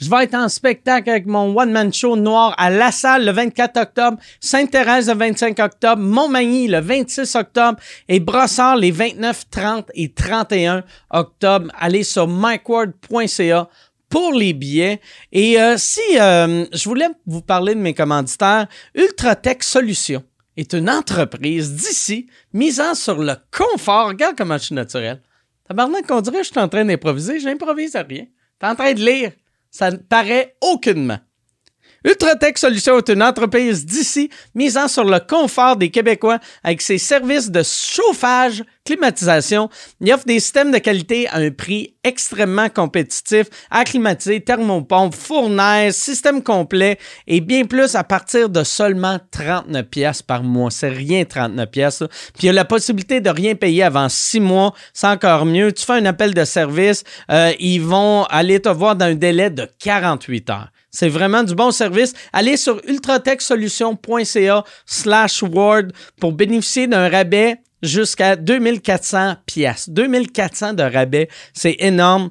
Je vais être en spectacle avec mon one-man show noir à La Salle le 24 octobre, Sainte-Thérèse le 25 octobre, Montmagny le 26 octobre et Brossard les 29, 30 et 31 octobre. Allez sur micword.ca pour les billets. Et euh, si euh, je voulais vous parler de mes commanditaires, Ultratech Solutions est une entreprise d'ici misant sur le confort. Regarde comment je suis naturel. Tabarnak qu'on dirait que je suis en train d'improviser. J'improvise à rien. T'es en train de lire. Ça ne paraît aucunement. Ultratech Solutions est une entreprise d'ici misant sur le confort des Québécois avec ses services de chauffage, climatisation. Il offre des systèmes de qualité à un prix extrêmement compétitif, acclimatisé, thermopompe, fournaise, système complet et bien plus à partir de seulement 39 pièces par mois. C'est rien 39 pièces. Puis il y a la possibilité de rien payer avant six mois. C'est encore mieux. Tu fais un appel de service, euh, ils vont aller te voir dans un délai de 48 heures. C'est vraiment du bon service. Allez sur ultratechsolutions.ca slash word pour bénéficier d'un rabais jusqu'à 2400 pièces. 2400 de rabais, c'est énorme.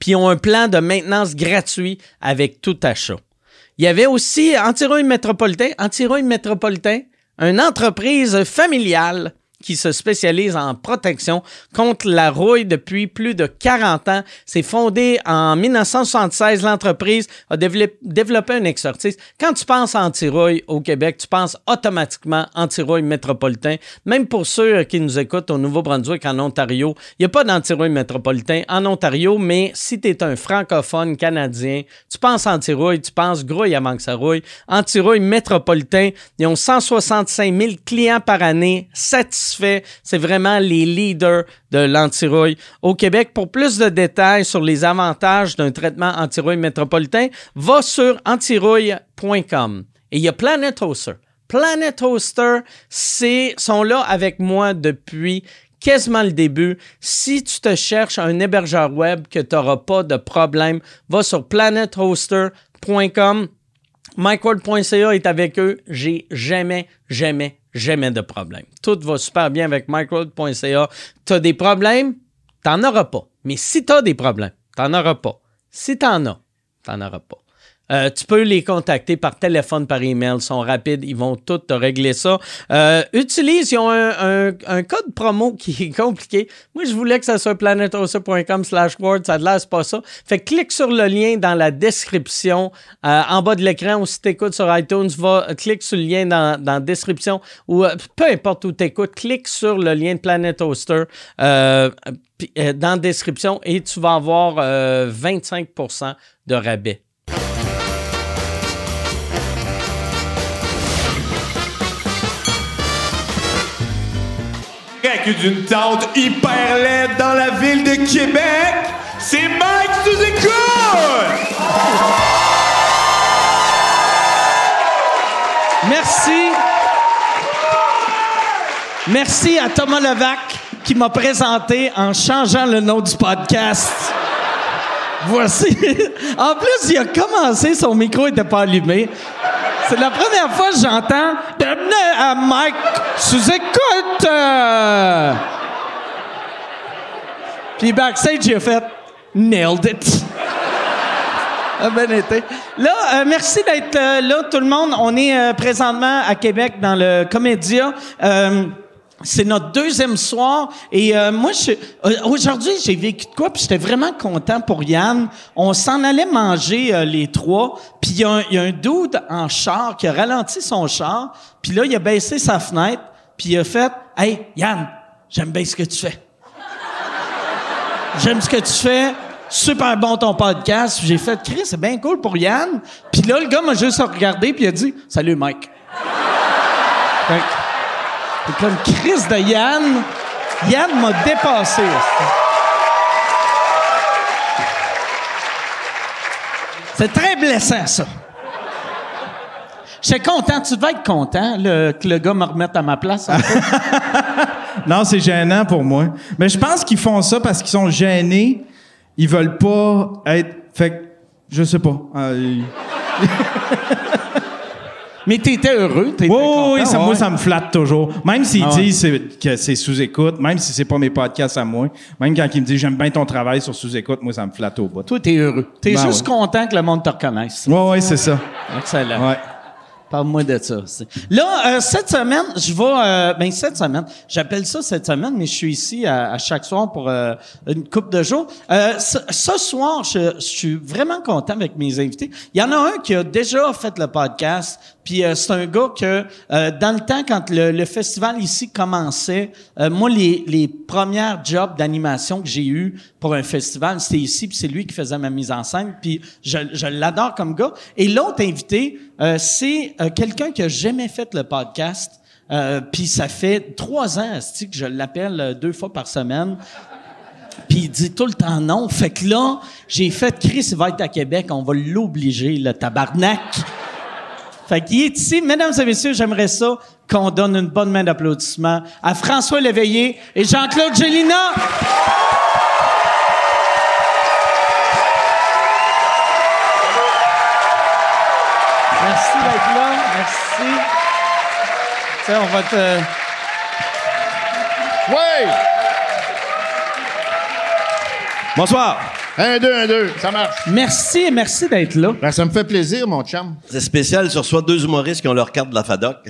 Puis ils ont un plan de maintenance gratuit avec tout achat. Il y avait aussi Antirouille Métropolitain. Antirouille Métropolitain, une entreprise familiale qui se spécialise en protection contre la rouille depuis plus de 40 ans. C'est fondé en 1976. L'entreprise a développé un expertise. Quand tu penses anti-rouille au Québec, tu penses automatiquement anti-rouille métropolitain. Même pour ceux qui nous écoutent au Nouveau-Brunswick, en Ontario, il n'y a pas d'anti-rouille métropolitain en Ontario, mais si tu es un francophone canadien, tu penses anti-rouille, tu penses grouille avant que ça rouille. Anti-rouille métropolitain, ils ont 165 000 clients par année, 700 fait, C'est vraiment les leaders de l'antirouille au Québec. Pour plus de détails sur les avantages d'un traitement antirouille métropolitain, va sur antirouille.com. Et il y a Planet Hoster. Planet Hoster, c'est sont là avec moi depuis quasiment le début. Si tu te cherches un hébergeur web que tu n'auras pas de problème, va sur planethoster.com. MikeWord.ca est avec eux. J'ai jamais, jamais jamais de problème. Tout va super bien avec microad.ca. Tu as des problèmes, tu n'en auras pas. Mais si tu as des problèmes, tu n'en auras pas. Si tu en as, tu n'en auras pas. Euh, tu peux les contacter par téléphone, par email. Ils sont rapides. Ils vont tout te régler ça. Euh, utilise, ils ont un, code promo qui est compliqué. Moi, je voulais que ça soit planetosa.com slash word. Ça ne laisse pas ça. Fait clique sur le lien dans la description euh, en bas de l'écran ou si tu écoutes sur iTunes, va, clique sur le lien dans, la description ou peu importe où tu écoutes, clique sur le lien de Planet Hoster dans la description et tu vas avoir 25% de rabais d'une tente hyper laide dans la ville de Québec, c'est Mike sous Merci. Merci à Thomas Levac qui m'a présenté en changeant le nom du podcast. Voici. En plus, il a commencé, son micro n'était pas allumé. C'est la première fois que j'entends à Mike sous écoute. Euh. Puis backstage, j'ai fait Nailed it. Ah, ben été. Là, euh, merci d'être euh, là, tout le monde. On est présentement à Québec dans le Comédia. C'est notre deuxième soir et euh, moi euh, aujourd'hui j'ai vécu de quoi puis j'étais vraiment content pour Yann. On s'en allait manger euh, les trois puis il y, a un dude en char qui a ralenti son char puis là il a baissé sa fenêtre puis il a fait "Hey Yann, j'aime bien ce que tu fais. j'aime ce que tu fais. Super bon ton podcast." J'ai fait "Chris, c'est bien cool pour Yann." Puis là le gars m'a juste regardé puis il a dit "Salut Mike." C'est comme crise de Yann. Yann m'a dépassé. C'est très blessant, ça. J'étais content. Tu devais être content que le gars me remette à ma place. non, c'est gênant pour moi. Mais je pense qu'ils font ça parce qu'ils sont gênés. Ils veulent pas être. Fait je sais pas. Euh, Mais t'étais heureux, t'étais Oui, content, oui, ça, moi, ça me flatte toujours. Même s'ils Ah ouais. disent c'est- que c'est sous-écoute, même si c'est pas mes podcasts à moi, même quand ils me disent j'aime bien ton travail sur sous-écoute, moi, ça me flatte au bout. Toi, t'es heureux. T'es Ben juste ouais. content que le monde te reconnaisse. Oui, oui, c'est ça. Excellent. Parle-moi de ça. c'est- Là, euh, cette semaine, je vais... Euh, ben, cette semaine, j'appelle ça cette semaine, mais je suis ici à, chaque soir pour euh, une coupe de jours. Euh, ce, ce soir, je, je suis vraiment content avec mes invités. Il y en a un qui a déjà fait le podcast, puis euh, c'est un gars que, euh, dans le temps, quand le, le festival ici commençait, moi, les, les premières jobs d'animation que j'ai eu pour un festival, c'était ici, puis c'est lui qui faisait ma mise en scène, puis je, je l'adore comme gars. Et l'autre invité, euh, c'est euh, quelqu'un qui a jamais fait le podcast, euh, puis ça fait trois ans que je l'appelle euh, deux fois par semaine. Puis il dit tout le temps non. Fait que là, j'ai fait Chris il va être à Québec, on va l'obliger, le tabarnak. Fait qu'il est ici. Mesdames et messieurs, j'aimerais ça qu'on donne une bonne main d'applaudissement à François Léveillé et Jean-Claude Gélina. On va te... Oui! Bonsoir. Un, deux, un, deux. Ça marche. Merci, merci d'être là. Ben, ça me fait plaisir, mon chum. C'est spécial, sur soit deux humoristes qui ont leur carte de la FADOC.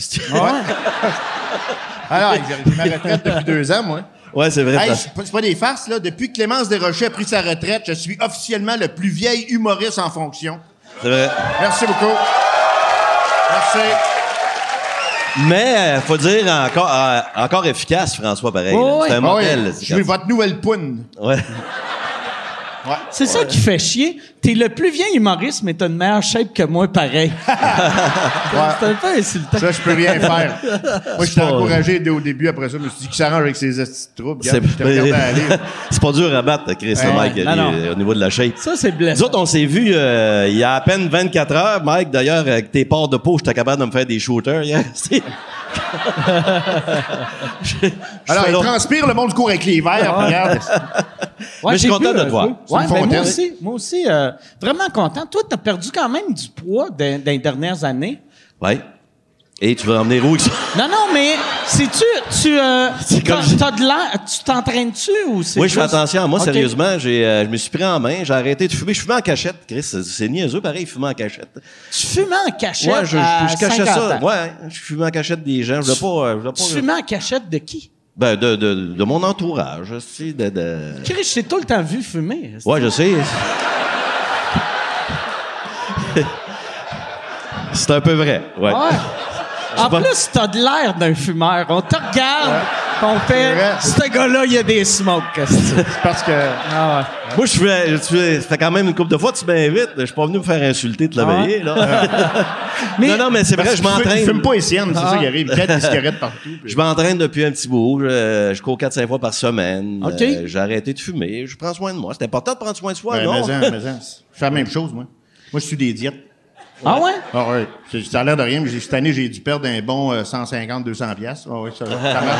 Alors, j'ai ma retraite depuis deux ans, moi. ouais, c'est vrai. Hey, c'est pas- c'est pas des farces, là. Depuis que Clémence Desrochers a pris sa retraite, je suis officiellement le plus vieil humoriste en fonction. c'est vrai. Merci beaucoup. Merci. Mais, euh, faut dire, encore, euh, encore efficace, François, pareil. C'est un Ah oui, modèle. je suis votre nouvelle poune. Ouais. Ouais. C'est ça qui fait chier. T'es le plus vieil humoriste, mais t'as une meilleure shape que moi, pareil. C'est un peu insultant. Ça, je peux rien faire. Moi, je t'ai pas- encouragé dès au début. Après ça, je me suis dit qu'il s'arrange avec ses troubles. C'est pas dur à battre, Chris, Ouais. Mike, Non, non. lui, au niveau de la shape. Ça, c'est Nous blessant. autres, on s'est vus euh, il y a à peine 24 heures. Mike, d'ailleurs, avec tes ports de peau, j'étais capable de me faire des shooters hier. C'est- Je- je Alors, il transpire le monde du cours avec les verres. Regarde. Ouais, Mais je suis content vu de te voir. Ouais, ben, moi aussi, moi aussi, euh, vraiment content. Toi, t'as perdu quand même du poids dans, dans les dernières années. Ouais. Et tu vas emmener où? Non, non, mais c'est-tu, tu, euh, t'as, de l'air, tu t'entraînes-tu ou c'est Oui, je fais attention. Moi, sérieusement, j'ai, euh, je me suis pris en main. J'ai arrêté de fumer. Je fumais en cachette, Chris. C'est, niaiseux, pareil, fumer en cachette. Tu fumais en cachette Ouais, je, à je, je cachais 50 ça. ans. Ouais, je fumais en cachette des gens. Je voulais pas. euh, Je voulais pas Tu fumais en cachette de qui? ben, de, de, de mon entourage. tu sais, De, de... Chris, je t'ai tout le temps vu fumer. Ouais, je sais. c'est un peu vrai. Ouais. Ouais? En pas- plus, t'as de l'air d'un fumeur. On te regarde, on fait. Ce gars-là, il y a des smokes. qu'est-ce que c'est? Parce que. Ah ouais. Moi, je fais, je fais, ça fait quand même une couple de fois, tu m'invites. Je suis pas venu me faire insulter de la Ah là. Mais- non, non, mais c'est vrai, je m'entraîne. fume pas les siennes, c'est ça qui arrive. Il des cigarettes partout. puis- Je m'entraîne depuis un petit bout. Je, je cours 4-5 fois par semaine. OK. Euh, j'ai arrêté de fumer. Je prends soin de moi. C'est important de prendre soin de soi, Ben, non? mais en, mais en. Je fais la même chose, moi. Moi, je suis des diètes. Ah ouais? Ah ouais. C'est- Ça a l'air de rien, mais cette année, j'ai dû perdre un bon euh, 150, 200 piastres. Ah oui, ça, ça marche.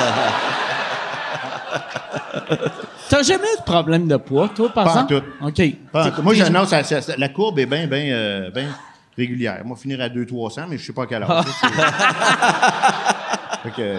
T'as jamais eu de problème de poids, toi, par Pas en exemple? tout. OK. Pas en T'es- tout. Moi, ça- la courbe est bien, bien, euh, bien régulière. Moi, finir à 200-300, mais je sais pas à quelle heure. fait que...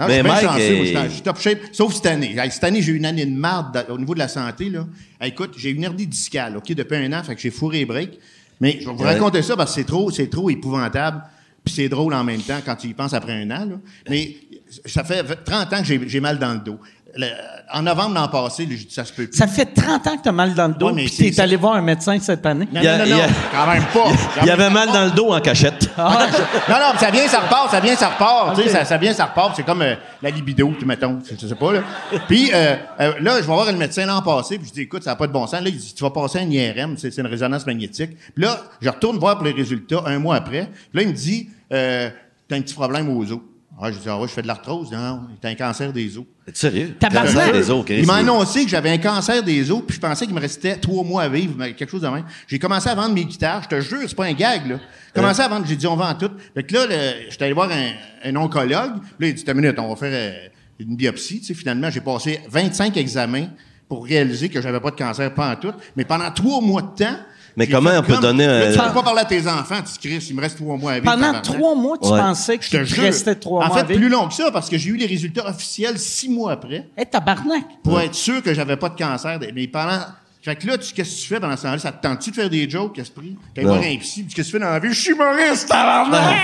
Non, Mais je suis bien Mike chanceux, est- moi, je suis top shape. Sauf cette année. Cette année, j'ai eu une année de marde au niveau de la santé. Là. Écoute, j'ai une hernie discale, OK, depuis un an, fait que j'ai fourré les breaks. Mais je vais vous raconter ça parce que c'est trop, c'est trop épouvantable. Puis c'est drôle en même temps quand tu y penses après un an. Là. Mais ça fait 30 ans que j'ai j'ai mal dans le dos. Le- en novembre l'an passé, j'ai dit ça se peut plus. Ça fait 30 ans que t'as mal dans le dos, Ouais, mais puis c'est- t'es allé voir un médecin cette année. Non, Il y a- non, il non, y a- non, quand même pas. Il y avait mal dans le dos en cachette. Ah, Non, non, ça vient, ça repart, ça vient, ça repart. Tu sais, ça, ça vient, ça repart. C'est comme euh, la libido, tu mettons. Je je sais pas, là. Puis euh, euh, là, je vais voir le médecin l'an passé, puis je dis, écoute, ça n'a pas de bon sens. Là, il dit, tu vas passer un IRM, c'est c'est une résonance magnétique. Puis là, je retourne voir pour les résultats un mois après. Puis là, il me dit, euh, t'as un petit problème aux os. Ah, je dis, ah ouais, je fais de l'arthrose. Non, t'as un cancer des os. T'es sérieux? Tabarnak! Cancer des os, Chris. Il m'a annoncé que j'avais un cancer des os, puis je pensais qu'il me restait trois mois à vivre, mais quelque chose de même. J'ai commencé à vendre mes guitares, je te jure, c'est pas un gag, là. J'ai commencé à vendre, j'ai dit, on vend tout. Fait que là, j'étais allé voir un, un oncologue, puis là, il dit, une minute, on va faire euh, une biopsie. Tu sais, finalement, j'ai passé 25 examens pour réaliser que j'avais pas de cancer, pas en tout. Mais pendant trois mois de temps, Mais comment on peut donner Là, tu un. peux pas parler à tes enfants, tu cries, il me reste trois mois à vivre. Pendant trois mois, tu pensais Je te restait trois en mois à fait, plus long que ça, parce que j'ai eu les résultats officiels six mois après Hey, tabarnak! pour être sûr que j'avais pas de cancer. Mais pendant. Fait que là, tu- qu'est-ce que tu fais pendant ce temps-là? Ça te tente-tu de faire des jokes, esprit? T'as Non. voir un psy, qu'est-ce que tu fais dans la vie? Je suis humoriste, tabarnak!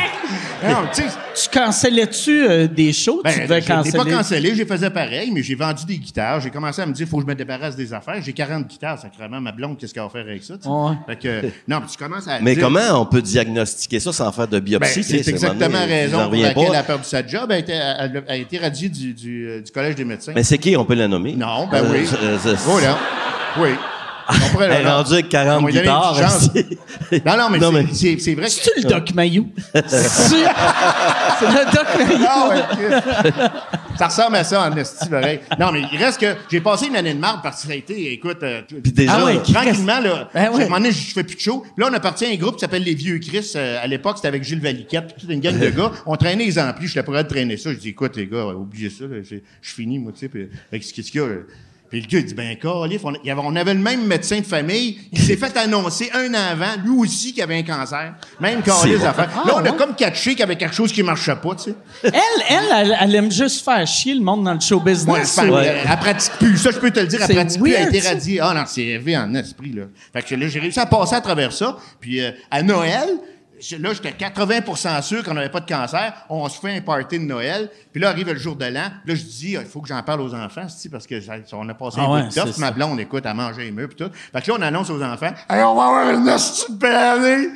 non, tu sais, Tu cancellais-tu euh, des shows? ben, tu devais j'ai pas canceller? cancellé, j'ai faisais pareil, mais j'ai vendu des guitares. J'ai commencé à me dire, faut que je me débarrasse des affaires. J'ai 40 guitares, sacrément. Ma blonde, qu'est-ce qu'elle va faire avec ça? tu? Ouais. Fait que, non, puis tu commences à Mais dire- comment on peut diagnostiquer ça sans faire de Ben, biopsie? tu c'est exactement donné, raison pour laquelle pas. elle a perdu sa job. Elle a été, elle a été radiée du, du, euh, du Collège des médecins. Mais c'est qui? On peut la nommer? Non, ben Euh, oui. euh. Oui. On pourrait Elle est non. rendue avec 40 On va lui donner une guitares. petite chance. aussi. Non, non, mais, Non, c'est- mais- c'est c'est vrai que... C'est-tu le Doc Mayou? C'est c'est le Doc Mayou. Ah ouais, ça ressemble à ça en esti, pareil. Non, mais il reste que j'ai passé une année de marde parce que ça a été, écoute, euh, Puis déjà, Ah ouais, tranquillement, là, Ben ouais. à un moment donné, je fais plus de show. Puis là, on appartient à un groupe qui s'appelle Les Vieux Chris. Euh, à l'époque, c'était avec Gilles Valiquette, puis toute une gang de gars. On traînait les amplis, je pas de traîner ça. Je dis, écoute, les gars, oubliez ça, là, j'ai- je suis fini, moi, tu sais. Puis, avec ce qu'il y a, là. Puis le gars, il dit, ben, Calif, on, on avait le même médecin de famille. Il s'est fait annoncer un an avant, lui aussi, qu'il avait un cancer. Même Calif, C'est- affaire. Ah, Là, on a ouais. comme catché qu'il y avait quelque chose qui marchait pas, tu sais. Elle, elle, elle, elle aime juste faire chier le monde dans le show business. Ouais. elle, elle pratique plus. Ça, je peux te le dire, elle pratique plus. Elle a été radiée. Ah non, c'est élevé en esprit, là. Fait que là, j'ai réussi à passer à travers ça. Puis euh, à Noël, là, j'étais 80% sûr qu'on n'avait pas de cancer. On se fait un party de Noël. Puis là, arrive le jour de l'an. Là, je dis, il faut que j'en parle aux enfants, parce que ça- on a passé Ah un ouais, de Ma blonde, écoute, à manger les murs, puis tout. Fait que là, on annonce aux enfants, hey, on va avoir une belle année.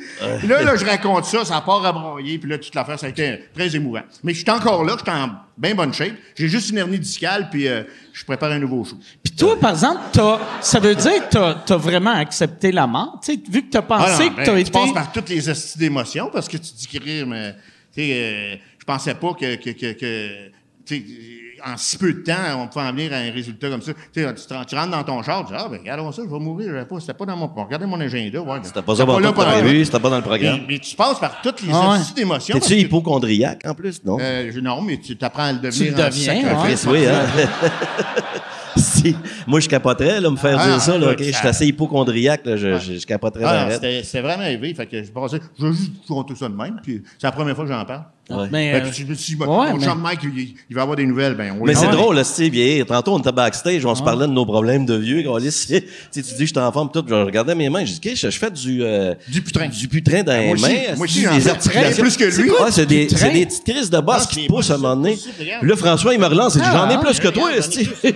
Là, là, je raconte ça, ça part à broyer. Puis là, toute l'affaire, ça a été très émouvant. Mais je suis encore là, je suis en bien bonne shape. J'ai juste une hernie discale, puis euh, je prépare un nouveau show. Puis toi, par exemple, t'as, ça veut dire que t'as, t'as vraiment accepté la mort? Tu sais, vu que t'as Ah pensé que ben, t'as tu été... passes par toutes les astuces d'émotions parce que tu dis que mais tu sais, euh, je pensais pas que, que, que, que tu en si peu de temps, on pouvait en venir à un résultat comme ça. Tu, sais, tu, te- tu rentres dans ton char, tu dis, ah, ben, regardons ça, je vais mourir. j'avais Pas, c'était pas dans mon, regardez mon agenda. Ouais, C'était pas ça là tout pendant- prévu, c'était pas dans le programme. Mais, mais tu passes par toutes les Ah ouais. astuces d'émotions. T'es-tu hypochondriaque en plus, non? Euh, je- non, mais tu t'apprends à le le devenir. en deviens, sacrifice. Chris, oui, hein? si. Moi, je capoterais, là, me faire Ah, dire ça, là, ah, OK? Je suis assez hypochondriaque, là, je, je, je capoterais Ah, c'était c'était vraiment élevé. Fait que je pensais, je veux juste vous raconter ça de même. Puis c'est la première fois que j'en parle. Ouais. Mais, Fait euh, me suis dit, ouais, mon mais- chum Mike, il, il va avoir des nouvelles. Ben, on Mais les c'est aura. drôle, là, c'est vieillir. Tantôt, on était backstage, on se parlait de nos problèmes de vieux. c'est- Tu sais, tu dis, je suis en forme, tout. Je regardais mes mains, je dis, OK, je, je fais du... euh, Du putrin. Du putrin dans les Moi aussi, mains. moi aussi, des articulations? Plus que lui. C'est quoi, c'est des, c'est des petites crises de bosse Ah, qui te poussent à un moment donné. Là, François, il me relance, il dit, j'en ai Ah, plus que toi, esti.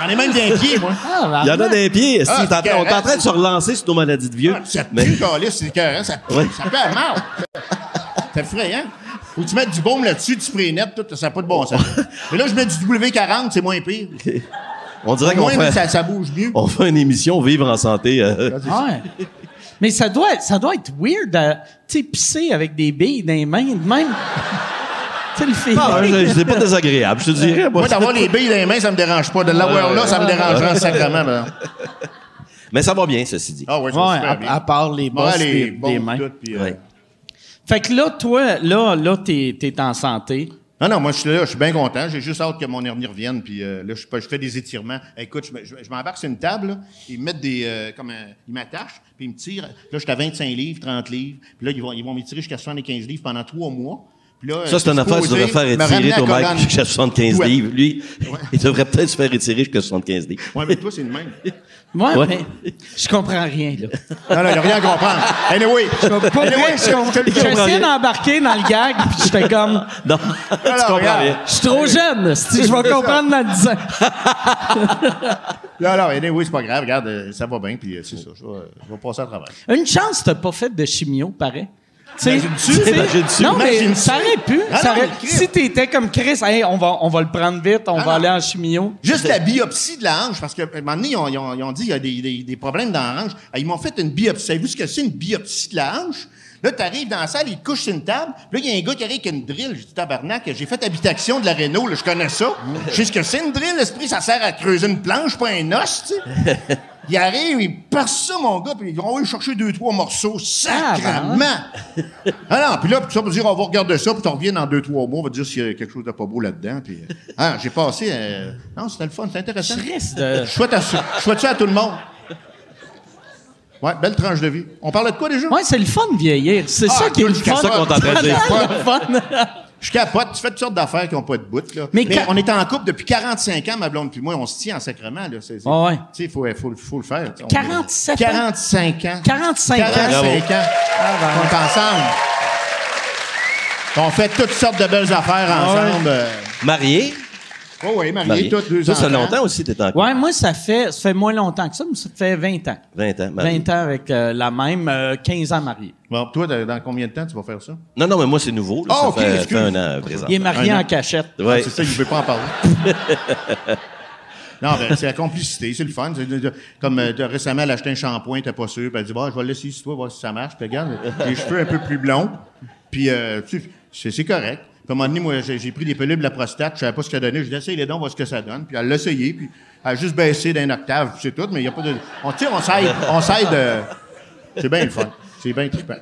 J'en ai même d'un pied, moi. Ah, Il y en a ben, des pieds, esti. Ah, c'est On est en train de se relancer sur nos maladies de vieux. Ça Mais- pue, écœurant, ça pue, Ouais. ça pue à mort. C'est effrayant. Faut que tu mettes du baume là-dessus, du spray net, tout, ça n'a pas de bon sens. Mais là, je mets du W40, c'est moins pire. On dirait qu'on moins, fait, ça, ça bouge mieux. on fait une émission Vivre en santé. euh, Ouais. Mais ça doit, ça doit être weird de, tu pisser avec des billes dans les mains de même. tu sais, le feeling. Ah, je- c'est pas désagréable, je te dirais. moi. Moi, d'avoir les billes dans les mains, ça me dérange pas. De l'avoir là, ça me dérangerait sacrément. ben. Mais ça va bien, ceci dit. Ah ouais, ça Ouais, va super à, bien. à part les Ouais, bosses les des, bombes, des mains. tout, puis, euh, Ouais. Fait que là, toi, là, là, t'es, t'es en santé. Non, non, moi, je suis là, je suis bien content. J'ai juste hâte que mon hernie revienne. Puis euh, là, je, je fais des étirements. Écoute, je, je, je m'embarque sur une table, là, ils me mettent des. euh, comme un- ils m'attachent, puis ils me tirent. Là, je suis à 25 livres, 30 livres. Puis là, ils vont, ils vont m'étirer jusqu'à 75 livres pendant trois mois. Puis là, Ça, c'est une affaire que tu devrais faire étirer ton mec jusqu'à 75 Ouais. livres. Lui, il devrait peut-être se faire étirer jusqu'à 75 livres. Ouais, mais toi, c'est le même. Ouais, Ouais. mais je comprends rien, là. Non, non, il n'y a rien à comprendre. Anyway. Je- je je comprends d'embarquer dans le gag, puis j'étais comme, Non, tu comprends regarde. rien. je suis trop jeune, si je vais comprendre dans 10 ans. Non, non, anyway, c'est pas grave. Regarde, euh, ça va bien, puis euh, c'est ça. Je vais, je vais passer à travers. Une chance, t'as pas fait de chimio, pareil. Tu sais, Imagines-tu? tu sais, Imagines-tu? Non, mais ça aurait pu. Ah ça non, aurait- mais Chris. si t'étais comme Chris, hey, on va, on va le prendre vite, on Ah va non. aller en chimio. Juste la biopsie de la hanche, parce qu'à un moment donné, ils ont, ils ont- ils ont dit qu'il y a des, des- des problèmes dans la hanche. Ils m'ont fait une biopsie. Savez-vous ce que c'est, une biopsie de la hanche? Là, t'arrives dans la salle, ils te couchent sur une table. Puis là, il y a un gars qui arrive avec une drill. J'ai dit, tabarnak, j'ai fait habitation de la Renault, là, je connais ça. Je sais ce que c'est une drill, l'esprit, ça sert à creuser une planche, pas un os, tu sais. Il arrive, il perce ça, mon gars, puis ils vont aller chercher deux, trois morceaux. Sacrement! Ah non, puis là, puis ça pour dire, on va regarder ça, puis tu reviens dans deux, trois mois, on va dire s'il y a quelque chose de pas beau là-dedans. Puis, euh, ah, j'ai passé. euh, non, c'était le fun, c'était intéressant. Je souhaite, à, je souhaite ça à tout le monde. Ouais, belle tranche de vie. On parlait de quoi déjà? Ouais, c'est le fun de vieillir. C'est ça qui est le fun. c'est ça qu'on est en train de dire. le fun. Je capote, tu fais toutes sortes d'affaires qui n'ont pas de bout. Là. Mais Mais, quand- on est en couple depuis 45 ans, ma blonde puis moi, on se tient en sacrement. Là. C'est, Ah ouais. Tu sais, il faut, faut, faut le faire. tu sais. On- 47 ans? 45 ans. 45 ans. 45 ans. Ah, ben. On est ensemble. On fait toutes sortes de belles affaires Ah ensemble. euh. Marié? Oh oui, marié, Marié. toutes deux Toi, ça fait enfants. longtemps aussi, t'es en couple. Ouais, moi, ça fait, ça fait moins longtemps que ça, mais ça fait 20 ans. 20 ans. marié. 20 ans avec euh, la même, euh, 15 ans marié. Bon, toi, dans dans combien de temps tu vas faire ça? Non, non, mais moi, c'est nouveau. Là, Ah, ça ok, fait, excuse. fait un an, présent. Il est marié Un an. en cachette. Ouais. Ah, c'est ça, il ne veut pas en parler. non, ben, c'est la complicité, c'est le fun. C'est de- de- comme euh, récemment, elle a acheté un shampoing, t'es pas sûr. Puis elle dit, bah, je vais le laisser ici, toi, voir si ça marche. Puis regarde, les cheveux un peu plus blonds. Puis, euh, tu sais, c'est c'est correct. Puis à un moment donné, moi, j'ai pris des pelules de la prostate, je savais pas ce que ça donnait. Je dis, essaye les dons, voir ce que ça donne. Puis elle l'a essayé, puis elle a juste baissé d'un octave, c'est tout, mais il n'y a pas de. On tire, on s'aide. On s'aide. euh, c'est bien le fun. C'est bien trippant.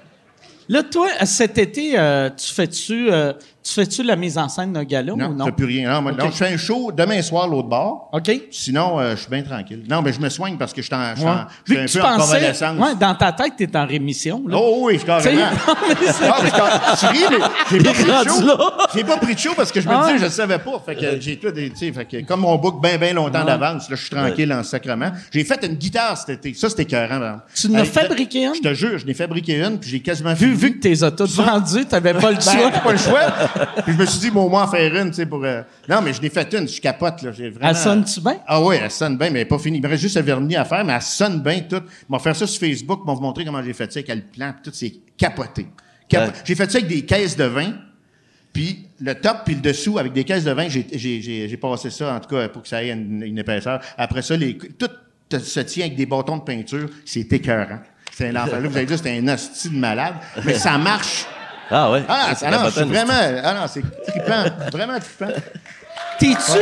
Là, toi, cet été, euh, tu fais-tu euh, tu fais-tu la mise en scène d'un gala Non, ou je non? fais plus rien. Non, moi, non, je fais un show demain soir, l'autre bord. OK? Sinon, euh, je suis bien tranquille. Non, mais je me soigne parce que je suis en, je en- Ouais. je Vu suis que un tu peu en pensais, convalescence. ouais, dans ta tête, tu es en rémission. Là. Oh oui, carrément. Non, j'ai pas pris de show. J'ai pas pris de show parce que je me disais, je le savais pas. Fait que j'ai tout des, tu sais, fait que comme on book bien, bien longtemps d'avance, là, je suis tranquille en sacrement. J'ai fait une guitare cet été. Ça, c'était écœurant. Tu en as Avec- fabriqué une? Je te jure, je n'ai fabriqué une, puis j'ai quasiment Vu, vu que toutes vendues, tu n'avais pas le choix. pas le choix. Puis je me suis dit, bon, au moins en faire une, tu sais, pour. euh, Non, mais je l'ai fait une, je capote, là. J'ai vraiment. Elle sonne-tu bien? Ah oui, elle sonne bien, mais elle n'est pas finie. Il me reste juste un vernis à faire, mais elle sonne bien tout. Ils vont faire ça sur Facebook, ils vont vous montrer comment j'ai fait ça avec le plan, puis tout, c'est capoté. Ouais. J'ai fait ça avec des caisses de vin, puis le top puis le dessous avec des caisses de vin, j'ai- passé ça, en tout cas, pour que ça ait une, une épaisseur. Après ça, les, tout se tient avec des bâtons de peinture, c'est écœurant. C'est un enfer. Là, vous allez dire, c'est un hostie de malade, mais ça marche. Ah ouais. Ah, ah non, je suis bottine. vraiment. Ah non, c'est trippant. vraiment trippant. T'es-tu.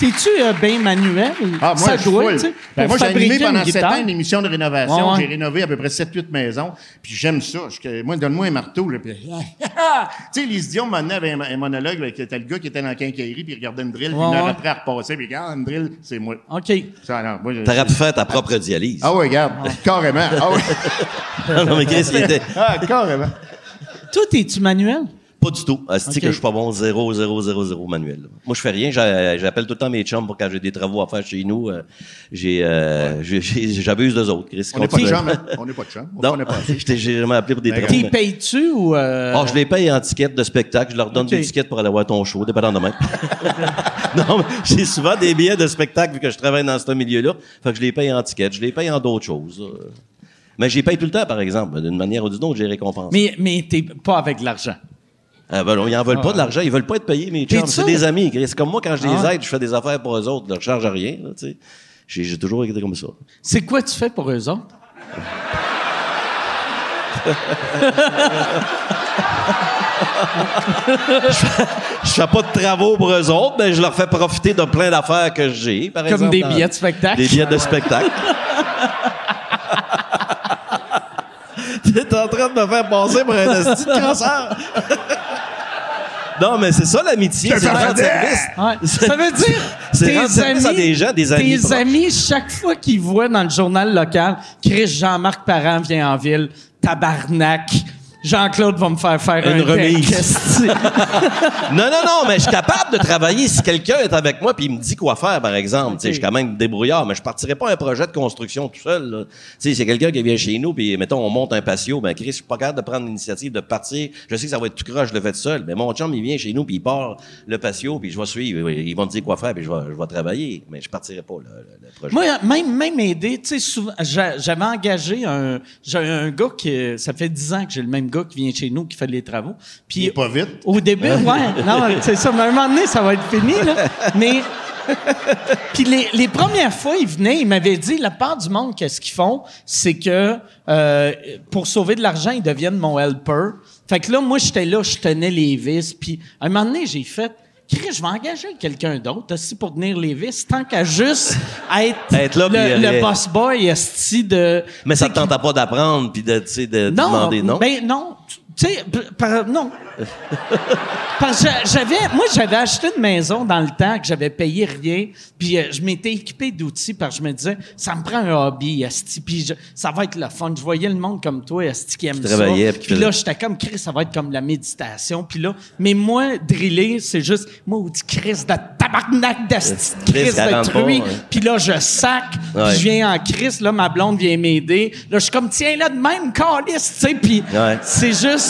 T'es-tu euh, bien manuel? Ah, moi, Ça je suis doit, full. tu sais, Ben, pour moi, j'ai animé fabriquer pendant une sept guitare. ans une émission de rénovation. Ouais, ouais. J'ai rénové à peu près 7-8 maisons. Puis j'aime ça. Je- moi, donne-moi un marteau. Là, puis... tu sais, les idiots amené avec un, un monologue. Avec, c'était le gars qui était dans la quincaillerie, puis il regardait une drill. Puis Ouais, une heure ouais. après, elle repassait. Puis regarde, une drill, c'est moi. OK. Ça, non, moi, je- T'aurais pu faire ta propre dialyse. Ah oui, regarde. Carrément. Ah oui. non, mais Chris, il était... Ah, carrément. Toi, t'es-tu manuel? Pas du tout. Asti Ok. que je suis pas bon 0, 0, 0, 0 manuel. là. Moi, je fais rien. J'a- J'appelle tout le temps mes chums pour quand j'ai des travaux à faire chez nous. euh, j'ai, euh, j'ai- j'ai- j'abuse d'eux autres, Chris. On n'est pas de Continue. chum, hein? On n'est pas de chum. On Non, j'ai jamais appelé pour des travaux. T'es mais- payes-tu ou. euh, Ah, je les paye en tickets de spectacle. Je leur donne des tickets pour aller voir ton show, dépendant de même. non, mais j'ai souvent des billets de spectacle vu que je travaille dans ce milieu-là. Fait que je les paye en tickets. Je les paye en d'autres choses. euh. Mais je les paye tout le temps, par exemple. D'une manière ou d'une autre, je les récompense. Mais, mais t'es pas avec de l'argent. Ah, ben, ils en veulent pas de l'argent, ils veulent pas être payés, mes chums. C'est des amis. C'est comme moi, quand je les Ah. aide, je fais des affaires pour eux autres. Je leur charge rien, là, tu sais. J'ai j'ai toujours été comme ça. C'est quoi tu fais pour eux autres? Je fais pas de travaux pour eux autres, mais je leur fais profiter de plein d'affaires que j'ai, par Comme exemple. des dans- billets de spectacle? Des billets de spectacle. T'es en train de me faire passer pour un esti de cancer. non, mais c'est ça l'amitié, c'est rendre service. Ouais. Ça veut dire C'est tes rendre service à des gens, des amis Tes proches. amis, chaque fois qu'ils voient dans le journal local, Chris Jean-Marc Parent vient en ville, tabarnak. Jean-Claude va me faire faire Une un remise. Non, non, non, mais je suis capable de travailler si quelqu'un est avec moi puis il me dit quoi faire, par exemple. Tu sais, Je suis quand même débrouillard, mais je partirais pas un projet de construction tout seul. là. Tu sais, c'est quelqu'un qui vient chez nous puis mettons on monte un patio, ben Chris, je suis pas capable de prendre l'initiative de partir. Je sais que ça va être tout croche, je le fais tout seul, mais mon chum il vient chez nous puis il part le patio puis je vais suivre. Ils vont me dire quoi faire puis je vais, je vais travailler, mais je partirai pas le, le- projet. Moi, même, même aider, tu sais, j'avais engagé un, j'ai un gars qui, ça fait dix ans que j'ai le même gars qui vient chez nous, qui fait les travaux. Puis, pas vite. Au début, ouais, non, c'est ça. Mais à un moment donné, ça va être fini, là. Mais, puis les, les premières fois, il venait, il m'avait dit, la part du monde, qu'est-ce qu'ils font, c'est que euh, pour sauver de l'argent, ils deviennent mon helper. Fait que là, moi, j'étais là, je tenais les vis. Puis à un moment donné, j'ai fait, Chris, je vais engager quelqu'un d'autre aussi pour tenir les vis, tant qu'à juste être, Être là, le, boss boy esti de... mais ça te tente pas d'apprendre puis de non, demander non? Ben non, tu- sais, par- non. Parce que j'avais, moi, j'avais acheté une maison dans le temps que j'avais payé rien, puis euh, je m'étais équipé d'outils parce que je me disais, ça me prend un hobby, esti, puis je- ça va être le fun. Je voyais le monde comme toi, esti, qui aime ça. travaillais, puis qui Puis là, j'étais comme, Chris, ça va être comme la méditation. Puis là, mais moi, driller, c'est juste, maudit Chris de tabarnak d'esti, de Chris, ça de truie. ouais. Puis là, je sac, Ouais. puis je viens en Chris, là, ma blonde vient m'aider. Là, je suis comme, tiens, là, de même, calice, tu sais, puis Ouais. c'est juste...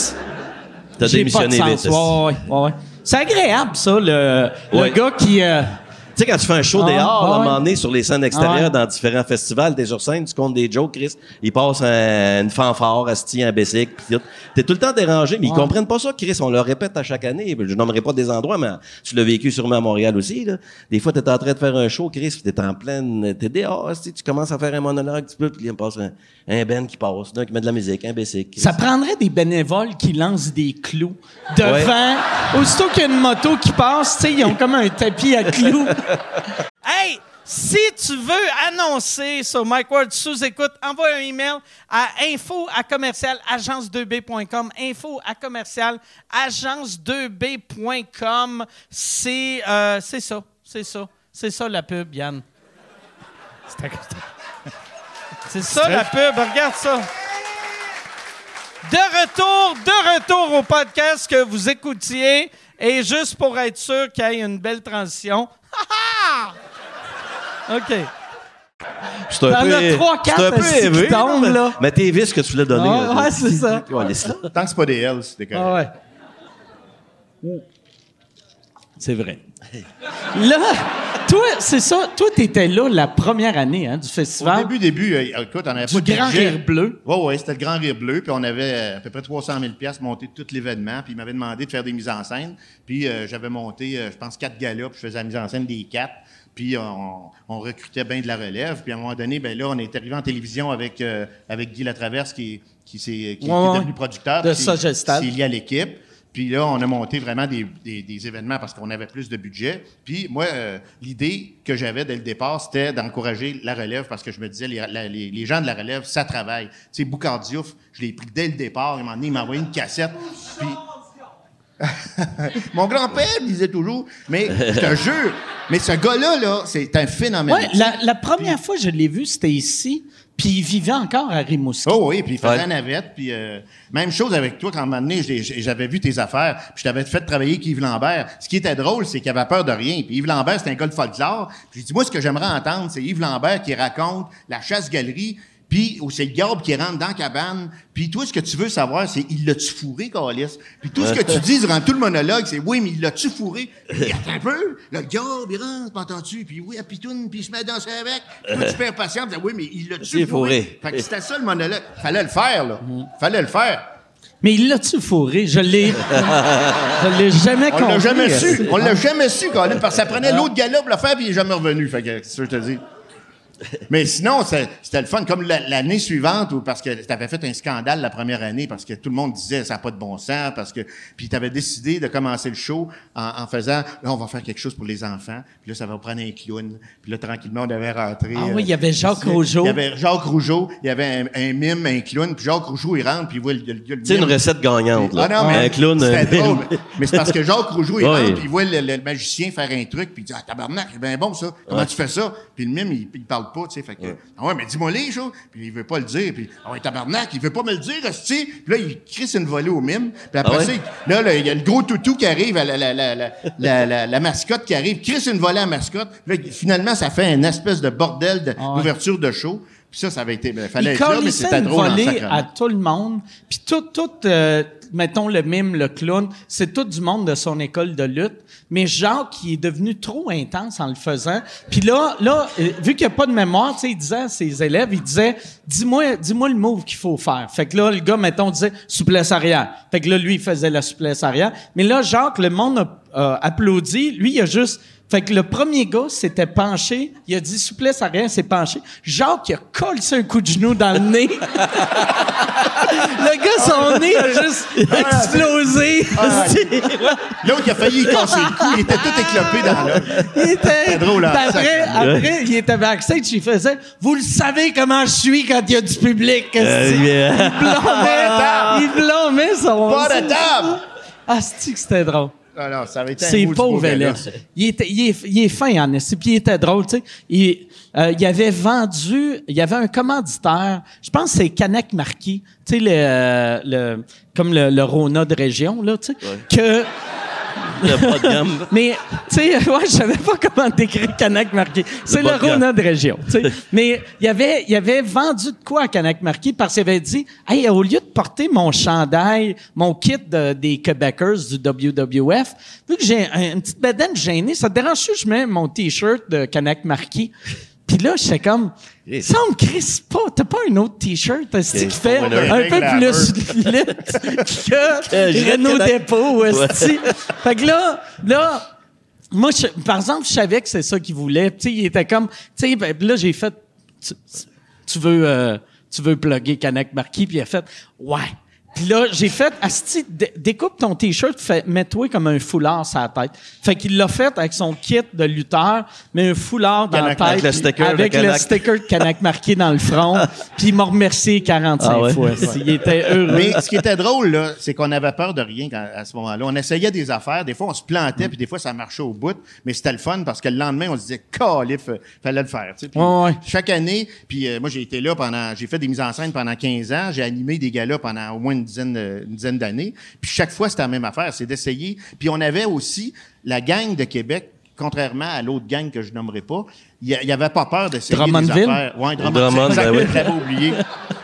T'as J'ai pas de démissionné sens. Ouais, ouais, ouais. C'est agréable, ça, le, le gars qui... euh, sais, quand tu fais un show Ah, dehors, ah à un ouais. moment donné, sur les scènes extérieures, Ah ouais. dans différents festivals, t'es sur scène, tu comptes des jokes, Chris, ils passent un- une fanfare, asti, un basic, pis tout. T'es tout le temps dérangé, mais ils comprennent pas ça, Chris. On le répète à chaque année. Je nommerai pas des endroits, mais tu l'as vécu sûrement à Montréal aussi, là. Des fois, t'es en train de faire un show, Chris, pis t'es en pleine, t'es dehors, asti, tu commences à faire un monologue, tu peux, puis il me passe un, un band qui passe, d'un qui met de la musique, un basic. Chris. Ça prendrait des bénévoles qui lancent des clous devant. Aussitôt qu'il y a une moto qui passe, tu sais, ils ont comme un tapis à clous. hey! Si tu veux annoncer sur Mike Ward sous écoute, envoie un email à info à commercial agence2b.com. Info à commercial agence2b.com. C'est euh, c'est ça, c'est ça, c'est ça la pub, Yann. C'est ça la pub, regarde ça. De retour, de retour au podcast que vous écoutiez. Et juste pour être sûr qu'il y ait une belle transition. Ha, ha! OK. C'est un peu, as trois, c'est quatre, un peu élevé, tombent, mais- là. Mais t'es vis que tu voulais donner. Ah, là. ouais, c'est ça. Ouais. Tant que c'est pas des Hells, c'est correct. Ah ouais. C'est vrai. Là, toi, c'est ça. Toi, t'étais là la première année hein, du Au festival. début, début, euh, écoute, on avait Du pas de Grand budget. Rire Bleu. Oui, oui, c'était le Grand Rire Bleu. Puis on avait euh, à peu près 300 000 pièces monté tout l'événement. Puis il m'avait demandé de faire des mises en scène. Puis euh, j'avais monté, euh, je pense, quatre galas. Puis je faisais la mise en scène des quatre. Puis on, on recrutait bien de la relève. Puis à un moment donné, ben là, on est arrivé en télévision avec, avec Guy Latraverse qui, qui, s'est- qui- qui Ouais, ouais. est devenu producteur. De ça. C'est lié à l'équipe. Puis là, on a monté vraiment des, des- événements parce qu'on avait plus de budget. Puis moi, euh, l'idée que j'avais dès le départ, c'était d'encourager la relève parce que je me disais, les, les- gens de la relève, ça travaille. Tu sais, Boucard Diouf, je l'ai pris dès le départ. Il m'a envoyé une cassette. Mon grand-père disait toujours, mais je te jure, mais ce gars-là, là, c'est un phénomène. Ouais, la première fois que je l'ai vu, c'était ici. Puis il vivait encore à Rimouski. Oh oui, puis il faisait Ouais. la navette. Puis euh, même chose avec toi, quand un moment donné, j'ai- j'ai- j'avais vu tes affaires, puis je t'avais fait travailler avec Yves Lambert. Ce qui était drôle, c'est qu'il avait peur de rien. Puis Yves Lambert, c'est un gars de folklore. Puis j'ai dit, moi, ce que j'aimerais entendre, c'est Yves Lambert qui raconte la chasse-galerie, puis où c'est le garde qui rentre dans la cabane. Puis toi, ce que tu veux savoir, c'est il l'a-tu fourré, Calis? Puis tout ce que tu dis durant tout le monologue, c'est oui, mais il l'a-tu fourré? Puis attends un peu, le garde, il rentre, m'entends-tu? Puis oui, à pitoune, puis il se met à danser avec. Puis toi, tu perds patience, oui, mais il l'a-tu fourré? fourré. Fait que c'était ça le monologue. Fallait le faire, là. Fallait le faire. Mais il l'a-tu fourré? Je l'ai. je l'ai jamais On compris. l'a jamais su. On l'a jamais su, Colin, parce que ça prenait l'autre gars-là pour le faire, puis il est jamais revenu. Fait que, c'est ça que je te dis. Mais sinon, c'est- c'était le fun. Comme la- l'année suivante, où, parce que tu avais fait un scandale la première année, parce que tout le monde disait ça n'a pas de bon sens, parce que. Puis tu avais décidé de commencer le show en, en faisant là, on va faire quelque chose pour les enfants. Puis là, ça va prendre un clown. Puis là, tranquillement, on avait rentré. Ah euh, oui, il y avait Jacques. Rougeau. Il y avait Jacques Rougeau, il y avait un, un mime, un clown. Puis Jacques Rougeau, il rentre, puis il voit le, le, le C'est une recette gagnante, là. Ah non, mais un clown, drôle. Mais c'est parce que Jacques Rougeau, il rentre, puis il voit le, le magicien faire un truc, puis il dit Ah, tabarnak, c'est bien bon ça. Comment Ouais. tu fais ça Puis le mime, il, il parle pas, tu sais. Fait que, ah ouais, mais dis-moi les choses. Puis il veut pas le dire. Puis, ah ouais, tabarnak, il veut pas me le dire, hostie. Puis là, il crisse une volée au mime. Puis après Ah ouais? ça, il- là, là, il y a le gros toutou qui arrive, la, la, la, la, la, la, la- la mascotte qui arrive, crisse une volée à la mascotte. Puis là, finalement, ça fait une espèce de bordel de- Ah ouais. d'ouverture de show. Puis ça, ça avait été. Ben, fallait Il être là, mais c'était drôle volée à tout le monde. Puis tout, tout euh, mettons le mime, le clown, c'est tout du monde de son école de lutte. Mais Jacques, qui est devenu trop intense en le faisant. Puis là, là euh, vu qu'il n'y a pas de mémoire, tu sais, il disait à ses élèves, il disait, dis-moi, dis-moi le move qu'il faut faire. Fait que là, le gars, mettons, disait souplesse arrière. Fait que là, lui, il faisait la souplesse arrière. Mais là, Jacques, le monde a, applaudi. Lui, il a juste Fait que le premier gars s'était penché, il a dit souplesse à rien, s'est penché. Jacques, il a collé un coup de genou dans le nez. le gars, son nez a juste explosé. L'autre, il a failli casser le cou. Il était tout éclopé dans l'œil. Il était. Drôle, hein, après, après, il était backstage, il faisait Vous le savez comment je suis quand il y a du public. Euh, yeah. Il blâmait, il blâmait son. Pas de table! Ah, que c'était drôle? Alors, ça avait été un C'est pauvre élève. Il, était, il, est, il est fin en puis il était drôle, tu sais. Il, euh, il avait vendu, il y avait un commanditaire, je pense que c'est Canek Marquis, tu sais, le, euh, le, comme le, le Rona de région, là, tu sais, que... De gamme. Mais, tu sais, ouais, je savais pas comment décrire Canac Marquis. C'est le de Rona de région, tu sais. Mais il avait, il avait vendu de quoi à Canac Marquis parce qu'il avait dit, hey, au lieu de porter mon chandail, mon kit de- des Quebecers du WWF, vu que j'ai un- une petite bedaine gênée, ça te dérange si je mets mon t-shirt de Canac Marquis? Puis là, j'étais comme, ça me crisse pas. T'as pas un autre t-shirt qui fait un peu plus lutte que j'ai Renault. Dépôt. Fait que là, là, moi, je- par exemple, je savais que c'est ça qu'il voulait. Tu sais, il était comme, tu sais, ben, là, j'ai fait, tu, tu veux, euh, tu veux plugger Canac Marquis, puis il a fait, ouais. Puis là, j'ai fait, Asti, dé- découpe ton t-shirt, fais- mets-toi comme un foulard sur la tête. Fait qu'il l'a fait avec son kit de lutteur, mais un foulard dans la tête. avec le sticker de avec le sticker de Canac marqué dans le front. Puis il m'a remercié 45 Ah ouais? fois. Il était heureux. Mais ce qui était drôle, là, c'est qu'on avait peur de rien quand- à ce moment-là. On essayait des affaires. Des fois, on se plantait, puis des fois, ça marchait au bout. Mais c'était le fun parce que le lendemain, on se disait, calif, fallait le faire. tu sais. Puis Ouais, ouais. Chaque année, puis euh, moi, j'ai été là pendant, j'ai fait des mises en scène pendant 15 ans. J'ai animé des galas pendant au moins une dizaine, de- une dizaine d'années. Puis chaque fois, c'était la même affaire, c'est d'essayer. Puis on avait aussi la gang de Québec. Contrairement à l'autre gang que je nommerai pas, il y, y avait pas peur d'essayer des Drummondville? affaires. Ouais, Drummond, Drummond, c'est ben oui. oublié.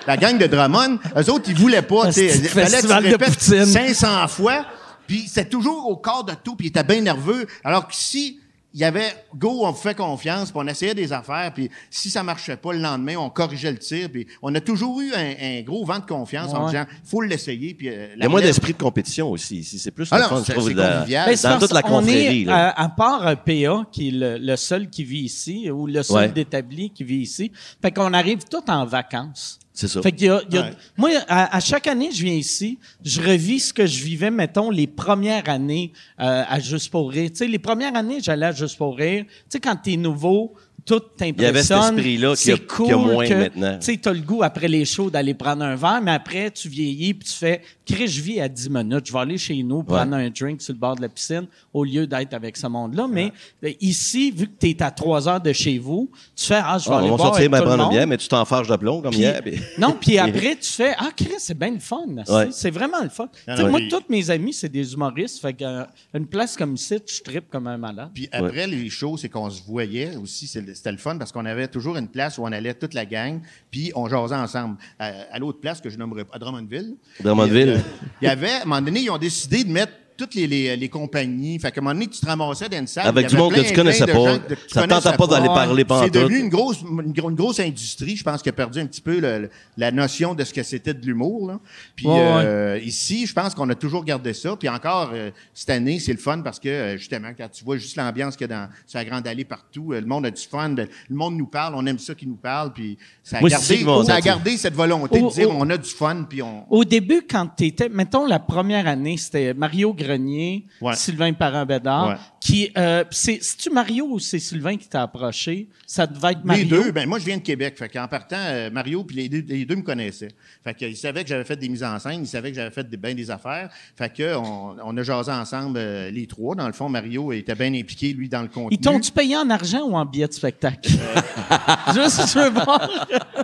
La gang de Drummond, eux autres, ils voulaient pas. tu sais, fallait que tu répètes poutine. 500 fois, puis c'était toujours au quart de tout, puis il était bien nerveux. Alors que si il y avait go, on fait confiance, puis on essayait des affaires, puis si ça marchait pas le lendemain, on corrigeait le tir, puis on a toujours eu un, un gros vent de confiance en disant faut l'essayer, puis euh, Il y a moins d'esprit de compétition aussi. ici. C'est plus Ah le fun, je c'est- trouve, la-. Ben, c'est dans toute la qu'on confrérie. est, là. à, à part euh, PA, qui est le, le seul qui vit ici, ou le seul Ouais. d'établi qui vit ici, fait qu'on arrive tous en vacances. C'est ça. Fait qu'il y a, il y a- Ouais. moi, à, à chaque année, je viens ici, je revis ce que je vivais, mettons, les premières années euh, à Juste pour rire. Tu sais, les premières années, j'allais à Juste pour rire. Tu sais, quand t'es nouveau, tout t'impressionne. Il y avait cet esprit-là qu'il y a- C'est cool a moins que, maintenant. Tu sais, t'as le goût après les shows d'aller prendre un verre, mais après, tu vieillis puis tu fais, Chris, je vis à 10 minutes. Je vais aller chez nous prendre un drink sur le bord de la piscine au lieu d'être avec ce monde-là. Mais euh, ici, vu que tu es à 3 heures de chez vous, tu fais, ah, je vais Ah, aller on boire sortir, avec tout le monde. bière, mais tu t'enfarges de plomb comme Puis- hier. puis- non, puis après, tu fais Ah, Chris, c'est bien le fun. c'est- Ouais. C'est vraiment le fun. Ah moi, Puis- tous mes amis, c'est des humoristes. Fait qu'une place comme ici, je trippe comme un malade. Puis après les shows, c'est qu'on se voyait aussi, c'est le- c'était le fun parce qu'on avait toujours une place où on allait toute la gang, puis on jasait ensemble. À, à l'autre place que je nommerai pas, à Drummondville. Drummondville. Il y avait, à un moment donné, ils ont décidé de mettre toutes les, les, les compagnies. Fait qu'à un moment donné, tu te ramassais dans une salle. Avec du monde que tu connaissais de pas. tu Ça tentait pas d'aller parler C'est pantoute. devenu une grosse, une, gro- une grosse industrie. Je pense qu'il a perdu un petit peu le- le- la notion de ce que c'était de l'humour. là. Puis Ouais, ouais. euh, ici, je pense qu'on a toujours gardé ça. Puis encore, euh, cette année, c'est le fun parce que, euh, justement, quand tu vois juste l'ambiance qu'il y a dans, la Grande Allée partout, euh, le monde a du fun, le monde nous parle, on aime ça qu'ils nous parlent. Puis ça a, Moi, c'est gardé, ça ça a gardé cette volonté Au- de dire au- on a du fun. Puis on. Au début, quand tu étais, mettons la première année, c'était Mario Grenier, Ouais. Sylvain Parent-Bédard, Ouais. qui, euh, c'est, c'est-tu Mario ou c'est Sylvain qui t'a approché? Ça devait être Mario. Les deux, ben moi je viens de Québec, fait qu'en partant, euh, Mario puis les deux, les deux me connaissaient. Fait qu'ils savaient que j'avais fait des mises en scène, ils savaient que j'avais fait des, bien des affaires. Fait que on, a jasé ensemble euh, les trois. Dans le fond, Mario était bien impliqué lui dans le contenu. Ils t'ont-tu payé en argent ou en billets de spectacle? Juste, je veux voir.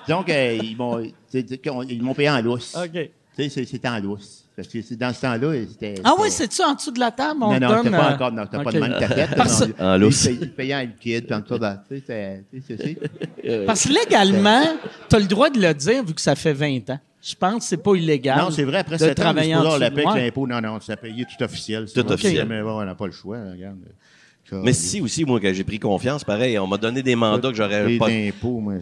Donc, euh, ils m'ont qu'on- payé en lousse. OK. Tu sais, c'est- c'était en lousse. Parce que c'est- dans ce temps-là, c'était. Ah oui, c'est-tu en dessous de la table? On Non, non, donne, c'était pas euh, encore. Non, OK. pas de même ta tête. Parce- En lousse. Payaient en liquide, puis en tout ça. Tu sais, c'est- tu sais, c'est- c'est- Parce que légalement, tu as le droit de le dire vu que ça fait 20 ans. Je pense que c'est pas illégal. Non, c'est vrai, après de 7 ans, travailler en la de- ouais. l'impôt. Non, non, c'est payé tout officiel. Tout officiel. Mais bon, on n'a pas le choix, regarde. Mais si aussi, moi, que j'ai pris confiance, pareil, on m'a donné des mandats que j'aurais pas,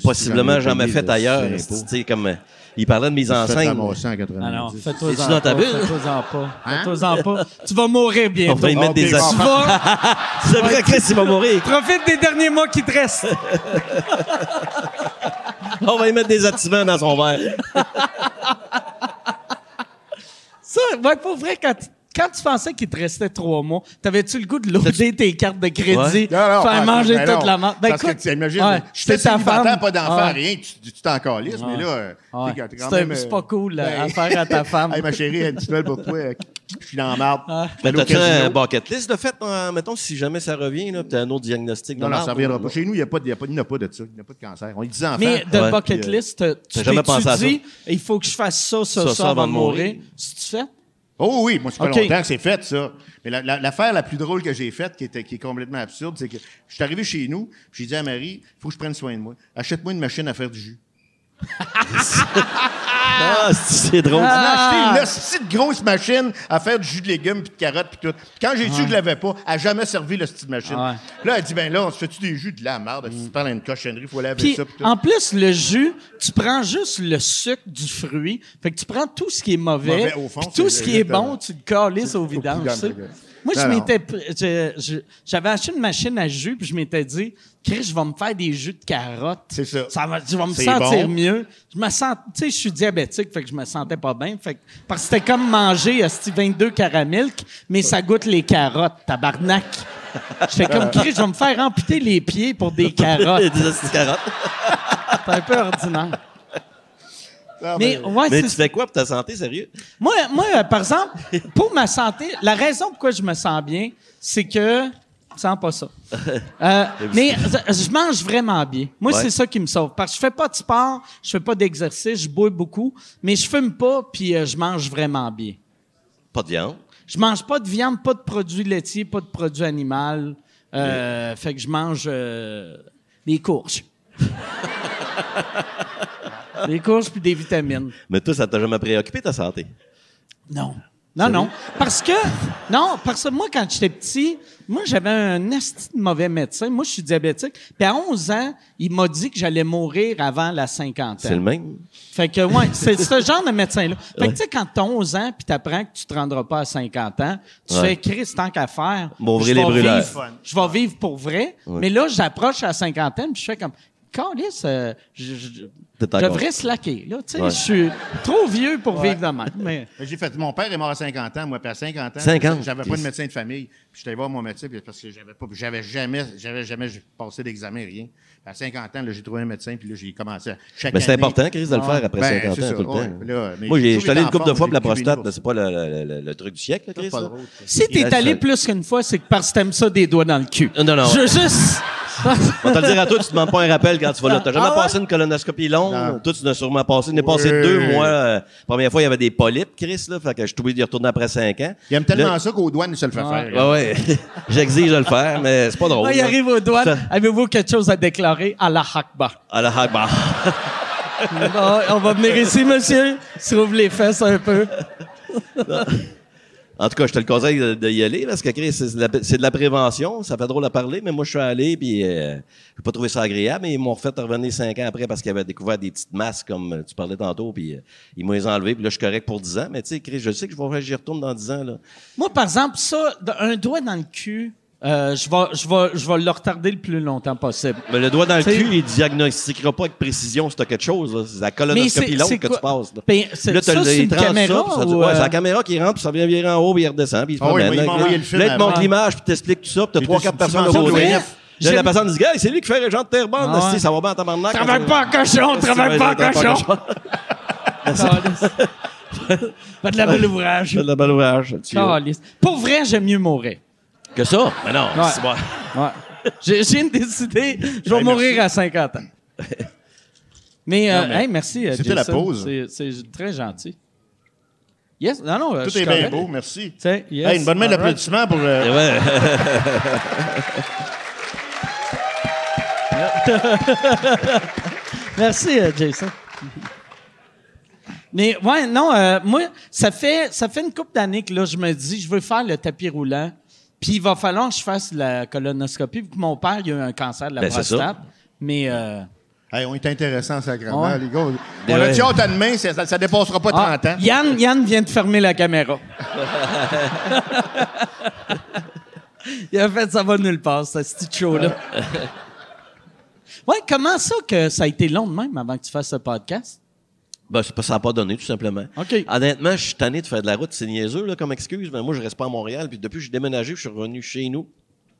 possiblement j'en ai jamais fait de ailleurs. impôts. Tu sais, comme, il parlait de mise en fais scène. ramasser en 90. Ah non, fais-toi-en pas, bulle? Fais-toi-en pas. Hein? Fais-toi-en pas. Tu vas mourir On bientôt. va y mettre des. Tu vas... C'est vrai, Chris, il va mourir. Profite des derniers mois qui te restent. On va y mettre des activants dans son verre. Ça, ouais, pour vrai, quand, quand tu pensais qu'il te restait trois mois, t'avais-tu le goût de loader tes cartes de crédit, Ouais. Non, non, faire ah, manger ben toute non. la menthe? Ben, Parce écoute, que tu imagines, ouais, célibataire, pas d'enfant, Ouais. rien, tu t'en calisses, mais là, euh, t'es quand C'est même, c'est euh, pas cool ben, à faire à ta femme. Hey, ma chérie, une petite pour toi. euh, Je suis dans la marde. Mais t'as-tu un bucket list de fait, euh, mettons, si jamais ça revient, là, t'as un autre diagnostic de Non, non, ça reviendra pas. Chez nous, il n'y a, pas de- ça. Il n'y a pas de cancer. On est 10 enfants. Mais de bucket euh, list, tu ça? dit, il faut que je fasse ça, ça, ça, avant de mourir. mourir. Si tu fais? Oh oui, moi, fait OK. longtemps que c'est fait, ça. Mais la- la- l'affaire la, plus drôle que j'ai faite, qui, était, qui est complètement absurde, c'est que je suis arrivé chez nous, j'ai dit à Marie, il faut que je prenne soin de moi. Achète-moi une machine à faire du jus. Ah, c'est drôle. Ah! acheté une petite grosse machine à faire du jus de légumes, puis de carottes, puis tout. Quand j'ai su que je l'avais pas, elle n'a jamais servi le petite machine. Ouais. Là, elle dit, ben là, on se fait-tu des jus de la merde? Tu parles d'une cochonnerie, il faut laver Puis, ça, puis tout. en plus, le jus, tu prends juste le sucre du fruit. Fait que tu prends tout ce qui est mauvais. Mauvais, au fond, puis tout ce qui est bon, tu le calisses au vidange. Moi, je m'étais, j'avais acheté une machine à jus, puis je m'étais dit, Chris, je vais me faire des jus de carottes. C'est ça. va, je vais me sentir bon. mieux. Je me sens, tu sais, je suis diabétique, fait que je me sentais pas bien. Fait que, parce que c'était comme manger esti 22 caramilk, mais ça goûte les carottes, tabarnak. J'étais comme, Chris, je vais me faire amputer les pieds pour des carottes. Des carottes. C'est un peu ordinaire. Mais ouais, Mais tu fais quoi pour ta santé, sérieux? moi, moi euh, par exemple, pour ma santé, la raison pourquoi je me sens bien, c'est que je sens pas ça. Euh, mais je, mange vraiment bien. Moi, Ouais. c'est ça qui me sauve. Parce que je fais pas de sport, je fais pas d'exercice, je bois beaucoup, mais je fume pas, puis euh, je mange vraiment bien. Pas de viande? Je mange pas de viande, pas de produits laitiers, pas de produits animaux. Euh, Fait que je mange euh, des courges. des courges puis des vitamines. Mais toi, ça t'a jamais préoccupé, ta santé? Non. Non, non. Parce que, non, parce que moi, quand j'étais petit, moi, j'avais un esti de mauvais médecin. Moi, je suis diabétique. Puis à 11 ans, il m'a dit que j'allais mourir avant la cinquantaine. C'est le même? Fait que, ouais, c'est ce genre de médecin-là. Fait que, tu sais, quand t'as 11 ans puis t'apprends que tu te rendras pas à 50 ans, tu Ouais. fais Chris, tant qu'à faire. M'ouvrir je les vais vivre- Je vais vivre pour vrai. Mais là, j'approche à la cinquantaine puis je fais comme, Calice, euh, je, je- je devrais slacker. Là, tu sais, Ouais. je suis trop vieux pour vivre de même. Mais, Ben, J'ai fait. Mon père est mort à 50 ans. Moi, puis à 50 ans, 50, j'avais pas de médecin de famille. Puis j'étais allé voir mon médecin parce que j'avais pas, j'avais jamais, j'avais jamais passé d'examen, rien. À 50 ans, là, j'ai trouvé un médecin puis là, j'ai commencé à chaque Mais c'est année- important, Chris, de le faire après Ben, 50 c'est ans, ça, tout le temps. ouais. Là, mais Moi, je suis allé une couple de fois pour la prostate, c'est pas le, le- le- le truc du siècle, Chris. Si t'es allé plus qu'une fois, c'est que parce que t'aimes ça des doigts dans le cul. Non, non, Je juste. On va te le dire à toi, tu te demandes pas un rappel quand tu vas là. T'as jamais Ah ouais? passé une colonoscopie longue? Non. Toi, tu n'as sûrement passé. n'es passé Oui. deux mois. euh, première fois, il y avait des polypes, Chris, là. Fait que je suis obligé d'y retourner après cinq ans. Il aime tellement Là- ça qu'aux douanes, il se le fait faire. Ouais, ouais. J'exige de le faire, mais c'est pas drôle. Là, il là. arrive aux douanes. Ça- Avez-vous quelque chose à déclarer? Allah Akbar. À la Hagbar. Ah, on va venir ici, monsieur. S'ouvre les fesses un peu. En tout cas, je te le conseille de, de y aller parce que Chris, c'est de, de la prévention. Ça fait drôle à parler, mais moi, je suis allé puis euh, j'ai pas trouvé ça agréable. Mais ils m'ont refait revenir cinq ans après parce qu'ils avaient découvert des petites masses comme tu parlais tantôt. Puis euh, ils m'ont les. Puis là, je suis correct pour 10 ans. Mais tu sais, Chris, je sais que je vais j'y retourne dans 10 ans. Là. Moi, par exemple, ça, un doigt dans le cul, euh, je vais, je vais, je vais le retarder le plus longtemps possible. Mais le doigt dans le cul, il diagnostiquera pas avec précision si t'as quelque chose. là. C'est la colonoscopie longue que tu passes. Là. Ben, c'est- Là, t'as ça, le- c'est il une tranche caméra ça, puis ça- ou, ouais, euh, c'est la caméra qui rentre, puis ça vient virer en haut, puis il redescend, puis il se Ah promène. Là, envoyé le film Là, il te montre l'image, puis t'explique tout ça, puis t'as trois, tu- quatre personnes mentionnes au le côté. ONF. Là, la personne dit, gars, c'est lui qui fait Jean de Terrebonne, Ah ouais. ça va bien en tabarnak. Travaille pas en cochon, travaille pas en cochon. Pas de la belle ouvrage. Fais de la balle ouvrage. Pour vrai, j'aime mieux mourir. Que ça? Mais non, Ouais. c'est bon. Ouais. J'ai, j'ai décidé, je vais Hey, mourir à 50 ans. Mais, euh, Non, mais hey, merci. euh, c'était la pause. C'est, c'est très gentil. Yes, non, non, euh, je Tout est bien beau, merci. Tiens, yes, Hey, une bonne main right. d'applaudissement pour. euh, Ouais. Merci, Jason. Mais ouais, non, euh, moi, ça fait, ça fait une couple d'années que là, je me dis, je veux faire le tapis roulant. Puis il va falloir que je fasse la colonoscopie, vu que mon père, il a eu un cancer de la Ben, prostate. Mais. euh, Hey, on est intéressant, sacrément, Ouais. les gars. On a dit hâte à demain, ça, ça, dépassera pas 30 ah, ans. Yann, Yann vient de fermer la caméra. il a fait ça va nulle part, ce petit show-là. Ouais, comment ça que ça a été long de même avant que tu fasses ce podcast? Ben, c'est pas, ça n'a pas donné, tout simplement. OK. Honnêtement, je suis tanné de faire de la route. C'est niaiseux, là, comme excuse. Mais moi, je reste pas à Montréal. Puis depuis que j'ai déménagé, je suis revenu chez nous.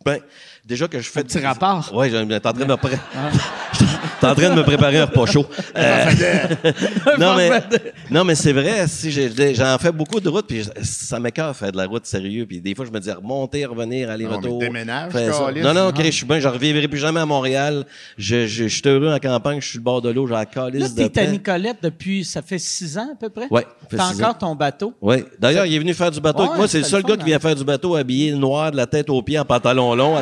Ben, déjà que je fais... Un petit rapport. Oui, t'es en, train de me pré- T'es en train de me préparer un repas chaud. Euh, non, mais, non, mais c'est vrai. Si j'ai- j'en fais beaucoup de routes, puis ça m'écœure faire de la route sérieux. Puis des fois, je me dis remonter, revenir, aller, Non, retour. mais déménage. Non, non, ok, je suis bien. Je reviendrai plus jamais à Montréal. Je, je, je suis heureux en campagne. Je suis le bord de l'eau. J'ai la calice de t'es à. Nicolette depuis, ça fait six ans à peu près? Fait T'as encore ans. ton bateau? Oui. D'ailleurs, il est venu faire du bateau avec moi. C'est le seul le gars qui vient hein. faire du bateau habillé noir de la tête aux pieds en pantalon long.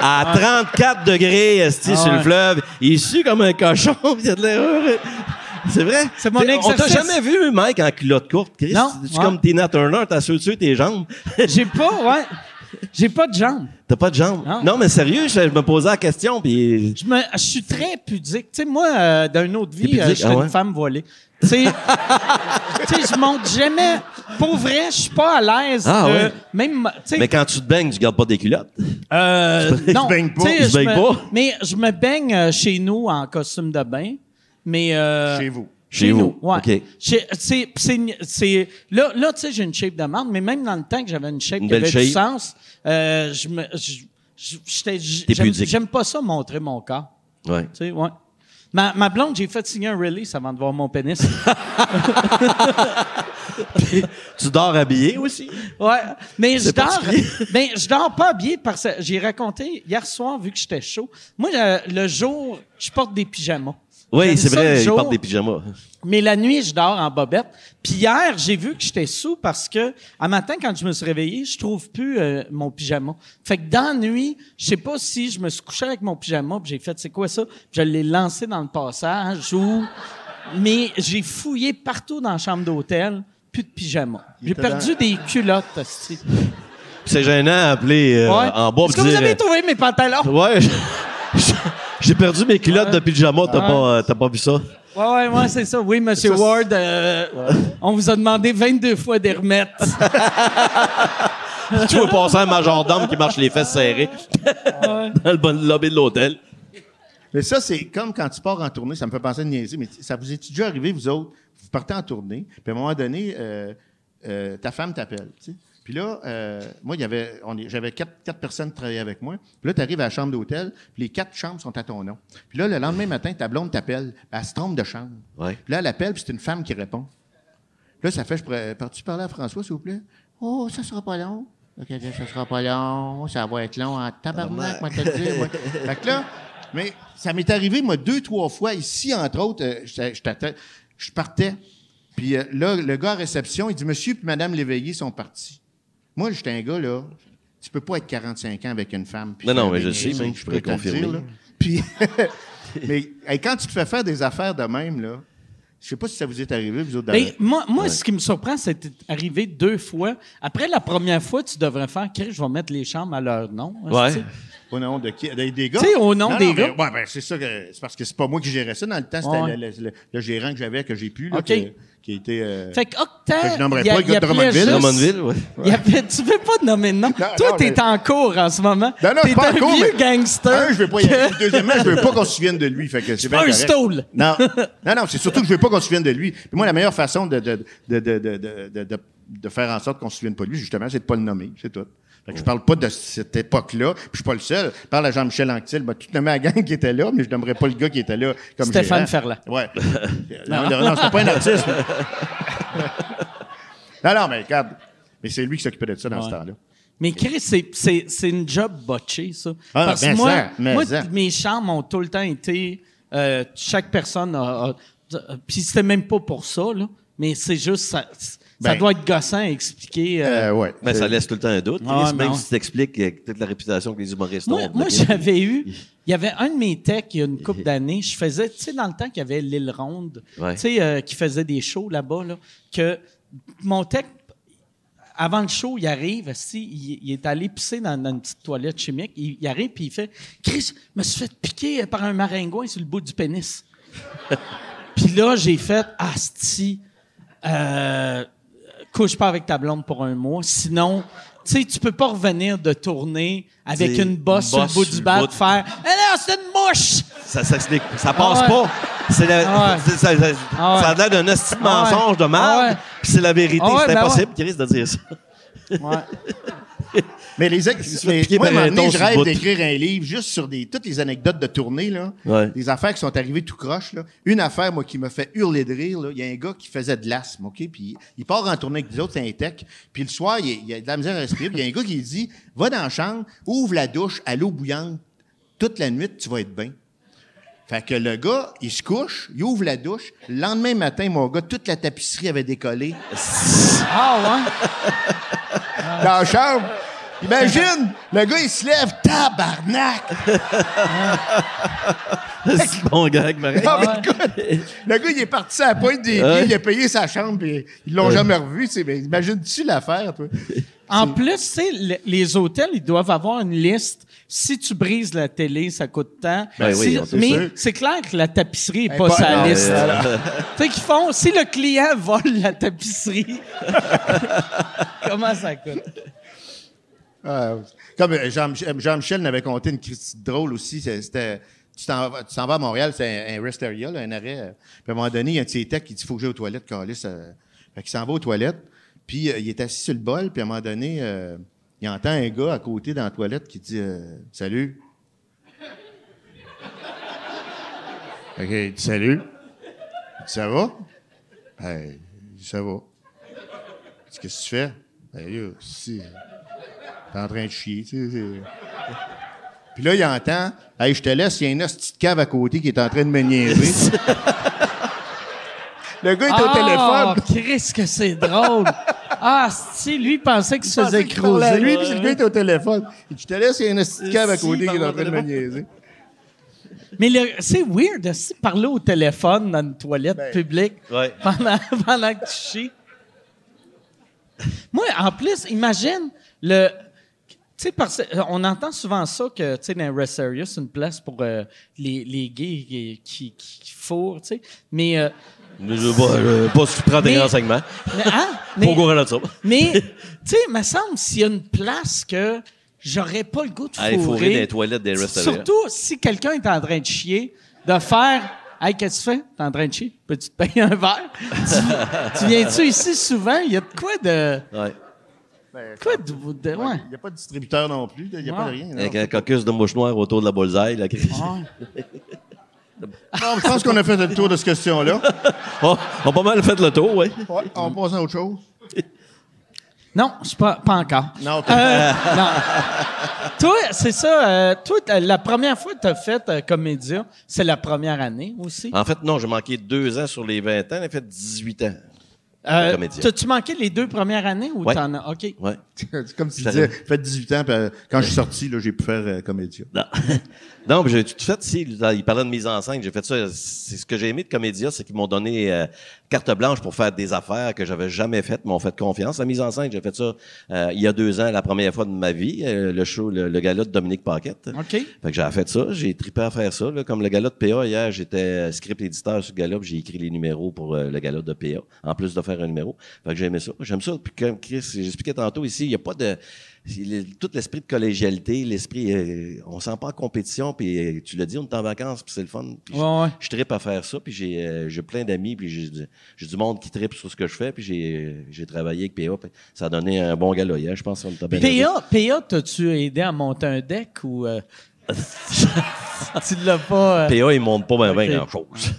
À 34 degrés, esti, Ah sur le ouais. fleuve. Il sue comme un cochon. pis il a de l'air heureux. C'est vrai? C'est mon T'sais, On t'a exercice. jamais vu, Mike, en culotte courte, Chris? Non, Tu ouais. comme Tina Turner, t'as dessus tes jambes. J'ai pas, ouais. J'ai pas de jambes. T'as pas de jambes? Non. Non, mais sérieux, je, je me posais la question, puis Je, me, je suis très pudique. Tu sais, moi, euh, d'une autre vie, euh, j'étais ah ouais? une femme voilée. Tu sais, tu je monte jamais. Pour vrai, je suis pas à l'aise. Ah de- ouais? Même, tu sais, Mais quand tu te baignes, tu gardes pas des culottes? euh, non, se baigne pas. tu sais, je baigne me- pas? Mais je me baigne euh, chez nous en costume de bain. Mais euh, Chez vous. Chez, vous, ouais. OK. Chez- c'est, c'est, c'est- là, là tu sais, j'ai une shape de merde, mais même dans le temps que j'avais une shape Une qui avait du shape. sens, euh, je me, je- je- j'étais- T'es j'aime, pudique. j'aime pas ça montrer mon corps. Ouais. Tu sais, ouais. Ma, ma blonde, j'ai fait signer un release avant de voir mon pénis. Tu dors habillé aussi? ouais. Mais je dors. ben, je dors pas habillé parce que j'ai raconté hier soir, vu que j'étais chaud. Moi, le, le jour, je porte des pyjamas. Oui, c'est vrai, ils portent des pyjamas. Mais la nuit, je dors en bobette. Puis hier, j'ai vu que j'étais sous parce que, un matin, quand je me suis réveillé, je trouve plus euh, mon pyjama. Fait que dans la nuit, je sais pas si je me suis couché avec mon pyjama, puis j'ai fait, c'est quoi ça? Puis je l'ai lancé dans le passage ou... Mais j'ai fouillé partout dans la chambre d'hôtel, plus de pyjama. J'ai perdu des culottes, esti. C'est gênant à appeler euh, Ouais. en bas Est-ce que vous avez trouvé mes pantalons? Ouais, j'ai perdu mes culottes de pyjama, t'as pas, t'as pas vu ça? Ouais, ouais, ouais, c'est ça. Oui, Monsieur Ward, euh, on vous a demandé 22 fois des remettre. tu veux passer un majordome qui marche les fesses serrées dans le bon lobby de l'hôtel. Mais ça, c'est comme quand tu pars en tournée, ça me fait penser à niaiser, mais ça vous est déjà arrivé, vous autres, vous partez en tournée, puis à un moment donné, euh, euh, ta femme t'appelle, tu sais. Puis là, euh, moi, il y avait, on est- j'avais quatre, quatre personnes qui travaillaient avec moi. Puis là, tu arrives à la chambre d'hôtel, puis les quatre chambres sont à ton nom. Puis là, le lendemain matin, ta blonde t'appelle, elle se trompe de chambre. Ouais. Puis là, elle appelle, puis c'est une femme qui répond. Puis là, ça fait, je pourrais, peux-tu parler à François, s'il vous plaît? Oh, ça sera pas long. OK, ça sera pas long. Ça va être long en tabarnak, moi, te le dire. moi. fait que là, mais ça m'est arrivé, moi, deux, trois fois, ici, entre autres, euh, je, partais. Puis euh, là, le gars à réception, il dit Monsieur puis Madame Léveillé sont partis. Moi, j'étais un gars, là. Tu peux pas être 45 ans avec une femme. puis Non, non, mais je sais, même, je pourrais peux te le confirmer. dire, là. Puis, mais hey, quand tu te fais faire des affaires de même, là, je sais pas si ça vous est arrivé, vous autres, dans- moi, moi ce qui me surprend, c'est arrivé deux fois. Après la première fois, tu devrais faire, Chris, je vais mettre les chambres à leur nom. Ouais. esti. Au nom de qui? Des, des gars? Tu sais, au nom Non, des non, gars. mais- ouais, ben, c'est ça que, c'est parce que c'est pas moi qui gérais ça. Dans le temps, c'était Ouais. le, le- le- le gérant que j'avais, que j'ai pu, là, OK. que- qui a été, euh, Fait que je nommerai il y a- pas le gars il de Drummondville. juste- Drummondville, ouais. tu veux pas nommer de nom. Toi, t'es mais- en cours en ce moment. Non, non, t'es c'est pas un en cours, vieux mais- gangster. Un, je veux pas y aller. Deuxièmement, je veux pas qu'on se souvienne de lui. Fait que c'est bien un stole. Non, non, non, c'est surtout que je veux pas qu'on se souvienne de lui. Puis moi, la meilleure façon de, de, de, de, de, de, de, de- de faire en sorte qu'on se souvienne pas de lui, justement, c'est de pas le nommer. C'est tout. Fait que je parle pas de cette époque-là, puis je suis pas le seul. Je parle à Jean-Michel Anctil, ben, tout nommer la gang qui était là, mais je nommerai pas le gars qui était là comme Stéphane. Ferland. Ouais. non, non, non, c'était pas un artiste. non, non, mais regarde. Mais c'est lui qui s'occupait de ça dans ce temps-là. Mais Chris, c'est, une job botchée, ça. Ah, Parce que ben moi, ça, mais moi ça. mes chambres ont tout le temps été... euh, chaque personne a... a- a- Puis c'était même pas pour ça, là. Mais c'est juste... Ça, ça Ben. doit être gossant à expliquer... euh, Euh, ouais. Ben, ça laisse tout le temps un doute. Ah, Chris, même non. si tu t'expliques euh, toute la réputation que les humoristes Moi, ont. moi j'avais eu. Il y avait un de mes techs, il y a une couple d'années, je faisais, tu sais, dans le temps qu'il y avait l'île Ronde, Ouais. tu sais, euh, qui faisait des shows là-bas, là, que mon tech, avant le show, il arrive, esti, il, il est allé pisser dans, dans une petite toilette chimique. Il, il arrive puis il fait Chris, je me suis fait piquer par un maringouin sur le bout du pénis. puis là, j'ai fait Asti, euh, couche pas avec ta blonde pour un mois, sinon. Tu sais, tu peux pas revenir de tourner avec une bosse une sur le bout du bat, de faire Eh non, c'est une mouche! Ça, ça, ça passe Ah ouais. pas. C'est la- Ah ouais. ça, ça- Ah ouais. ça a l'air d'un hostie de Ah mensonge de mal, ouais. puis c'est la vérité. C'est ben impossible, Chris, de dire ça. Ouais. Mais les ex- moi, à un par un moment donné, ton je rêve d'écrire un livre juste sur des, toutes les anecdotes de tournée, là. Ouais. Des affaires qui sont arrivées tout croche, là. Une affaire, moi, qui me fait hurler de rire, là. Il y a un gars qui faisait de l'asthme, OK? Puis il part en tournée avec des autres, c'est un tech. Puis le soir, il, il a de la misère à respirer. Puis il y a un gars qui dit, va dans la chambre, ouvre la douche à l'eau bouillante. Toute la nuit, tu vas être bien. Fait que le gars, il se couche, il ouvre la douche. Le lendemain matin, mon gars, toute la tapisserie avait décollé. Ah ouais? dans la chambre. Imagine, le gars, il se lève, tabarnak! c'est bon gag, Marie. Non, mais écoute, le gars, il est parti à la pointe des pieds, il a payé sa chambre, puis ils l'ont jamais revu. mais Imagine-tu l'affaire, toi? En plus, tu sais, le- les hôtels, ils doivent avoir une liste. Si tu brises la télé, ça coûte tant. Ben oui, Si- mais c'est clair que la tapisserie n'est pas est pas- sur la non, liste. euh, tu sais qu'ils font, si le client vole la tapisserie, comment ça coûte? Ah, comme euh, Jean- Jean-Michel m'avait conté une critique drôle aussi. C'était. Tu t'en vas, à Montréal, c'est un, un rest area, là, un arrêt. euh, Puis à un moment donné, il y a un de ses techs qui dit Faut que j'aille aux toilettes, Carlis. Euh, fait qu'il s'en va aux toilettes. Puis euh, il est assis sur le bol. Puis à un moment donné, euh, il entend un gars à côté dans la toilette qui dit euh, Salut. Que, il dit Salut. Il dit, Ça va Ben, il dit, Ça va. Il dit, Qu'est-ce que tu fais Ben, là, si. T'es en train de chier, tu sais. Puis là, il entend, hey, je te laisse, il y a une de cave à côté qui est en train de me niaiser. Le gars est au Ah, téléphone. Chris, que c'est drôle! Ah, si, lui, il pensait qu'il se faisait creuser. lui, puis le gars est au téléphone. Il dit, Je te laisse, il y a une hostie de cave à côté qui est en train de me niaiser. Mais le- c'est weird de si parler au téléphone dans une toilette Ben, publique Ouais. pendant, pendant que tu chies. Moi, en plus, imagine le. Tu sais, parce- on entend souvent ça que, tu sais, dans Rest Area, c'est une place pour euh, les, les gays qui, qui, qui fourrent, tu sais. Mais, euh, Je veux pas, je veux pas si tu prends des Mais- renseignements. mais, hein? Pas Mais- au courant de ça. mais, tu sais, il me semble s'il y a une place que j'aurais pas le goût de fourrer. Aller fourrer dans les toilettes des restaurants. Surtout si quelqu'un est en train de chier, de faire Hey, qu'est-ce que tu fais? T'es en train de chier? Peux-tu te payer un verre? tu, tu viens-tu ici souvent? Il y a de quoi de. Ouais. Quoi de. de- ouais. Il n'y a pas de distributeur non plus, il n'y a pas de rien. Avec un caucus de mouche noire autour de la bullseye, la crise. Ouais. Non, je pense qu'on a fait le tour de cette question-là. On a pas mal fait le tour, oui. Ouais, on passe à autre chose. Non, c'est pas, pas encore. Non. Euh, non. toi, c'est ça. euh, toi, la première fois que tu as fait euh, Comédia, c'est la première année aussi? En fait, non, j'ai manqué deux ans sur les 20 ans. J'ai fait 18 ans. Euh, Comédia. T'as-tu manqué les deux premières années ou Ouais. t'en as? OK. Ouais. C'est comme si tu disais, fait 18 ans, puis euh, quand je suis sorti, là, j'ai pu faire euh, comédien. Non. non, j'ai tout fait, si, il parlait de mise en scène, j'ai fait ça. C'est ce que j'ai aimé de Comédia, c'est qu'ils m'ont donné euh, carte blanche pour faire des affaires que j'avais jamais faites, m'ont fait confiance. La mise en scène, j'ai fait ça euh, il y a deux ans, la première fois de ma vie, euh, le show, le, le gala de Dominique Paquette. OK. Fait que j'ai fait ça, j'ai trippé à faire ça. là. Comme le gala de PA, hier, j'étais euh, script éditeur sur le gala, j'ai écrit les numéros pour euh, le gala de PA, en plus de faire un numéro. Fait que j'ai aimé ça. J'aime ça. Puis comme Chris, j'expliquais tantôt ici, il n'y a pas de... tout l'esprit de collégialité, l'esprit... euh, on sent pas en compétition, puis euh, tu l'as dit, on est en vacances, puis c'est le fun. Puis je- Ouais, ouais. je trippe à faire ça, puis j'ai euh, j'ai plein d'amis, puis j'ai du- monde qui trippe sur ce que je fais, puis j'ai j'ai travaillé avec PA, puis ça a donné un bon gala hier, je pense qu'on t'a bien. PA, PA, t'as-tu aidé à monter un deck ou. euh, tu l'as pas. euh, PA, il monte pas bien Ok. grand-chose.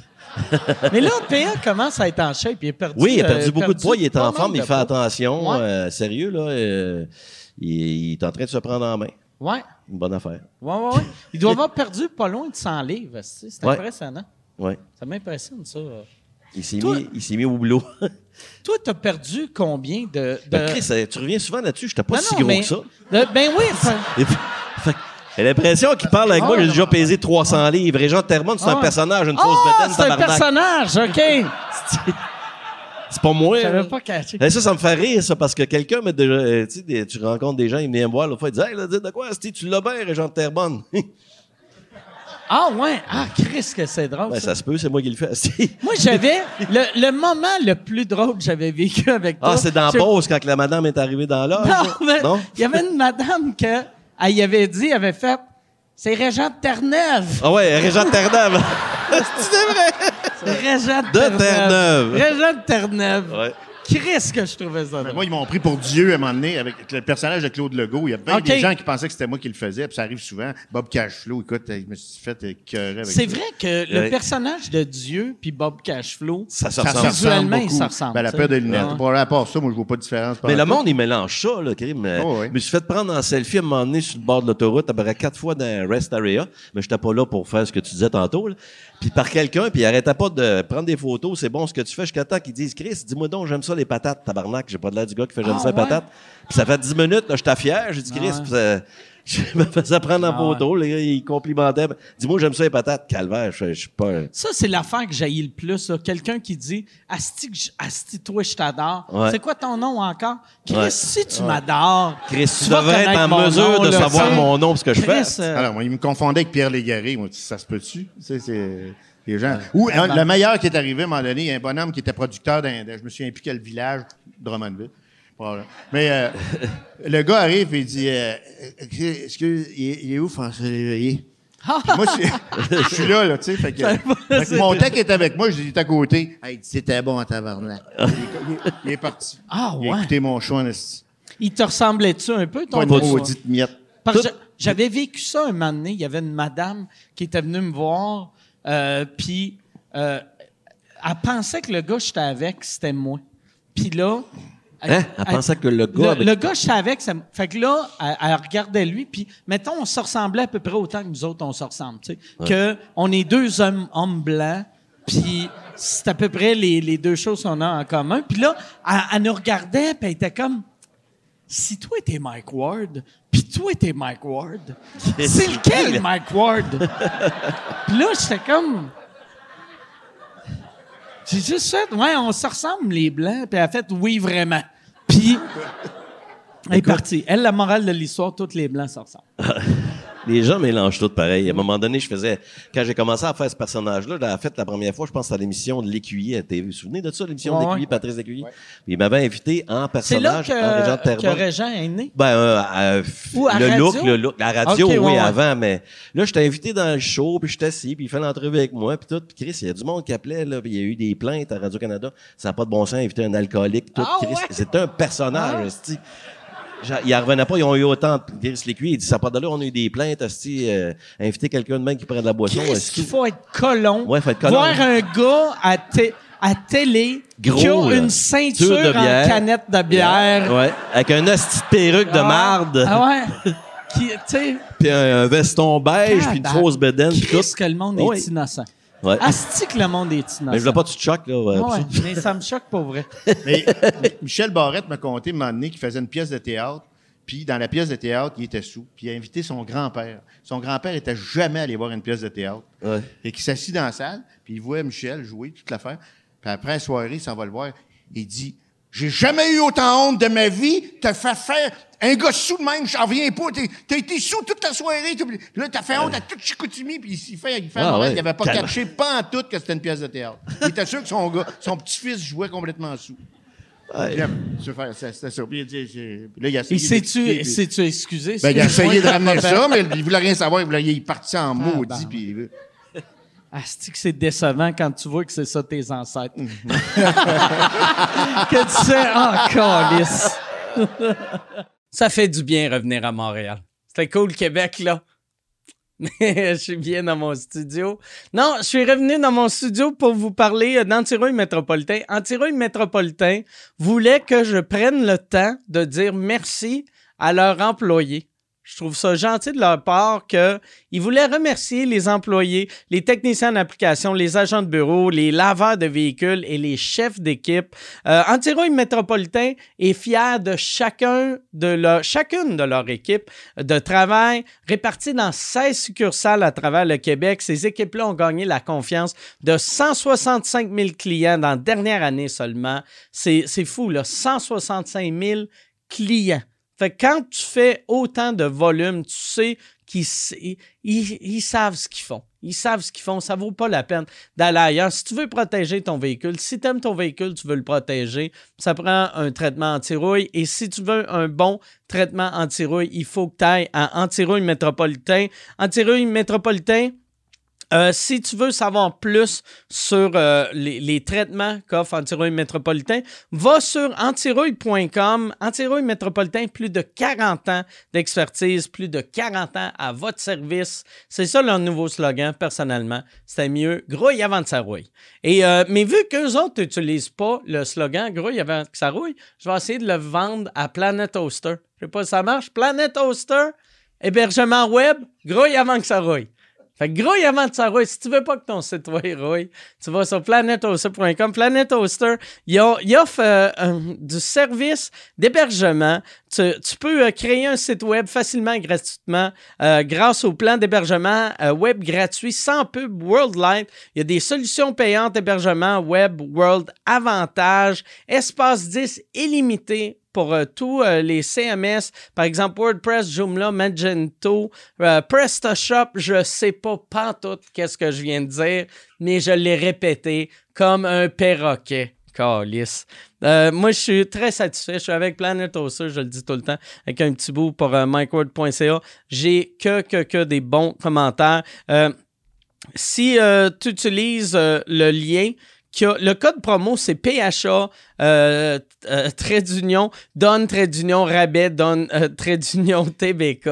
Mais là, PA commence à être en shape. Il a perdu. Oui, il a perdu euh, beaucoup de poids, il est en forme, il fait attention. Ouais. euh, sérieux, là. euh, il, il est en train de se prendre en main. Ouais. Une bonne affaire. Ouais, ouais, ouais. Il doit avoir perdu pas loin de 100 livres. C'est Ouais. impressionnant. Ouais. Ça m'impressionne, ça. Il s'est mis, il s'est mis au boulot. Toi, t'as perdu combien de. de... Ben, Chris, tu reviens souvent là-dessus, j'étais pas Non, si non, gros mais- que ça. de- ben oui. fait j'ai l'impression qu'il parle avec moi, j'ai déjà pesé 300 livres. Et Jean Termon, c'est Ah. un personnage, une fausse Ah, bédaine, c'est un tabarnak. personnage, OK. C'est pas moi. J'avais pas catché. Eh, ça, ça me fait rire, ça, parce que quelqu'un m'a déjà. euh, tu sais, tu rencontres des gens, ils viennent me voir l'autre fois, ils disent Hey, là, dis de quoi, Asti, tu l'as bien, Régent de Terrebonne? Ah ouais, ah Chris que c'est drôle. ben, ça. ça se peut, c'est moi qui le fais. Moi j'avais le, le moment le plus drôle que j'avais vécu avec toi. Ah, c'est dans pause quand la madame est arrivée dans l'âge. Non, mais il y avait une madame que elle y avait dit, elle avait fait c'est Régent de Terre-Neuve. Ah ouais, Régent de Terre-Neuve. C'est Régent de, Terre-Neuve. Régent de Terre-Neuve. ouais. Chris que je trouvais ça. Mais moi, ils m'ont pris pour Dieu à un moment donné avec le personnage de Claude Legault. Il y a bien OK. des gens qui pensaient que c'était moi qui le faisais, puis ça arrive souvent. Bob Cashflow, écoute, je me suis fait écœurer avec C'est ça. vrai que le personnage de Dieu puis Bob Cashflow, Ça se Ça ressemble. se Visuellement, ressemble ils beaucoup. se ressemblent, Ben, la paire de lunettes. Ouais. Pour à part ça, moi, je vois pas de différence. Mais le monde, il mélange ça, là, Karim. Oh, oui. Je me suis fait prendre en selfie à un moment donné sur le bord de l'autoroute, à peu près quatre fois dans un rest area, mais j'étais pas là pour faire ce que tu disais tantôt. là. Puis par quelqu'un, puis il arrêtait pas de prendre des photos, c'est bon ce que tu fais, jusqu'à temps qu'ils disent Chris, dis-moi donc, j'aime ça les patates, tabarnak, j'ai pas de l'air du gars qui fait j'aime Ah, ça les ouais? patates. Puis ça fait dix minutes, là, j'étais fier, j'ai dit Chris, Ah, ouais. Je me faisais prendre en Ah, photo, les gars, ils complimentaient. Dis-moi, j'aime ça les patates, calvaire, je je suis pas. un- ça c'est l'affaire que j'haïs le plus. là. Quelqu'un qui dit Asti, Asti, toi, je t'adore. Ouais. C'est quoi ton nom encore? Chris, Ouais. si tu m'adores. Chris, tu, vas devrais être connaître en mon mesure nom, de là, savoir mon nom, parce que je fais. Euh, Alors, moi, il me confondait avec Pierre Légaré. Moi, ça se peut-tu? Tu sais, c'est... Les gens. Ou un- le meilleur qui est arrivé à un moment donné, il y a un bonhomme qui était producteur d'un. d'un- Je me souviens plus quel village, Drummondville. Mais euh, le gars arrive et il dit euh, Excuse, il est, il est où François Léveillé? Moi, je suis- je suis là, là, tu sais. Fait que, fait que mon tech est avec moi, je dis, il est à côté. Hey, il dit, c'était bon en tabarnak. il, est, il est- il est parti. Ah, Il a ouais. écouté mon choix. Il te ressemblait-tu un peu, ton Pas une maudite miette. Parce que j'a- j'avais vécu ça un moment donné. Il y avait une madame qui était venue me voir, euh, puis euh, elle pensait que le gars que j'étais avec, c'était moi. Puis là... Hein? Elle pensait que le gars. Le, le gars que j'étais avec, ça, fait que là, elle, elle regardait lui, puis mettons, on se ressemblait à peu près autant que nous autres, on se ressemble, tu sais. Que on est deux hommes, hommes blancs, puis c'est à peu près les, les deux choses qu'on a en commun. Puis là, elle, elle nous regardait, puis elle était comme si toi t'es Mike Ward, puis toi t'es Mike Ward, c'est lequel Mike Ward? puis là, j'étais comme. J'ai juste fait, ouais, on se ressemble les blancs, puis elle a fait oui vraiment. Puis elle est partie. Elle, la morale de l'histoire, tous les blancs se ressemblent. Les gens mélangent tout pareil. À un moment donné, je faisais, quand j'ai commencé à faire ce personnage-là, l'avais fait la première fois, je pense, à l'émission de l'Écuyer à TV. Vous vous souvenez de ça, l'émission Ouais, de l'Écuyer. Patrice L'Écuyer? Il m'avait invité en C'est là personnage, en Régent de que, que. Régent est né? Ben, euh, euh, f- Ou à le radio? look, le look. La radio, oui, ouais. avant, mais là, j'étais invité dans le show, puis j'étais assis, puis il fait l'entrevue avec moi, puis tout. Puis Chris, il y a du monde qui appelait, là, puis il y a eu des plaintes à Radio-Canada. Ça n'a pas de bon sens, inviter un alcoolique, tout. Ah, Chris, ouais? c'était un personnage, Ah. Il en revenait pas, ils ont eu autant de Chris Lécuyer, il dit, ça pas d'allure, on a eu des plaintes, esti, euh, inviter quelqu'un de même qui prend de la boisson, Qu'est-ce esti. qu'il faut être colon? Ouais, faut être colon. Voir un gars à, té- à télé Gros, qui a une ceinture Ceinture de bière. en canette de bière. Ouais, avec un esti de perruque de Ah, marde, Ah ouais? qui, tu sais, puis un, un veston beige, puis une fausse bedaine. Christ que le monde est Ouais. innocent. Ouais. Asti que le monde est innocent? Mais je voulais pas que tu te choques, là. ouais, Ah ouais, ça. mais ça me choque pour vrai. Mais Michel Barrette m'a conté un moment donné qu'il faisait une pièce de théâtre. Puis dans la pièce de théâtre, il était sous. Puis il a invité son grand-père. Son grand-père était jamais allé voir une pièce de théâtre. Ouais. Et qu'il s'assit dans la salle, puis il voit Michel jouer toute l'affaire. Puis après la soirée, il s'en va le voir. Il dit J'ai jamais eu autant honte de ma vie. T'as fait faire un gars sous de même, j'en reviens pas. T'as été sous toute la soirée. Là, t'as fait honte à tout Chicoutimi. Puis il fait, il fait Ah, ouais. il avait pas catché pas en tout que c'était une pièce de théâtre. Il était sûr que son gars, son petit-fils jouait complètement sous. C'était ça. Puis il d'expliquer, sais-tu excusé? Ben, il a essayé de ramener ça, mais il voulait rien savoir. Il, voulait- il est parti en maudit. ben. puis- Asti que c'est décevant quand tu vois que c'est ça tes ancêtres? Mhm. que tu sais, ah, calice. ça fait du bien revenir à Montréal. C'était cool, Québec, là. Mais je suis bien dans mon studio. Non, je suis revenu dans mon studio pour vous parler euh, d'Antirouille Métropolitain. Antirouille Métropolitain voulait que je prenne le temps de dire merci à leurs employés. Je trouve ça gentil de leur part qu'ils voulaient remercier les employés, les techniciens d'application, les agents de bureau, les laveurs de véhicules et les chefs d'équipe. Euh, Métropolitain est fier de chacun de leur, chacune de leur équipe de travail répartie dans 16 succursales à travers le Québec. Ces équipes-là ont gagné la confiance de 165 000 clients dans la dernière année seulement. C'est fou, là. 165 000 clients. Fait que quand tu fais autant de volume, tu sais qu'ils savent ce qu'ils font. Ils savent ce qu'ils font. Ça vaut pas la peine d'aller ailleurs. Si tu veux protéger ton véhicule, si tu aimes ton véhicule, tu veux le protéger, ça prend un traitement anti-rouille. Et si tu veux un bon traitement anti-rouille, il faut que tu ailles à Anti-Rouille Métropolitain. Anti-Rouille Métropolitain, euh, si tu veux savoir plus sur euh, les, traitements qu'offre Antirouille Métropolitain, va sur antirouille.com. Antirouille Métropolitain, plus de 40 ans d'expertise, plus de 40 ans à votre service. C'est ça leur nouveau slogan, personnellement. C'était mieux, grouille avant de ça rouille. Et, euh, mais vu qu'eux autres n'utilisent pas le slogan grouille avant que ça rouille, je vais essayer de le vendre à Planet Hoster. Je sais pas si ça marche. Planet Hoster, hébergement web, grouille avant que ça rouille. Fait que grouille avant de ça rouille. Si tu veux pas que ton site rouille, tu vas sur planethoster.com. Planet Hoster, il, offre euh, du service d'hébergement. Tu, peux euh, créer un site web facilement et gratuitement euh, grâce au plan d'hébergement web gratuit sans pub Worldline. Il y a des solutions payantes d'hébergement web World Avantage, espace 10 illimité pour euh, tous euh, les CMS, par exemple WordPress, Joomla, Magento, euh, PrestaShop, je sais pas pantoute qu'est-ce que je viens de dire, mais je l'ai répété comme un perroquet. Calice. Euh, moi, je suis très satisfait. Je suis avec Planet Hoster, je le dis tout le temps, avec un petit bout pour MikeWord.ca. J'ai que, que, que des bons commentaires. Si tu utilises le lien, le code promo, c'est PHA, euh, euh, trait d'union, donne trait d'union, rabais, donne euh, trait d'union, TBK.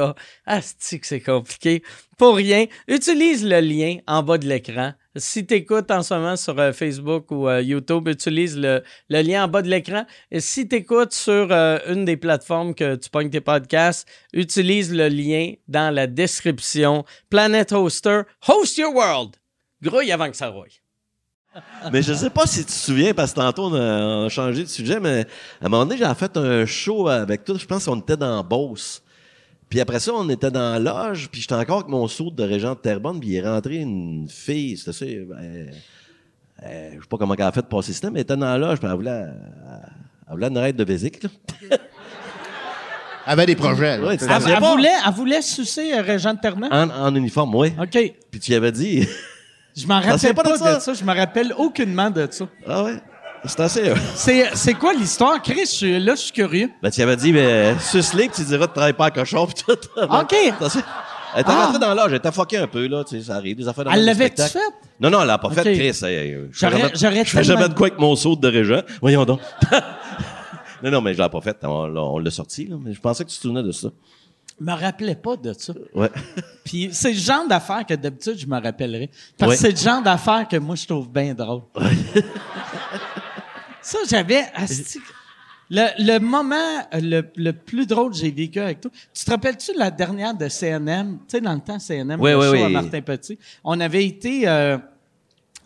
C'est que c'est compliqué. Pour rien, utilise le lien en bas de l'écran. Si tu écoutes en ce moment sur euh, Facebook ou euh, YouTube, utilise le, le lien en bas de l'écran. Et si tu écoutes sur euh, une des plateformes que tu pognes tes podcasts, utilise le lien dans la description. Planet Hoster, host your world. Grouille avant que ça rouille. Mais je sais pas si tu te souviens, parce que tantôt on a, on a changé de sujet, mais à un moment donné, j'ai fait un show avec toi. Je pense qu'on était dans Beauce. Puis après ça, on était dans la loge, puis j'étais encore avec mon saut de Régent de Terrebonne, puis il est rentré une fille, c'était ça, ben, euh, je sais pas comment elle a fait de passer ça, mais elle était dans la loge, puis elle voulait, elle, elle voulait une raide de vésicle, là. Elle avait des projets. là. Ouais, Elle, elle voulait, elle voulait sucer euh, Régent de Ternan? En, en uniforme, oui. OK. Puis tu y avais dit, Je m'en rappelle pas de de ça? Je me rappelle aucunement de ça. ah ouais, c'était assez... euh, C'est, c'est quoi l'histoire? Chris, je là, je suis curieux. Ben, tu avais dit, ben, suce-les, que tu diras de travailler pas à cochon, pis tout. OK. T'as su? Elle était Ah. rentrée dans l'âge, elle était fuckée un peu, là, tu sais, ça arrive, des affaires de Elle l'avait-tu spectacles. fait? Non, non, elle l'a pas fait, OK. Chris. hey, hey, je J'aurais- jamais- j'aurais Je fais jamais de quoi avec mon saut de régent. Voyons donc. non, non, mais je l'ai pas fait. On, l'a- on l'a sorti, là, mais je pensais que tu te souvenais de ça. Je me rappelais pas de ça. Ouais. Puis c'est le genre d'affaires que d'habitude, je me rappellerais. Parce Ouais. que c'est le genre d'affaires que moi, je trouve bien drôle. ça, j'avais... Le, le moment le, le plus drôle que j'ai vécu avec toi, tu te rappelles-tu de la dernière de CNM? Tu sais, dans le temps, CNM, Oui, le oui, show oui. à Martin Petit. On avait été... euh,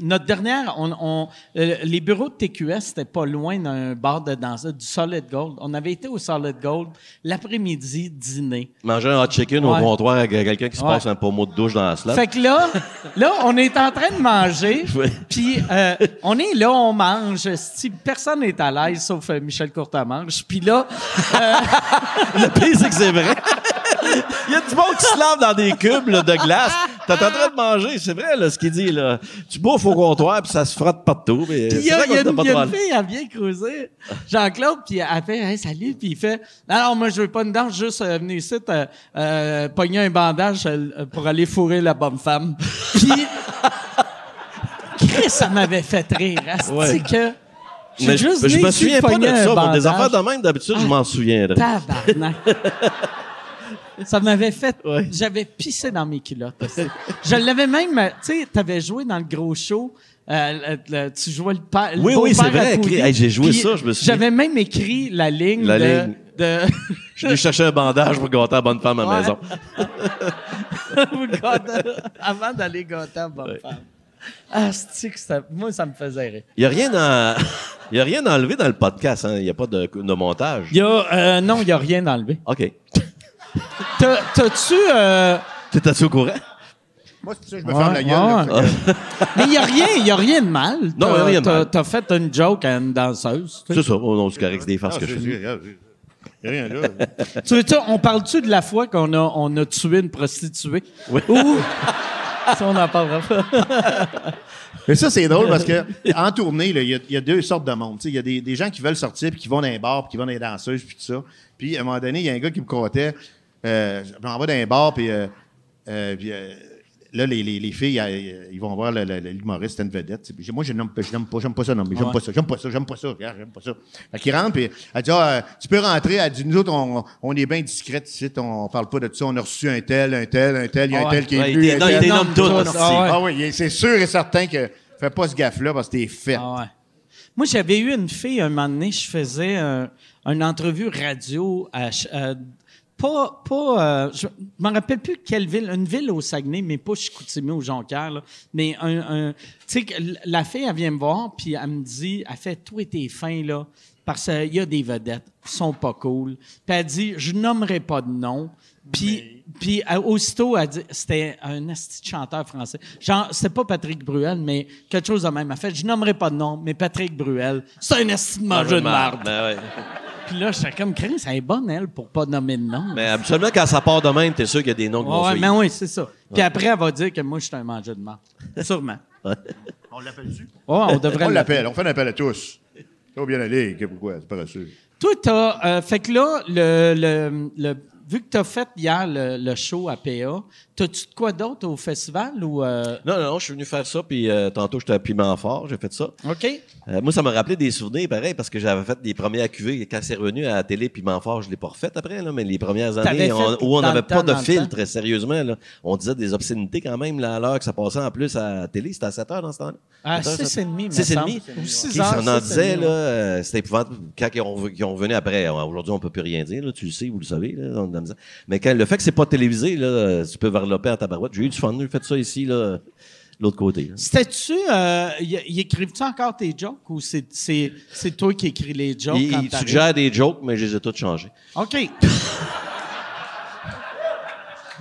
notre dernière, on, on- euh, les bureaux de TQS, c'était pas loin d'un bar de danse, du Solid Gold. On avait été au Solid Gold l'après-midi, dîner. Manger un hot chicken Ouais. au comptoir avec quelqu'un qui se Ouais. passe un pommeau de douche dans la slap. Fait que là, là, on est en train de manger. Puis euh, on est là, on mange. Si personne n'est à l'aise, sauf euh, Michel Courtemanche. Puis là, Le pire, c'est que c'est vrai. Il y a du monde qui se lave dans des cubes là, de glace. T'es en train de manger, c'est vrai là, ce qu'il dit. Là. Tu bouffes au comptoir, puis ça se frotte partout. puis il y a, y a une, y a une fille, elle vient creuser. Jean-Claude, puis elle fait hey, salut, puis il fait non, moi je veux pas une danse, juste euh, venir ici, euh, euh, pogner un bandage euh, pour aller fourrer la bonne femme. Puis Chris, ça m'avait fait rire. Asti Ouais. que Mais je, juste je me souviens pas de ça. Des affaires de même, d'habitude, je m'en souviendrai. Tabarnak. Ça m'avait fait. Ouais. J'avais pissé dans mes culottes. aussi. Je l'avais même. euh, Tu sais, t'avais joué dans le gros show. euh, le- le- tu jouais le père. Oui, oui, c'est vrai, à hey, j'ai joué Puis ça, je me souviens. J'avais même écrit la ligne La de. ligne. de Je venu chercher un bandage pour gâter la bonne femme à la Ouais. maison. Avant d'aller gâter la bonne femme. Ah, c'est que ça, moi, ça me faisait rire. Il n'y a rien à... Il y a rien à enlever dans le podcast, hein. Il n'y a pas de, de montage. Il y a, euh, non, il n'y a rien enlevé. OK. T'as- T'as-tu. euh, T'es-tu au courant? Moi, c'est pour ça que je me Ouais, ferme la gueule. là. mais il n'y a rien, il y a rien de mal. Non, il y a T'as- rien de t'as- mal. T'as fait une joke à une danseuse. tu sais. C'est ça. Oh non, c'est correct, c'est des farces que je fais. je- regarde, je- y a rien là. Tu veux on parle-tu de la fois qu'on a, on a tué une prostituée? Oui. Ou. Ça, on n'en parlera pas. Mais ça, c'est drôle parce que en tournée, il y, a- il y a deux sortes de monde. Tu sais, Il y a des, des gens qui veulent sortir, puis qui vont dans les bars, puis qui vont dans les danseuses, puis tout ça. Puis à un moment donné, il y a un gars qui me comptait. Euh, je m'en vais dans un bar, puis, euh, euh, puis, euh, là, les, les, les filles, ils vont voir l'humoriste, c'est une vedette. Puis moi, je n'aime pas, j'aime pas ça, non, mais j'aime Ouais. pas ça, j'aime pas ça, j'aime pas ça, j'aime pas ça. Fait qu'il rentre, puis elle dit, ah, tu peux rentrer. Elle dit, nous autres, on, on est bien discrètes ici, on parle pas de ça. On a reçu un tel, un tel, un tel, il y a un Ouais. tel qui est Ouais, venu. t'é- non, tel. il tout. tout, hostie. ah ouais. Ah oui, c'est sûr et certain que fais pas ce gaffe-là parce que t'es fait. Ah ouais. Moi, j'avais eu une fille, un moment donné, je faisais un- une entrevue radio à. Pas. pas euh, je me rappelle plus quelle ville, une ville au Saguenay, mais pas Chicoutimi ou Jonquière, là, mais un. un- tu sais, la fille, elle vient me voir, puis elle me dit elle fait, toi, t'es fin, là, parce qu'il y a des vedettes qui sont pas cool. Puis elle dit je nommerai pas de nom. Puis, puis aussitôt, elle dit, c'était un asti chanteur français. Genre, c'était pas Patrick Bruel, mais quelque chose de même. Elle fait, je nommerai pas de nom, mais Patrick Bruel, c'est un asti de mangeur de marde. Puis là, j'étais comme, Chris, elle est bonne, elle, pour pas nommer de nom. Mais absolument, quand ça part de même, t'es sûr qu'il y a des noms qui vont Ouais, suivre. mais oui, c'est ça. Puis après, elle va dire que moi, je suis un mangeur de marde. Sûrement. On l'appelle-tu? On devrait On l'appelle, on fait un appel à tous. Ça va bien aller, que- pourquoi? C'est paresseux. Toi, t'as. euh, fait que là, le, le, le- vu que t'as fait hier le, le show à PA, t'as-tu de quoi d'autre au festival ou. euh, Non, non, non, je suis venu faire ça, puis euh, tantôt, j'étais à Piment Fort, j'ai fait ça. OK? Euh, moi, ça m'a rappelé des souvenirs, pareil, parce que j'avais fait des premiers à cuvée. Quand c'est revenu à la télé, Piment Fort, je l'ai pas refait après, là, mais les premières années, on- où on n'avait pas de filtre, sérieusement, là. On disait des obscénités quand même, là, à l'heure que ça passait en plus à la télé. C'était à 7 heures dans ce temps-là. À 7 heures, 6 7 et demi, me 6 et semble. demi. Ou 6 Qui heures, s'en en 6 et disait, là, euh, c'était épouvantable. Quand ils ont, ils ont revenu après, euh, aujourd'hui, on peut plus rien dire, là, tu le sais, vous le savez, là, on. Mais quand, le fait que c'est pas télévisé, là, tu peux varloper à ta barouette. J'ai eu du fun, j'ai fait ça ici, là, l'autre côté. C'était-tu. Euh, y, y écrivent-tu encore tes jokes ou c'est, c'est, c'est toi qui écris les jokes Il, quand il t'arrives? suggère des jokes, mais je les ai tous changés. OK.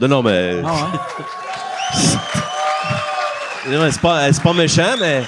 Non, non, mais. Ah ouais? Non, mais c'est pas, c'est pas méchant, mais.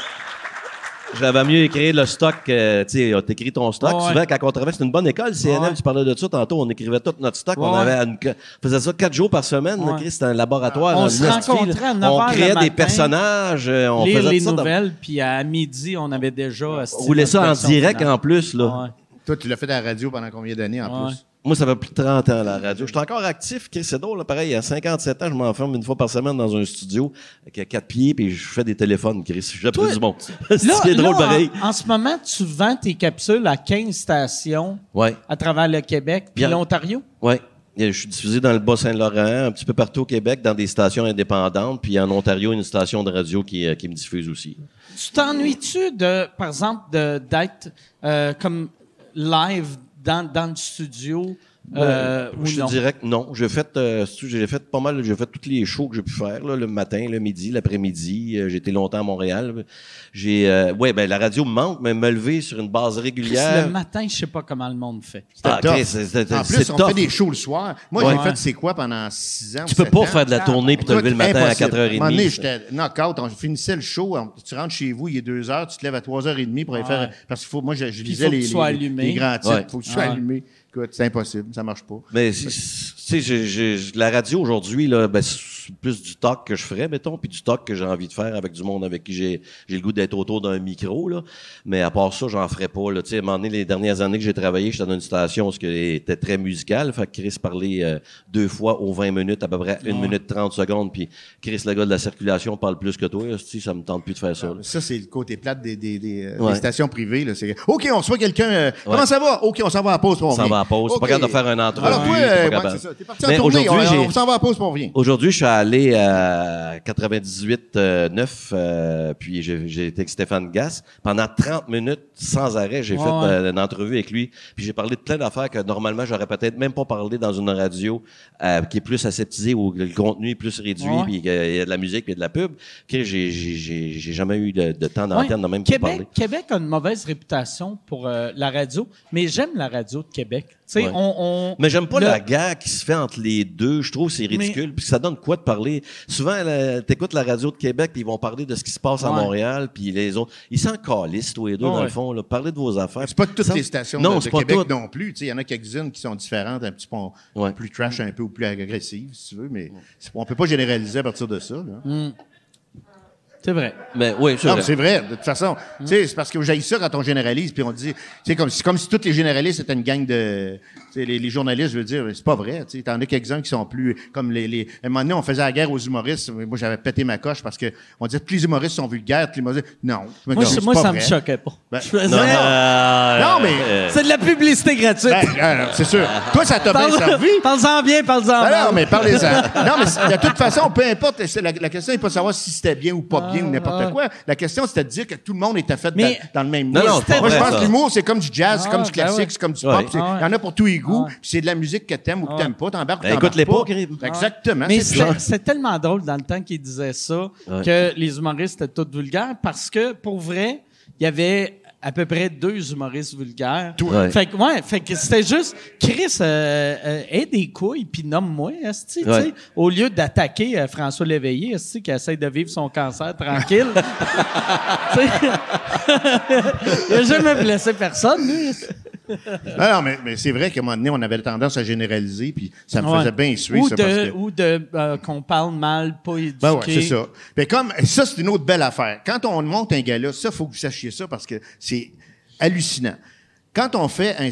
J'avais mieux écrire le stock, euh, tu sais, t'écris ton stock. Ouais, ouais. Souvent, quand on travaille, c'est une bonne école, CNM, Ouais. tu parlais de ça tantôt, on écrivait tout notre stock. On Ouais. avait une- on faisait ça quatre jours par semaine, Ouais. C'était un laboratoire. On se rencontrait à 9 On créait des personnages, euh, on Lire faisait les ça dans- nouvelles, puis à midi, on avait déjà. euh, On roulait ça en direct en plus, là. Ouais. Toi, tu l'as fait à la radio pendant combien d'années en Ouais. plus? Moi, ça fait plus de 30 ans, la radio. Je suis encore actif, Chris, c'est drôle, là, pareil. À 57 ans, je m'enferme une fois par semaine dans un studio avec quatre pieds, puis je fais des téléphones, Chris. J'appelle du monde. C'est drôle, là, pareil. En, en ce moment, tu vends tes capsules à 15 stations Ouais. à travers le Québec puis l'Ontario? Oui. Je suis diffusé dans le Bas-Saint-Laurent, un petit peu partout au Québec, dans des stations indépendantes, puis en Ontario, une station de radio qui, euh, qui me diffuse aussi. Tu t'ennuies-tu de, par exemple, d'être euh, comme live dans, dans le studio euh, ou je dirais que non. J'ai fait, euh, j'ai fait pas mal, j'ai fait tous les shows que j'ai pu faire, là, le matin, le midi, l'après-midi. Euh, j'ai été longtemps à Montréal. J'ai, euh, ouais, ben la radio me manque, mais me lever sur une base Chris, régulière. le matin, je sais pas comment le monde fait. Ah, tough. Chris, c'est- c'est- En c'est plus, on tough. fait des shows le soir. Moi, Ouais. j'ai fait C'est quoi pendant six ans. Tu peux pas ans? faire de la tournée puis te lever le matin à impossible. 4h30. À un moment donné, j'étais knock-out. On finissait le show. on- tu rentres chez vous, il est 2 heures. Tu te lèves à 3h30 pour aller Ouais. faire. Parce qu'il faut. Moi, je, je lisais faut que les, tu sois les- allumé. les grands titres. Ouais. faut que tu sois Ouais. allumé. C'est impossible. Ça marche pas. Mais tu sais, la radio aujourd'hui, là, ben, plus du talk que je ferais, mettons, puis du talk que j'ai envie de faire avec du monde avec qui j'ai j'ai le goût d'être autour d'un micro. Là. Mais à part ça, j'en ferais pas. Là. Tu sais, à un moment donné, les dernières années que j'ai travaillé, j'étais dans une station qui était très musicale. Fait que Chris parlait euh, deux fois aux 20 minutes, à peu près une minute 30 secondes. Puis Chris, le gars de la circulation, parle plus que toi. Si, ça me tente plus de faire ça. là. Ça, c'est le côté plate des, des, des, euh, Ouais. des stations privées. Là. C'est, OK, on reçoit quelqu'un. euh, Comment ça va? OK, on s'en va à la pause, on s'en va à la pause. Pas capable de faire une entrevue, Alors, toi, ouais, c'est ça. T'es parti en tournée. aujourd'hui, on, on s'en va à la pause, on revient. Aujourd'hui, je suis à aller à 98.9, euh, puis j'ai été avec Stéphane Gass. Pendant 30 minutes, sans arrêt, j'ai Ouais, fait ouais. euh, une entrevue avec lui. Puis j'ai parlé de plein d'affaires que normalement, j'aurais peut-être même pas parlé dans une radio euh, qui est plus aseptisée, où le contenu est plus réduit, Ouais. puis qu'il y a de la musique et de la pub. J'ai jamais eu de, de temps d'antenne de même pour Québec, parler. Québec a une mauvaise réputation pour euh, la radio, mais j'aime la radio de Québec. Tu sais, Ouais. on, on- Mais j'aime pas le- la guerre qui se fait entre les deux. Je trouve que c'est ridicule. Puis ça donne quoi de parler. Souvent, t'écoutes la radio de Québec, puis ils vont parler de ce qui se passe à Ouais. Montréal, puis les autres. Ils s'en calissent, tous les deux, Ouais. dans le fond. Là. Parlez de vos affaires. C'est pas toutes Ça- les stations non, de, de c'est pas Québec toutes. non plus. Tu sais, Il y en a quelques-unes qui sont différentes, un petit peu Ouais. plus trash un peu ou plus agressives, si tu veux, mais on peut pas généraliser à partir de ça. là. C'est vrai. Mais oui, c'est Non, vrai. c'est. De toute façon, tu sais, c'est parce que j'ai ça quand on généralise, puis on dit, tu sais, comme, c'est comme si tous les généralistes étaient une gang de, les, les journalistes, je veux dire, c'est pas vrai. Tu sais, t'en as quelques-uns qui sont plus, comme les, les, à un moment donné, on faisait la guerre aux humoristes. Moi, j'avais pété ma coche parce que on disait que tous les humoristes sont vulgaires, tous les humoristes, non. Moi, dis, je- c'est moi pas ça me choquait pas. Ben, Je faisais- Non, euh, Non, mais- euh, C'est de la publicité gratuite. Ben, euh, c'est sûr. Toi, ça t'a bien servi? Parle-en bien, parle-en Ben non, mais parlez-en. non, mais de toute façon, peu importe. La, la question n'est pas de savoir si c'était bien ou pas bien ou n'importe ah. quoi. La question, c'était de dire que tout le monde était fait Mais- dans, dans le même Non, moule. non, Moi, je pense que l'humour, c'est comme du jazz, c'est Ah, comme du ben classique, c'est comme du pop. Il Ah y en a pour tous les goûts. Ah ouais. puis c'est de la musique que t'aimes ou que Ah t'aimes pas. T'embarques ou Ben, t'embarques écoute-les pas, pas. Crib. Exactement. Mais c'est tellement drôle dans le temps qu'il disait ça, Ouais. que les humoristes étaient tous vulgaires, parce que, pour vrai, il y avait à peu près deux humoristes vulgaires. Ouais. Fait que, ouais, fait que c'était juste, Chris, euh, euh, aie des couilles, puis nomme-moi, esti, tu sais, Ouais. au lieu d'attaquer euh, François Léveillé, esti, qui essaie de vivre son cancer tranquille. Il a jamais blessé personne, lui. Non, non, mais, mais c'est vrai qu'à un moment donné, on avait tendance à généraliser, puis ça me Ouais. faisait bien suer, ou ça. de, parce que- ou de euh, qu'on parle mal, pas éduqué. Ben ouais, c'est ça. Mais comme ça, c'est une autre belle affaire. Quand on monte un gars-là, ça, faut que vous sachiez ça parce que c'est hallucinant. Quand on fait un,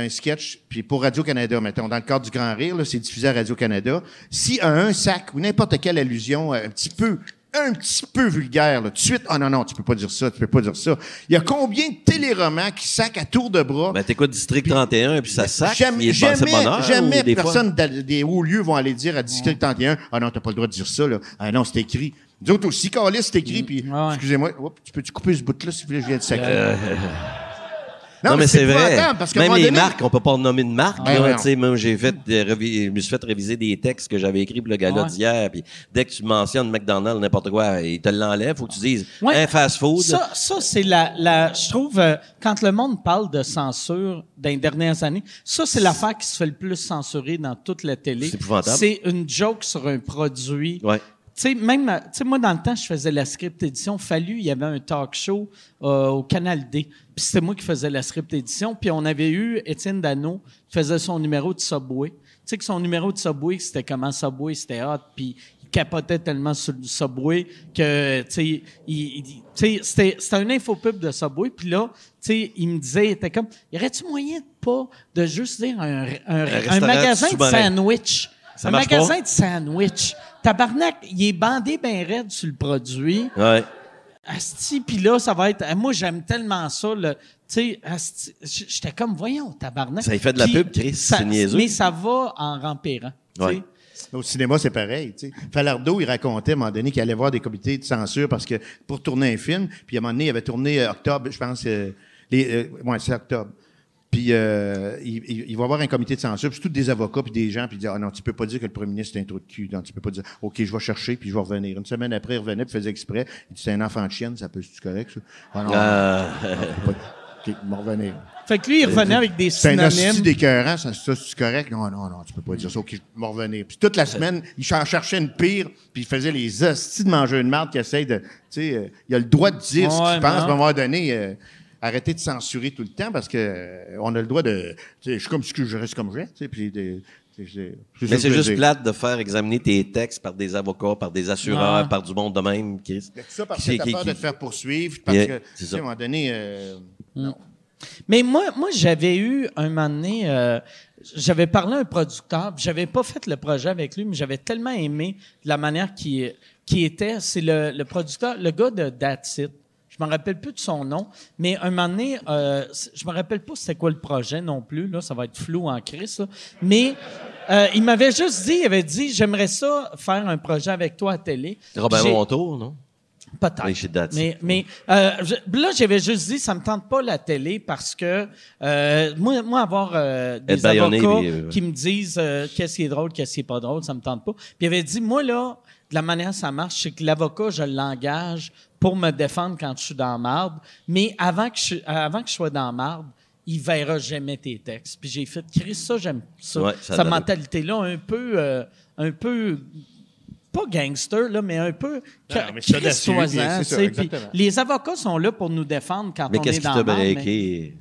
un- un sketch, puis pour Radio-Canada, mettons, dans le cadre du Grand Rire, c'est diffusé à Radio-Canada, si à un sac ou n'importe quelle allusion euh, un petit peu un petit peu vulgaire, là, tout de suite, ah non, non, tu peux pas dire ça, tu peux pas dire ça. Il y a combien de téléromans qui sacent à tour de bras? Ben, t'écoutes District 31, puis ça sac. Jamais, jamais, bonheur, jamais des personne des hauts lieux vont aller dire à District 31 Ah non, t'as pas le droit de dire ça, là. Ah non, c'est écrit. Nous autres aussi, Carlis, c'est écrit, puis Ouais, ouais. excusez-moi, Oups, tu peux-tu couper ce bout-là, s'il vous plaît, je viens de sacrer. Euh, Non, mais c'est vrai. Parce un Même les donné- marques, on peut pas nommer de marque. Ben là, sais, même j'ai fait, des revi- je me suis fait réviser des textes que j'avais écrits pour le gala Ouais. d'hier. Puis dès que tu mentionnes McDonald's, n'importe quoi, il te l'enlève. Faut que tu dises Ouais. un fast-food. Ça, ça c'est la, la. Je trouve, euh, quand le monde parle de censure dans les dernières années, ça, c'est l'affaire qui se fait le plus censurer dans toute la télé. C'est épouvantable. C'est une joke sur un produit. Sais, même, euh, tu sais, moi, dans le temps, je faisais la script édition. Fallu, il y avait un talk show euh, au Canal D. Puis c'était moi qui faisais la script édition. Puis on avait eu Étienne Dano qui faisait son numéro de Subway. Tu sais que son numéro de Subway, c'était comment Subway, c'était hot. Puis il capotait tellement sur le Subway que, tu sais, il, il- tu sais, c'était, c'était un infopub de Subway. Puis là, tu sais, il me disait, il était comme, y aurait-tu moyen de pas, de juste dire un, un, un magasin de sandwich? Ça un pas? magasin de sandwich. Tabarnak, il est bandé bien raide sur le produit. Ouais. Asti, puis là, ça va être... Moi, j'aime tellement ça. Tu sais, j'étais comme, voyons, tabarnak. Ça y fait de la pub, Chris, ça- c'est niaiseux. Mais ça va en sais. Ouais. Au cinéma, c'est pareil. tu sais. Falardeau, il racontait à un moment donné qu'il allait voir des comités de censure parce que pour tourner un film, puis à un moment donné, il avait tourné euh, octobre, je pense, euh, les, euh, ouais, c'est octobre. Puis euh, il, il- il va avoir un comité de censure, puis c'est tous des avocats, puis des gens, puis il dit Ah non, tu peux pas dire que le premier ministre est un trou de cul. Non, tu peux pas dire OK, je vais chercher, puis je vais revenir. Une semaine après, il revenait, puis il faisait exprès. Il dit C'est un enfant de chienne, ça peut c'est correct, ça? Ah non, Euh, pas- OK, il va revenir. Fait que lui, il revenait avec des C'est un hostie synonymes. d'écœurant, ça, ça c'est correct? Non, non, non, tu peux pas dire ça. OK, je vais m'en revenir. Puis toute la semaine, il en cherchait une pire, puis il faisait les hosties de manger une marde qui essaye de... Tu sais, euh, il a le droit de dire ce qu'il pense, mais à un non. moment donné... arrêtez de censurer tout le temps parce que euh, on a le droit de. tu sais, Je suis comme ce que je reste comme je reste. tu sais, Puis de- c'est- c'est- mais c'est juste plate de faire examiner tes textes par des avocats, par des assureurs, par du monde de même. Mais Ça parce Qui- que t'as qui- peur qui- de te faire poursuivre. Parce Yeah, que, à un moment donné. euh, non. Mais moi, moi j'avais eu un moment donné, euh, j'avais parlé à un producteur, puis j'avais pas fait le projet avec lui, mais j'avais tellement aimé la manière qu'il qui était. C'est le, le producteur, le gars de That's It. Je me rappelle plus de son nom, mais un moment donné, euh, je me rappelle pas c'était quoi le projet non plus. Là, ça va être flou en crise. là. Mais Euh, il m'avait juste dit, il avait dit, j'aimerais ça faire un projet avec toi à télé. J'ai- Montour, non? Peut-être. Mais, mais euh, je- là, j'avais juste dit, ça me tente pas la télé parce que euh, moi, moi, avoir euh, des avocats euh, qui me disent euh, qu'est-ce qui est drôle, qu'est-ce qui est pas drôle, ça me tente pas. Puis il avait dit, moi là, la manière que ça marche, c'est que l'avocat, je l'engage pour me défendre quand je suis dans marde. Mais avant que je, avant que je sois dans marde, il verra jamais tes textes. Puis j'ai fait, Chris, ça, j'aime ça. Ouais, ça l'allure. mentalité-là, un peu, euh, un peu, pas gangster, là, mais un peu mais cristoisant, les avocats sont là pour nous défendre quand Mais on qu'est-ce est qui dans t'a la marde, mais- breaké?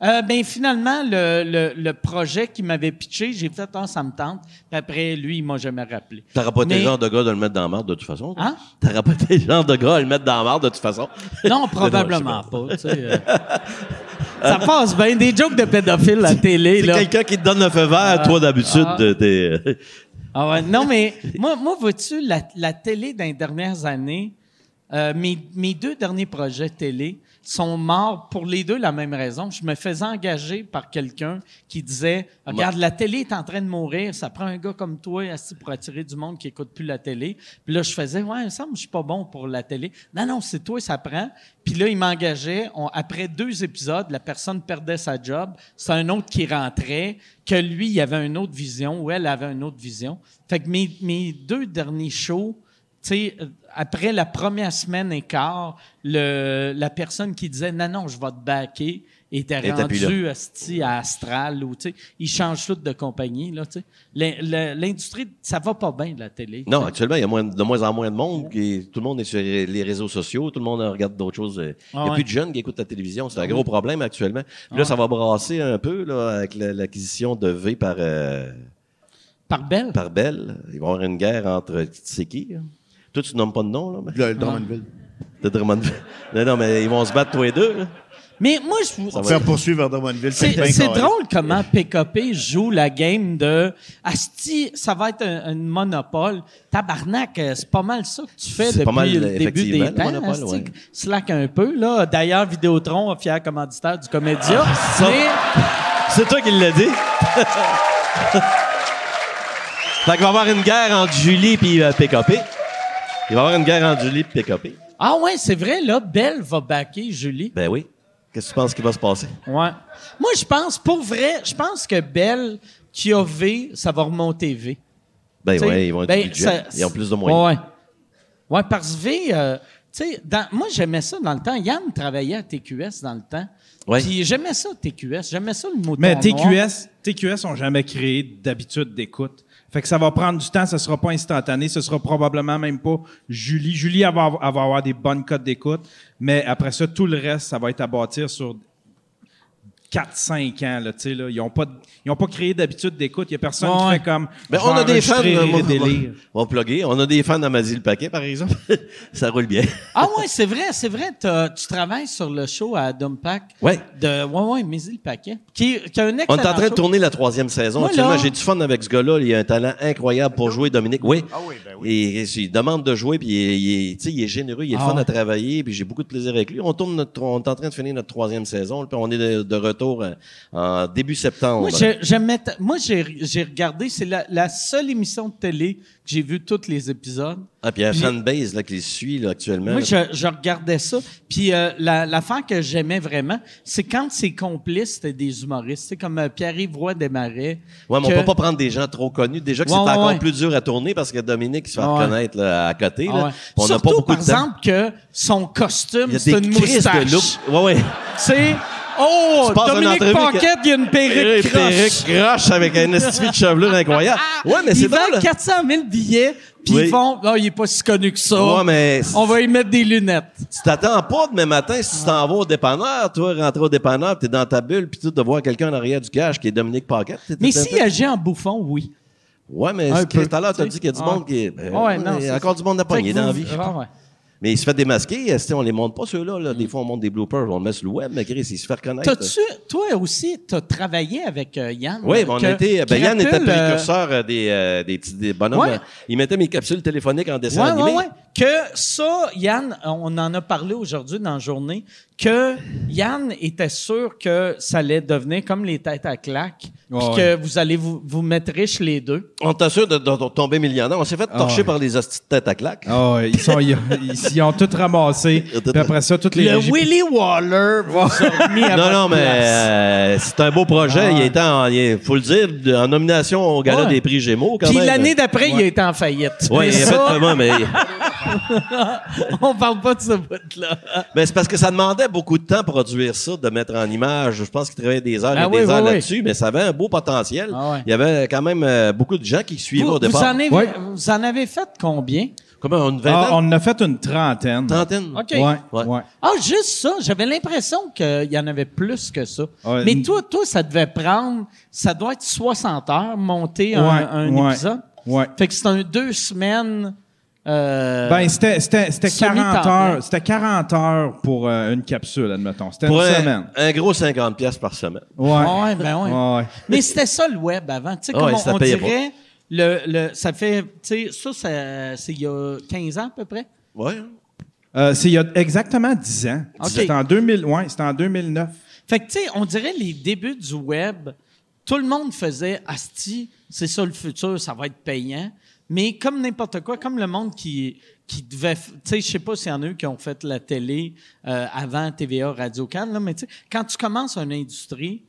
Euh, ben finalement, le, le, le projet qu'il m'avait pitché, j'ai fait ah, ça me tente. Puis après, lui, il m'a jamais rappelé. T'auras pas le genre de gars de le mettre dans la marde de toute façon? Hein? T'auras pas été le genre de gars à le mettre dans la marde de toute façon? Non, probablement pas. euh. ça passe bien. Des jokes de pédophiles à la télé. C'est quelqu'un qui te donne le feu vert, toi, d'habitude, ah. t'es... Ah ouais, non, mais moi, moi vois-tu, la, la télé dans les dernières années, euh, mes, mes deux derniers projets télé sont morts pour les deux la même raison. Je me faisais engager par quelqu'un qui disait Regarde, la télé est en train de mourir, ça prend un gars comme toi assis pour attirer du monde qui écoute plus la télé. Puis là, je faisais Ouais, il me je suis pas bon pour la télé. Non, non, c'est toi, ça prend. Puis là, il m'engageait. Après deux épisodes, la personne perdait sa job. C'est un autre qui rentrait, que lui, il avait une autre vision, ou elle avait une autre vision. Fait que mes, mes deux derniers shows, tu sais, après la première semaine et quart, le, la personne qui disait non, non, je vais te backer était plus rendue asti, à Astral ou tu sais, ils changent tout de compagnie là, tu sais. L'industrie, ça va pas bien de la télé. Non, actuellement, il y a moins- de moins en moins de monde. Qui, tout le monde est sur les réseaux sociaux. Tout le monde regarde d'autres choses. Il Ah n'y a ouais. plus de jeunes qui écoutent la télévision. C'est un gros problème actuellement. Puis là, ça va brasser un peu là, avec la- l'acquisition de V par, euh, Par belle. par Bell. Il va y avoir une guerre entre... Tu sais qui? hein? Toi, tu nommes pas de nom, là? mais- Le, le Drummondville. De Drummondville. non, non, mais ils vont se battre tous les deux. là. Mais moi, je vous- Faire poursuivre vers Drummondville. C'est bien c'est carré. drôle comment PKP joue la game de Asti, ça va être un, un monopole. Tabarnak, euh, c'est pas mal ça que tu fais C'est depuis pas mal, le début effectivement, des le temps. monopole, Asti, ouais. Slack un peu. là. D'ailleurs, Vidéotron, fier commanditaire du Comédia. Mais C'est toi qui l'as dit. fait qu'il va y avoir une guerre entre Julie et euh, PKP. Il va y avoir une guerre entre Julie et PKP. Ah ouais, c'est vrai, là, Belle va backer Julie. Ben oui. Qu'est-ce que tu penses qui va se passer? Ouais. Moi, je pense, pour vrai, je pense que Belle, qui a V, ça va remonter V. Ben oui, ils vont être ben, ça- Ils ont plus de moyens. Ouais. Ouais, parce que V, euh, tu sais, moi, j'aimais ça dans le temps. Yann travaillait à TQS dans le temps. Ouais. Puis j'aimais ça, TQS. J'aimais ça, le mot Mais TQS, TQS ont jamais créé d'habitude d'écoute. Fait que ça va prendre du temps, ce sera pas instantané, ce sera probablement même pas Julie. Julie, elle va, avoir- des bonnes cotes d'écoute, mais après ça, tout le reste, ça va être à bâtir sur 4-5 ans. Là, tu sais, là. Ils ont pas, ils ont pas créé d'habitude d'écoute. Il y a personne Ouais. qui fait comme. Ben, on a des fans. Rire moi, délire. On va plugger. On a des fans d'Amazie le paquet, par exemple. ça roule bien. Ah ouais, c'est vrai, c'est vrai. Tu travailles sur le show à Dumpack. Ouais. De, ouais, ouais, Mézy le paquet. Qui, qui a un excellent On est en train de tourner la troisième saison. Actuellement, j'ai du fun avec ce gars-là. Il a un talent incroyable pour jouer, Dominique. Oui. Ah oui, ben oui. Et, il demande de jouer, puis il, est- il est, tu sais, il est généreux, il est le Ah fun ouais. à travailler, puis j'ai beaucoup de plaisir avec lui. On tourne notre, on est en train de finir notre troisième saison, puis on est de, de retour euh, en début septembre. Moi, j'ai- j'aimais ta- moi, j'ai j'ai regardé, c'est la, la seule émission de télé que j'ai vu tous les épisodes. ah, puis il y a un Puis- fanbase là, qui les suit là, actuellement. Moi, je, je regardais ça. Puis euh, la- l'affaire que j'aimais vraiment, c'est quand ses complices, c'était des humoristes. C'est comme euh, Pierre-Yves Roy Desmarais. Ouais, mais que- on peut pas prendre des gens trop connus. Déjà que Ouais, c'est ouais, encore ouais. plus dur à tourner parce que Dominique se fait reconnaître là, à côté. Là. On Surtout, pas beaucoup par de temps. exemple, que son costume, a c'est une moustache. de look. Ouais, ouais. C'est Oh, Dominique Paquette, il y a une perruque Une croche. perruque croche avec un estifi de chevelure incroyable. Ouais, mais c'est drôle. 400 000 billets, puis Oui. ils font, oh, il est pas si connu que ça. Ouais, mais On va y mettre des lunettes. tu t'attends pas demain matin si tu t'en vas au dépanneur, toi, rentrer au dépanneur, t'es dans ta bulle, puis tu de voir quelqu'un en arrière du cash qui est Dominique Paquette. Mais s'il agit en bouffon, oui. Ouais, mais tout à l'heure, t'as dit qu'il y a du Ah. monde qui est. ben, Ouais, non, il y a encore du monde à pogner dans la vie. Mais il se fait démasquer, on les montre pas ceux-là. Là? Des fois, on monte des bloopers, on le met sur le web, mais Chris, il se fait reconnaître. T'as-tu, toi aussi, t'as travaillé avec euh, Yann? Oui, ben, on que- a été. qui Ben, Yann était euh, précurseur euh, des, euh, des petits des bonhommes. Ouais. Il mettait mes capsules téléphoniques en dessin Ouais, animé. ouais. Que ça, Yann, on en a parlé aujourd'hui dans la journée, que Yann était sûr que ça allait devenir comme les têtes à claques, puis Ouais, que vous allez vous, vous mettre riches les deux. On t'assure de, de- de tomber millionnaire. On s'est fait torcher ouais. par les hosties de tête à claque. Ah ouais, ils, sont, ils, ils- ils ont tout ramassé. Puis après ça, toutes les Le régies- Willy Waller vous a mis à Non, votre non, mais euh, c'est un beau projet. Ah. Il est en, il faut le dire, en nomination au gala Ouais. des prix Gémeaux, quand Puis l'année d'après, il a été en faillite. Mais il a ça, fait comment, mais, on parle pas de ce bout-là. mais c'est parce que ça demandait beaucoup de temps produire ça, de mettre en image. Je pense qu'il travaillait des heures Ah et oui, des heures oui, là-dessus, mais ça avait un beau potentiel. Ah ouais. Il y avait quand même euh, beaucoup de gens qui suivaient Vous, au vous départ. en avez, Ouais. vous en avez fait combien? Comment, une Ah, vingtaine? on en a fait une trentaine. Trentaine? OK. Ouais, Ouais. ouais. Ah, juste ça. J'avais l'impression qu'il y en avait plus que ça. Mais toi, toi, ça devait prendre, ça doit être 60 heures monter un, un ouais. épisode. Ouais. Fait que c'est un deux semaines. Euh, Ben, c'était, c'était, c'était Semi-temps 40 plein. heures. C'était 40 heures pour euh, une capsule, admettons. C'était Pour une un, semaine. un gros 50 pièces par semaine. Ouais. ouais, ben ouais. Mais c'était ça le web avant. Tu sais, Ah comme on, dirait, le, le, ça fait, tu sais, ça, ça, c'est il y a 15 ans à peu près? Ouais. Euh, c'est il y a exactement 10 ans. C'était en 2000, ouais, c'était en 2009. Fait que, tu sais, on dirait les débuts du web, tout le monde faisait Asti, c'est ça le futur, ça va être payant. Mais comme n'importe quoi, comme le monde qui, qui devait. Tu sais, je sais pas s'il y en a qui ont fait la télé euh, avant TVA Radio Cannes, mais tu sais, quand tu commences une industrie,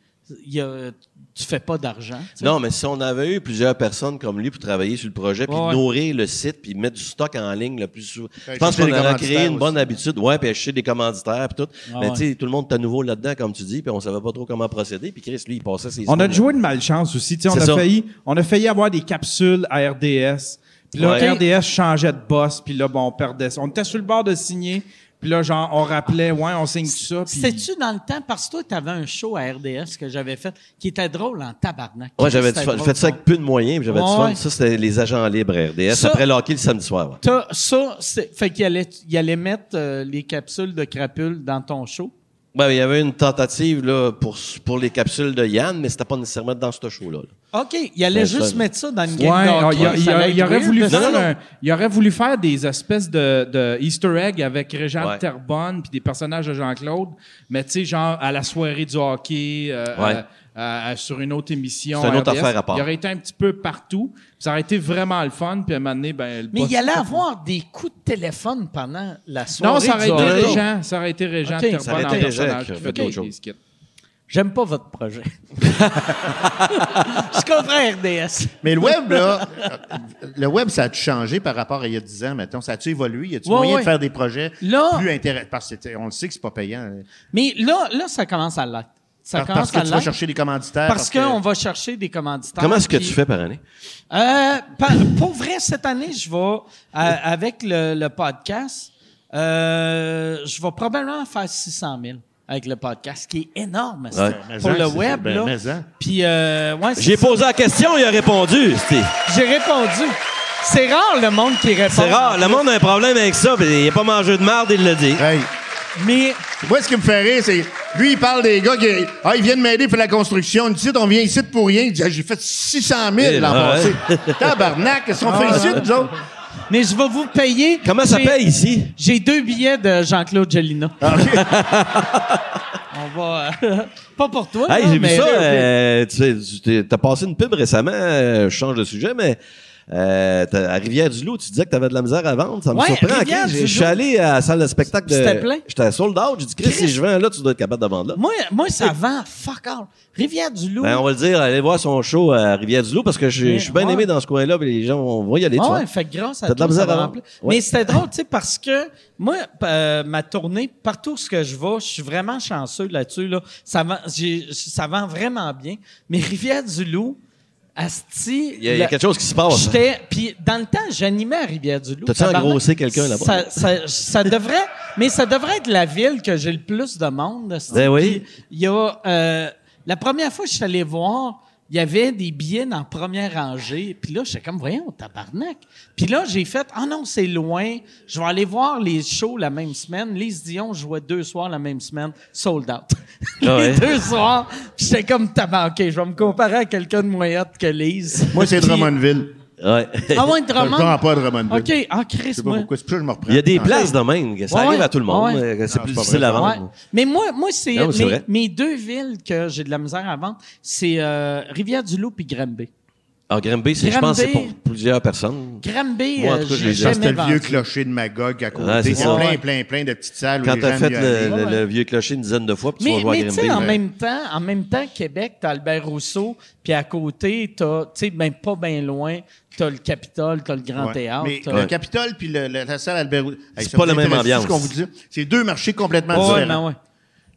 il a, tu fais pas d'argent. tu sais? Non, mais si on avait eu plusieurs personnes comme lui pour travailler sur le projet, puis Ouais. nourrir le site, puis mettre du stock en ligne le plus souvent, je pense qu'on aurait créé une bonne aussi. habitude. Ouais, puis acheter des commanditaires, puis tout. Ah mais ouais. tu sais, tout le monde était nouveau là-dedans, comme tu dis, puis on savait pas trop comment procéder. Puis Chris, lui, il passait ses On a joué de malchance aussi. Tu sais, On a, ça. failli, on a failli avoir des capsules à RDS. Puis là, Ouais. RDS changeait de boss. Puis là, bon, on perdait ça. On était sur le bord de signer. Puis là, genre, on rappelait, ouais, on signe tout ça. Puis... C'était-tu dans le temps? Parce que toi, tu avais un show à RDS que j'avais fait qui était drôle en tabarnak. Ouais, j'avais C'était du fun. drôle, fait ça avec peu de moyens, j'avais Ouais, du fun. ouais. Ça, c'était les agents libres RDS, Ça- après l'hockey le samedi soir. ouais. T'as ça, c'est- fait qu'il allait, il allait mettre euh, les capsules de crapules dans ton show. Ouais, il y avait une tentative là, pour, pour les capsules de Yann, mais c'était pas nécessairement dans ce show-là. là. OK, il allait juste ça- mettre ça dans une Ouais, game de hockey. il, a- aurait voulu faire Non, non, non. un- il aurait voulu faire des espèces de, de Easter egg avec Régent Ouais. Terbonne puis des personnages de Jean-Claude, mais tu sais genre à la soirée du hockey, euh, Ouais. euh, euh, sur une autre émission. C'est une autre RDS. affaire à part. Il aurait été un petit peu partout. Ça aurait été vraiment le fun. Puis à un moment donné, ben, le Mais il allait avoir des coups de téléphone pendant la soirée. Non, ça aurait été. Régent. Ça aurait été Régent Ok. Terbonne Ça aurait en été personnage Régent qui qui a fait fait des, d'autres choses. des skits. J'aime pas votre projet. Je comprends RDS. Mais le web, là, euh, le web, ça a changé par rapport à il y a 10 ans, mettons? Ça a-tu évolué? Y a-tu Ouais, moyen ouais. de faire des projets Là- plus intéressants? Parce que c'est- on le sait que c'est pas payant. Mais là, là, ça commence à l'être. Ça Par- commence parce que à tu vas chercher des commanditaires. Parce que- qu'on va chercher des commanditaires. Comment est-ce que puis- tu fais par année? Euh, pour vrai, cette année, je vais, euh, avec le, le podcast, euh, je vais probablement faire 600 000 avec le podcast, qui est énorme ça, Ouais. Mais pour en, le web. ben, là. Puis, euh, ouais, J'ai posé la question, il a répondu. C'était- J'ai répondu. C'est rare le monde qui répond. C'est rare. Le monde a un problème avec ça, il a pas mangé de marde, il l'a dit. Hey, Mais moi, ce qui me fait rire, c'est. Lui, il parle des gars qui. Ah, ils viennent m'aider pour la construction. Ici, on vient ici pour rien. Il dit, Ah, J'ai fait 600 000 l'an Ah ouais. passé. Tabarnak, qu'est-ce qu'on fait ici, nous autres? Mais je vais vous payer. Comment ça paye ici? J'ai deux billets de Jean-Claude. Ah, OK. On va. euh, pas pour toi. Hey, j'ai vu mais- ça. euh, tu sais, t'as passé une pub récemment. euh, je change de sujet, mais euh, à Rivière-du-Loup, tu disais que t'avais de la misère à vendre. Ça me Ouais, surprend. Je suis allé à la salle de spectacle de. C'était plein? J'étais sold out. J'ai dit, Chris, si je vends là, tu dois être capable de vendre là. Moi, moi, ça vend fuck all. Rivière-du-Loup. Ben, on va le dire, allez voir son show à Rivière-du-Loup parce que je je suis bien Ouais. aimé dans ce coin-là, les gens vont y aller. tu vois. ouais, fait grâce à T'as de la toi, misère à vendre. Ouais. Mais c'était drôle, tu sais, parce que moi, euh, ma tournée, partout où ce que je vais, je suis vraiment chanceux là-dessus. Là. Ça, vend, ça vend vraiment bien. Mais Rivière-du-Loup, Asti... Il y, a, il y a quelque chose qui se passe. J'étais... Puis dans le temps, j'animais à Rivière-du-Loup. T'as-tu engrossé quelqu'un là-bas? Ça, ça, ça devrait... Mais ça devrait être la ville que j'ai le plus de monde. Ben oui. Il y a... euh, la première fois que je suis allé voir, il y avait des billets dans la première rangée. Puis là, j'étais comme, voyons, tabarnak. Puis là, j'ai fait, ah non, c'est loin. Je vais aller voir les shows la même semaine. Lise Dion jouait deux soirs la même semaine, sold out. les Ah ouais? deux soirs. J'étais comme, tabarnak, OK, je vais me comparer à quelqu'un de moins hot que Lise. Moi, c'est Drummondville. Ouais. Ah ouais, Je ne Drummond. pas à Drummondville. OK. Ah, Je Chris, sais pas moi. pourquoi. C'est pour ça que je me reprends. Il y a des Ah, places de même. Ça Ouais, arrive à tout le monde. Ouais. mais que C'est plus difficile à Ouais. vendre. Mais moi, moi c'est mais mes, mes deux villes que j'ai de la misère à vendre, c'est euh, Rivière-du-Loup puis Granby. Alors, Granby, je pense que c'est pour plusieurs personnes. Granby, Moi, en euh, tout cas, j'ai c'était le vieux clocher de Magog à côté. Ouais, c'est Il y a plein, Ouais. plein, plein de petites salles où Quand t'as gens fait le, le- le vieux clocher une dizaine de fois, puis tu vas Mais, voir mais tu sais, Granby. en mais- même temps, en même temps, Québec, t'as Albert Rousseau, puis à côté, t'as, tu sais, ben pas bien loin, t'as le Capitole, t'as le Grand Ouais. Théâtre. Mais le Capitole puis le- la, la salle Albert. Hey, C'est ça pas la même ambiance. ce qu'on vous dit. C'est deux marchés complètement différents. ben ouais.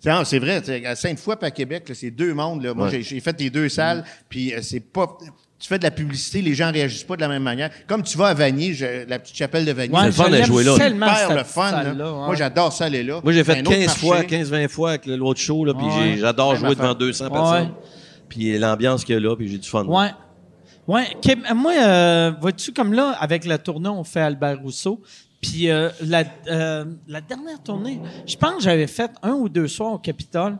C'est c'est vrai, à Sainte-Foy à Québec, là, c'est deux mondes. Là. Moi, Ouais. j'ai- j'ai fait les deux salles, puis euh, c'est pas. Tu fais de la publicité, les gens réagissent pas de la même manière. Comme tu vas à Vanier, je- la petite chapelle de Vanier, Ouais, C'est le fun de jouer là. tellement, super cette le fun. là. salle-là, ouais. Moi, j'adore ça aller là. Moi, j'ai fait un autre 15 fois, marché. 15-20 fois avec l'autre show, là, puis Ouais. j'ai- j'adore jouer devant 200 Ouais. personnes. Puis l'ambiance qu'il y a là, puis j'ai du fun. Ouais. Ouais. Moi, euh, vois-tu, comme là, avec la tournée, on fait Albert Rousseau. Puis euh, la, euh, la dernière tournée, je pense que j'avais fait un ou deux soirs au Capitole.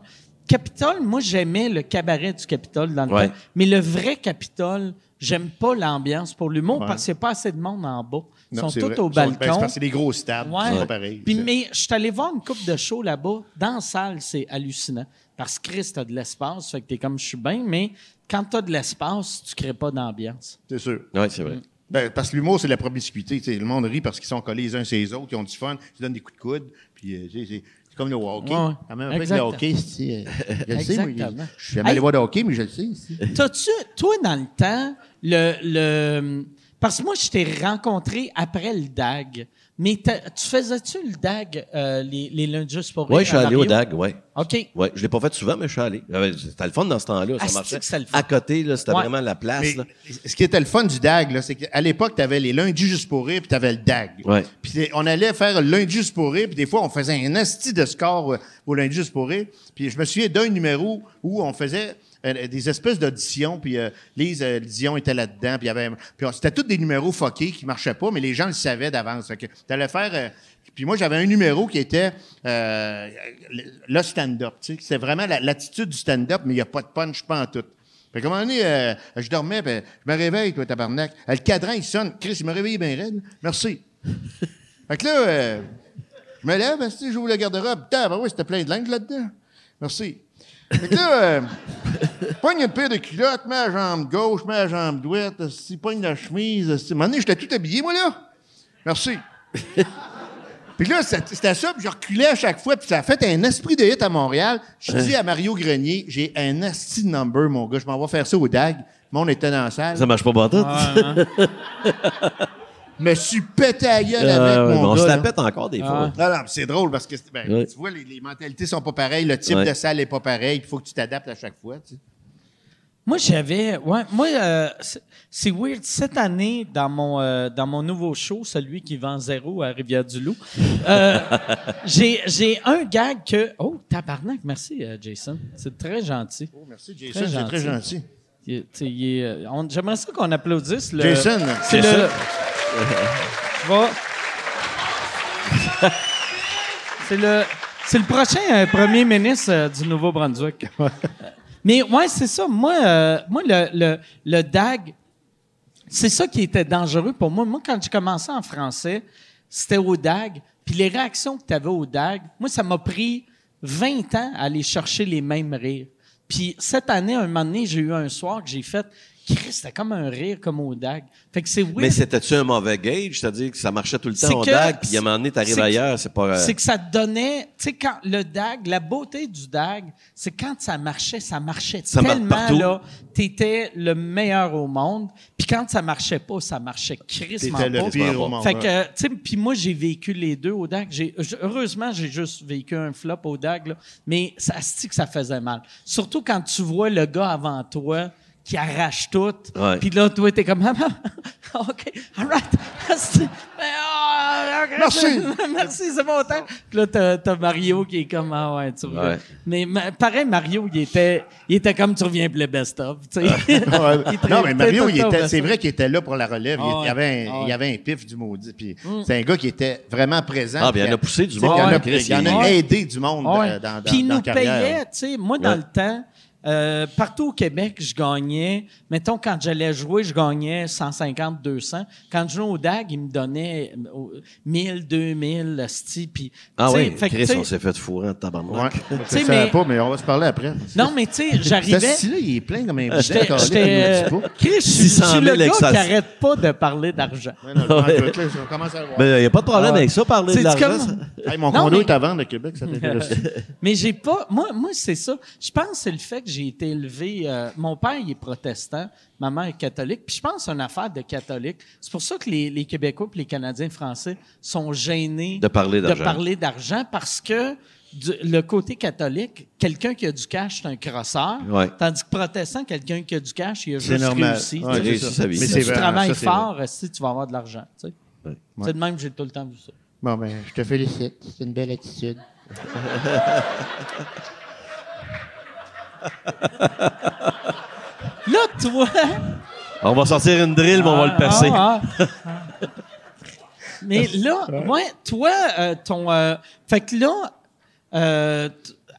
Capitole, moi, j'aimais le cabaret du Capitole dans le Ouais. temps. Mais le vrai Capitole, j'aime pas l'ambiance pour l'humour Ouais. parce qu'il n'y a pas assez de monde en bas. Ils Non, sont c'est tous vrai. au ben, c'est balcon. que c'est des gros stades. Ouais. C'est pas pareil. Puis, C'est- mais je suis allé voir une coupe de show là-bas. Dans la salle, c'est hallucinant. Parce que Chris, t'as de l'espace. Fait que t'es comme, je suis bien, mais quand t'as de l'espace, tu crées pas d'ambiance. C'est sûr. Ouais, c'est vrai. Ben, parce que l'humour, c'est la promiscuité. tu sais. le monde rit parce qu'ils sont collés les uns sur les autres, ils ont du fun, ils se donnent des coups de coude. Puis, euh, tu c'est c'est comme le hockey. Ouais. Quand même, Exact. hockey, c'est, euh, je le sais, moi, je suis jamais Hey. allé voir de hockey, mais je le sais. T'as-tu, toi, dans le temps, le. le parce que moi, je t'ai rencontré après le DAG. Mais tu faisais-tu le DAG euh, les, les lundis juste pour Ouais, rire je suis allé au? DAG, ouais. OK. Ouais, je l'ai pas fait souvent, mais je suis allé. Ouais, C'était le fun dans ce temps-là, Ah, ça marchait. que c'était le fun? À côté, là, c'était Ouais. vraiment la place. Mais là. ce qui était le fun du DAG, c'est qu'à l'époque, tu avais les lundis juste pour rire, puis tu avais le DAG. Ouais. Puis on allait faire le lundi juste pour rire, puis des fois, on faisait un asti de score euh, au lundi juste pour rire. Puis je me souviens d'un numéro où on faisait euh, des espèces d'auditions, puis euh, Lise euh, Dion était là-dedans, puis il y avait... Puis on- c'était tous des numéros fuckés qui marchaient pas, mais les gens le savaient d'avance. Fait que t'allais faire... euh, puis moi, j'avais un numéro qui était euh, le stand-up. tu sais. C'était vraiment la- l'attitude du stand-up, mais il n'y a pas de punch, pas en tout. Fait qu'à un moment donné, euh, je dormais, puis je me réveille, toi, tabarnak. Euh, Le cadran, il sonne. Chris, il m'a réveillé bien raide. Merci. fait que là, euh, je me lève, esti, j'ouvre le garde-robe. Putain, ben oui, c'était plein de linge là-dedans. Merci. Fait que là, euh, pogne une paire de culottes, mets la jambe gauche, mets la jambe droite, esti, pogne la chemise. À un moment donné, j'étais tout habillé, moi, là. Merci. Puis là, c'était ça, puis je reculais à chaque fois, puis ça a fait un esprit de hit à Montréal. Je dis à Mario Grenier, j'ai un asti de number, mon gars, je m'en vais faire ça au DAG. Le monde était dans la salle. Ça marche pas. Je me suis pété à gueule Ah, avec ouais, mon on gars. se la pète encore des fois. Non, non, c'est drôle parce que ben, tu vois, les, les mentalités sont pas pareilles, le type de salle est pas pareil, il faut que tu t'adaptes à chaque fois. tu sais. Moi, j'avais. Ouais, moi, euh, c'est- weird. Cette année, dans mon, euh, dans mon nouveau show, celui qui vend zéro à Rivière-du-Loup, euh, j'ai j'ai un gag que. Oh, tabarnak, merci, Jason. C'est très gentil. Oh, merci, Très Jason, c'est très gentil. on- J'aimerais ça qu'on applaudisse. Le, Jason, c'est Jason. le. C'est le. C'est le prochain euh, premier ministre euh, du Nouveau-Brunswick. Mais ouais, c'est ça. Moi, euh, moi le, le, le DAG, c'est ça qui était dangereux pour moi. Moi, quand j'ai commencé en français, c'était au DAG. Puis les réactions que tu avais au DAG, moi, ça m'a pris 20 ans à aller chercher les mêmes rires. Puis cette année, un moment donné, j'ai eu un soir que j'ai fait. Chris, c'était comme un rire comme au DAG. Fait que c'est weird. Mais c'était-tu un mauvais gauge? C'est-à-dire que ça marchait tout le temps au que- DAG, puis à un moment donné, t'arrives ailleurs, c'est pas... euh, C'est que ça te donnait, tu sais, quand le DAG, la beauté du DAG, c'est quand ça marchait, ça marchait Ça tellement, partout. là, t'étais le meilleur au monde. Puis quand ça marchait pas, ça marchait crissement T'étais pas. le pire au monde. Fait que, tu sais, puis moi, j'ai vécu les deux au DAG. Heureusement, j'ai juste vécu un flop au DAG, là. Mais ça se dit que ça faisait mal. Surtout quand tu vois le gars avant toi qui arrache tout. Puis là, toi, t'es comme, Ah, OK, all right. Ben, ah, Merci. Merci, c'est bon temps. Puis là, t'as, t'as Mario qui est comme, ah ouais, tu reviens. Ouais. Mais ma- pareil, Mario, il était, il était comme, tu reviens pour le best-of. Ouais. Non, mais Mario, il était, c'est vrai qu'il était là pour la relève. Il, il y avait un, ouais. il y avait un pif du maudit. Puis c'est un gars qui était vraiment présent. Ah, bien, Puis, il en a poussé du monde. Il en a, aidé du monde euh, dans, dans, Puis il nous payait, tu sais. Moi, dans le temps, euh, partout au Québec, je gagnais. Mettons, quand j'allais jouer, je gagnais 150, 200. Quand je jouais au DAG, ils me donnaient euh, 1000, 2000, sti, puis... Ah oui, fait que, Chris, sais, on s'est fait fourrer en Ouais. tabarnak. Je sais, ne savais mais- pas, mais on va se parler après. Non, mais tu sais, Ce j'arrivais... style-là, il est plein comme un bidon. J'étais... Chris, je suis- je 600 suis 000 le gars qui arrête pas de parler d'argent. Ouais, non, je que là, commence à le voir. Mais il n'y a pas de problème Ah ouais. avec ça, parler de C'est l'argent. comme- ça. Hey, mon Non, condo mais- est à vendre à Québec, ça t'intéresse. Mais j'ai pas. Moi, moi c'est ça. Je pense que c'est le fait que j'ai été élevé. euh, mon père, il est protestant. Ma mère est catholique. Puis je pense que c'est une affaire de catholique. C'est pour ça que les, les Québécois et les Canadiens français sont gênés De parler de d'argent. parler d'argent parce que du- le côté catholique, quelqu'un qui a du cash, c'est un crosseur. Ouais. Tandis que protestant, quelqu'un qui a du cash, il a C'est juste normal. réussi. Ouais, tu. Mais si c'est tu vrai, travailles ça, fort, si tu vas avoir de l'argent. tu sais. Ouais. C'est de même que j'ai tout le temps vu ça. Bon, ben, je te félicite. C'est une belle attitude. Là, toi. On va sortir une drill, mais on va le percer. Ah, ah. Mais là, ouais, toi, euh, ton. euh, fait que là, euh,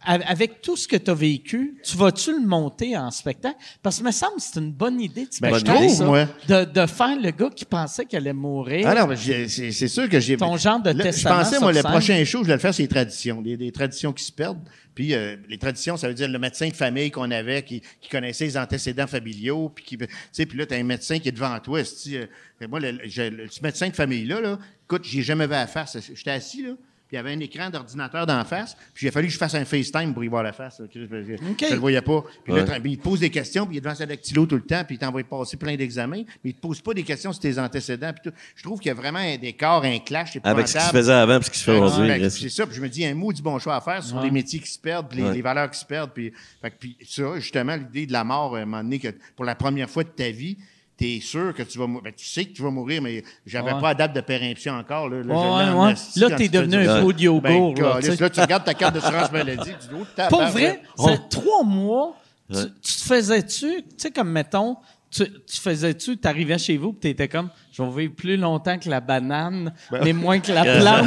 avec tout ce que tu as vécu, tu vas-tu le monter en spectacle? Parce que me semble que c'est une bonne idée de Ben, je trouve, ça, moi. de, de faire le gars qui pensait qu'il allait mourir. Ah non, mais c'est sûr que j'ai. Ton genre de Là, testament Je pensais, moi, le scène. prochain show, je voulais le faire, c'est les traditions. Des, des traditions qui se perdent. Puis euh, les traditions, ça veut dire le médecin de famille qu'on avait, qui, qui connaissait les antécédents familiaux. Puis qui, tu sais, puis là, t'as un médecin qui est devant toi. esti, euh, moi, le, le- le- médecin de famille-là, là, écoute, j'ai jamais vu à la face. J'étais assis, là. Puis il y avait un écran d'ordinateur d'en face. Puis il a fallu que je fasse un FaceTime pour y voir la face. là. Je, je- OK. je le voyais pas. Puis là, Ouais. puis il te pose des questions, puis il est devant sa dactylo tout le temps, puis il t'envoie passer plein d'examens, mais il te pose pas des questions sur tes antécédents. Puis tout. Je trouve qu'il y a vraiment un décor, un clash Avec ce qui se épouvantable. faisait avant et ce qui se fait aujourd'hui. Ouais, Chris. c'est ça. Puis je me dis, un mot du bon choix à faire sur les métiers qui se perdent, puis les, Ouais. les valeurs qui se perdent. Puis, fait que, puis ça, justement, l'idée de la mort, à un moment donné, que pour la première fois de ta vie, tu es sûr que tu vas mourir. Ben, tu sais que tu vas mourir, mais j'avais Ouais. pas la date de péremption encore. Là, Là, Ouais, ouais. tu fais devenu un pot de yogourt, Ben, là, tu là, tu regardes ta carte d'assurance maladie, tu dis, oh, Pour vrai, c'est trois mois, tu, tu te faisais-tu, tu sais, comme mettons, tu, tu faisais-tu, t'arrivais chez vous, puis t'étais comme, je vais vivre plus longtemps que la banane, Ben mais moins que la plante.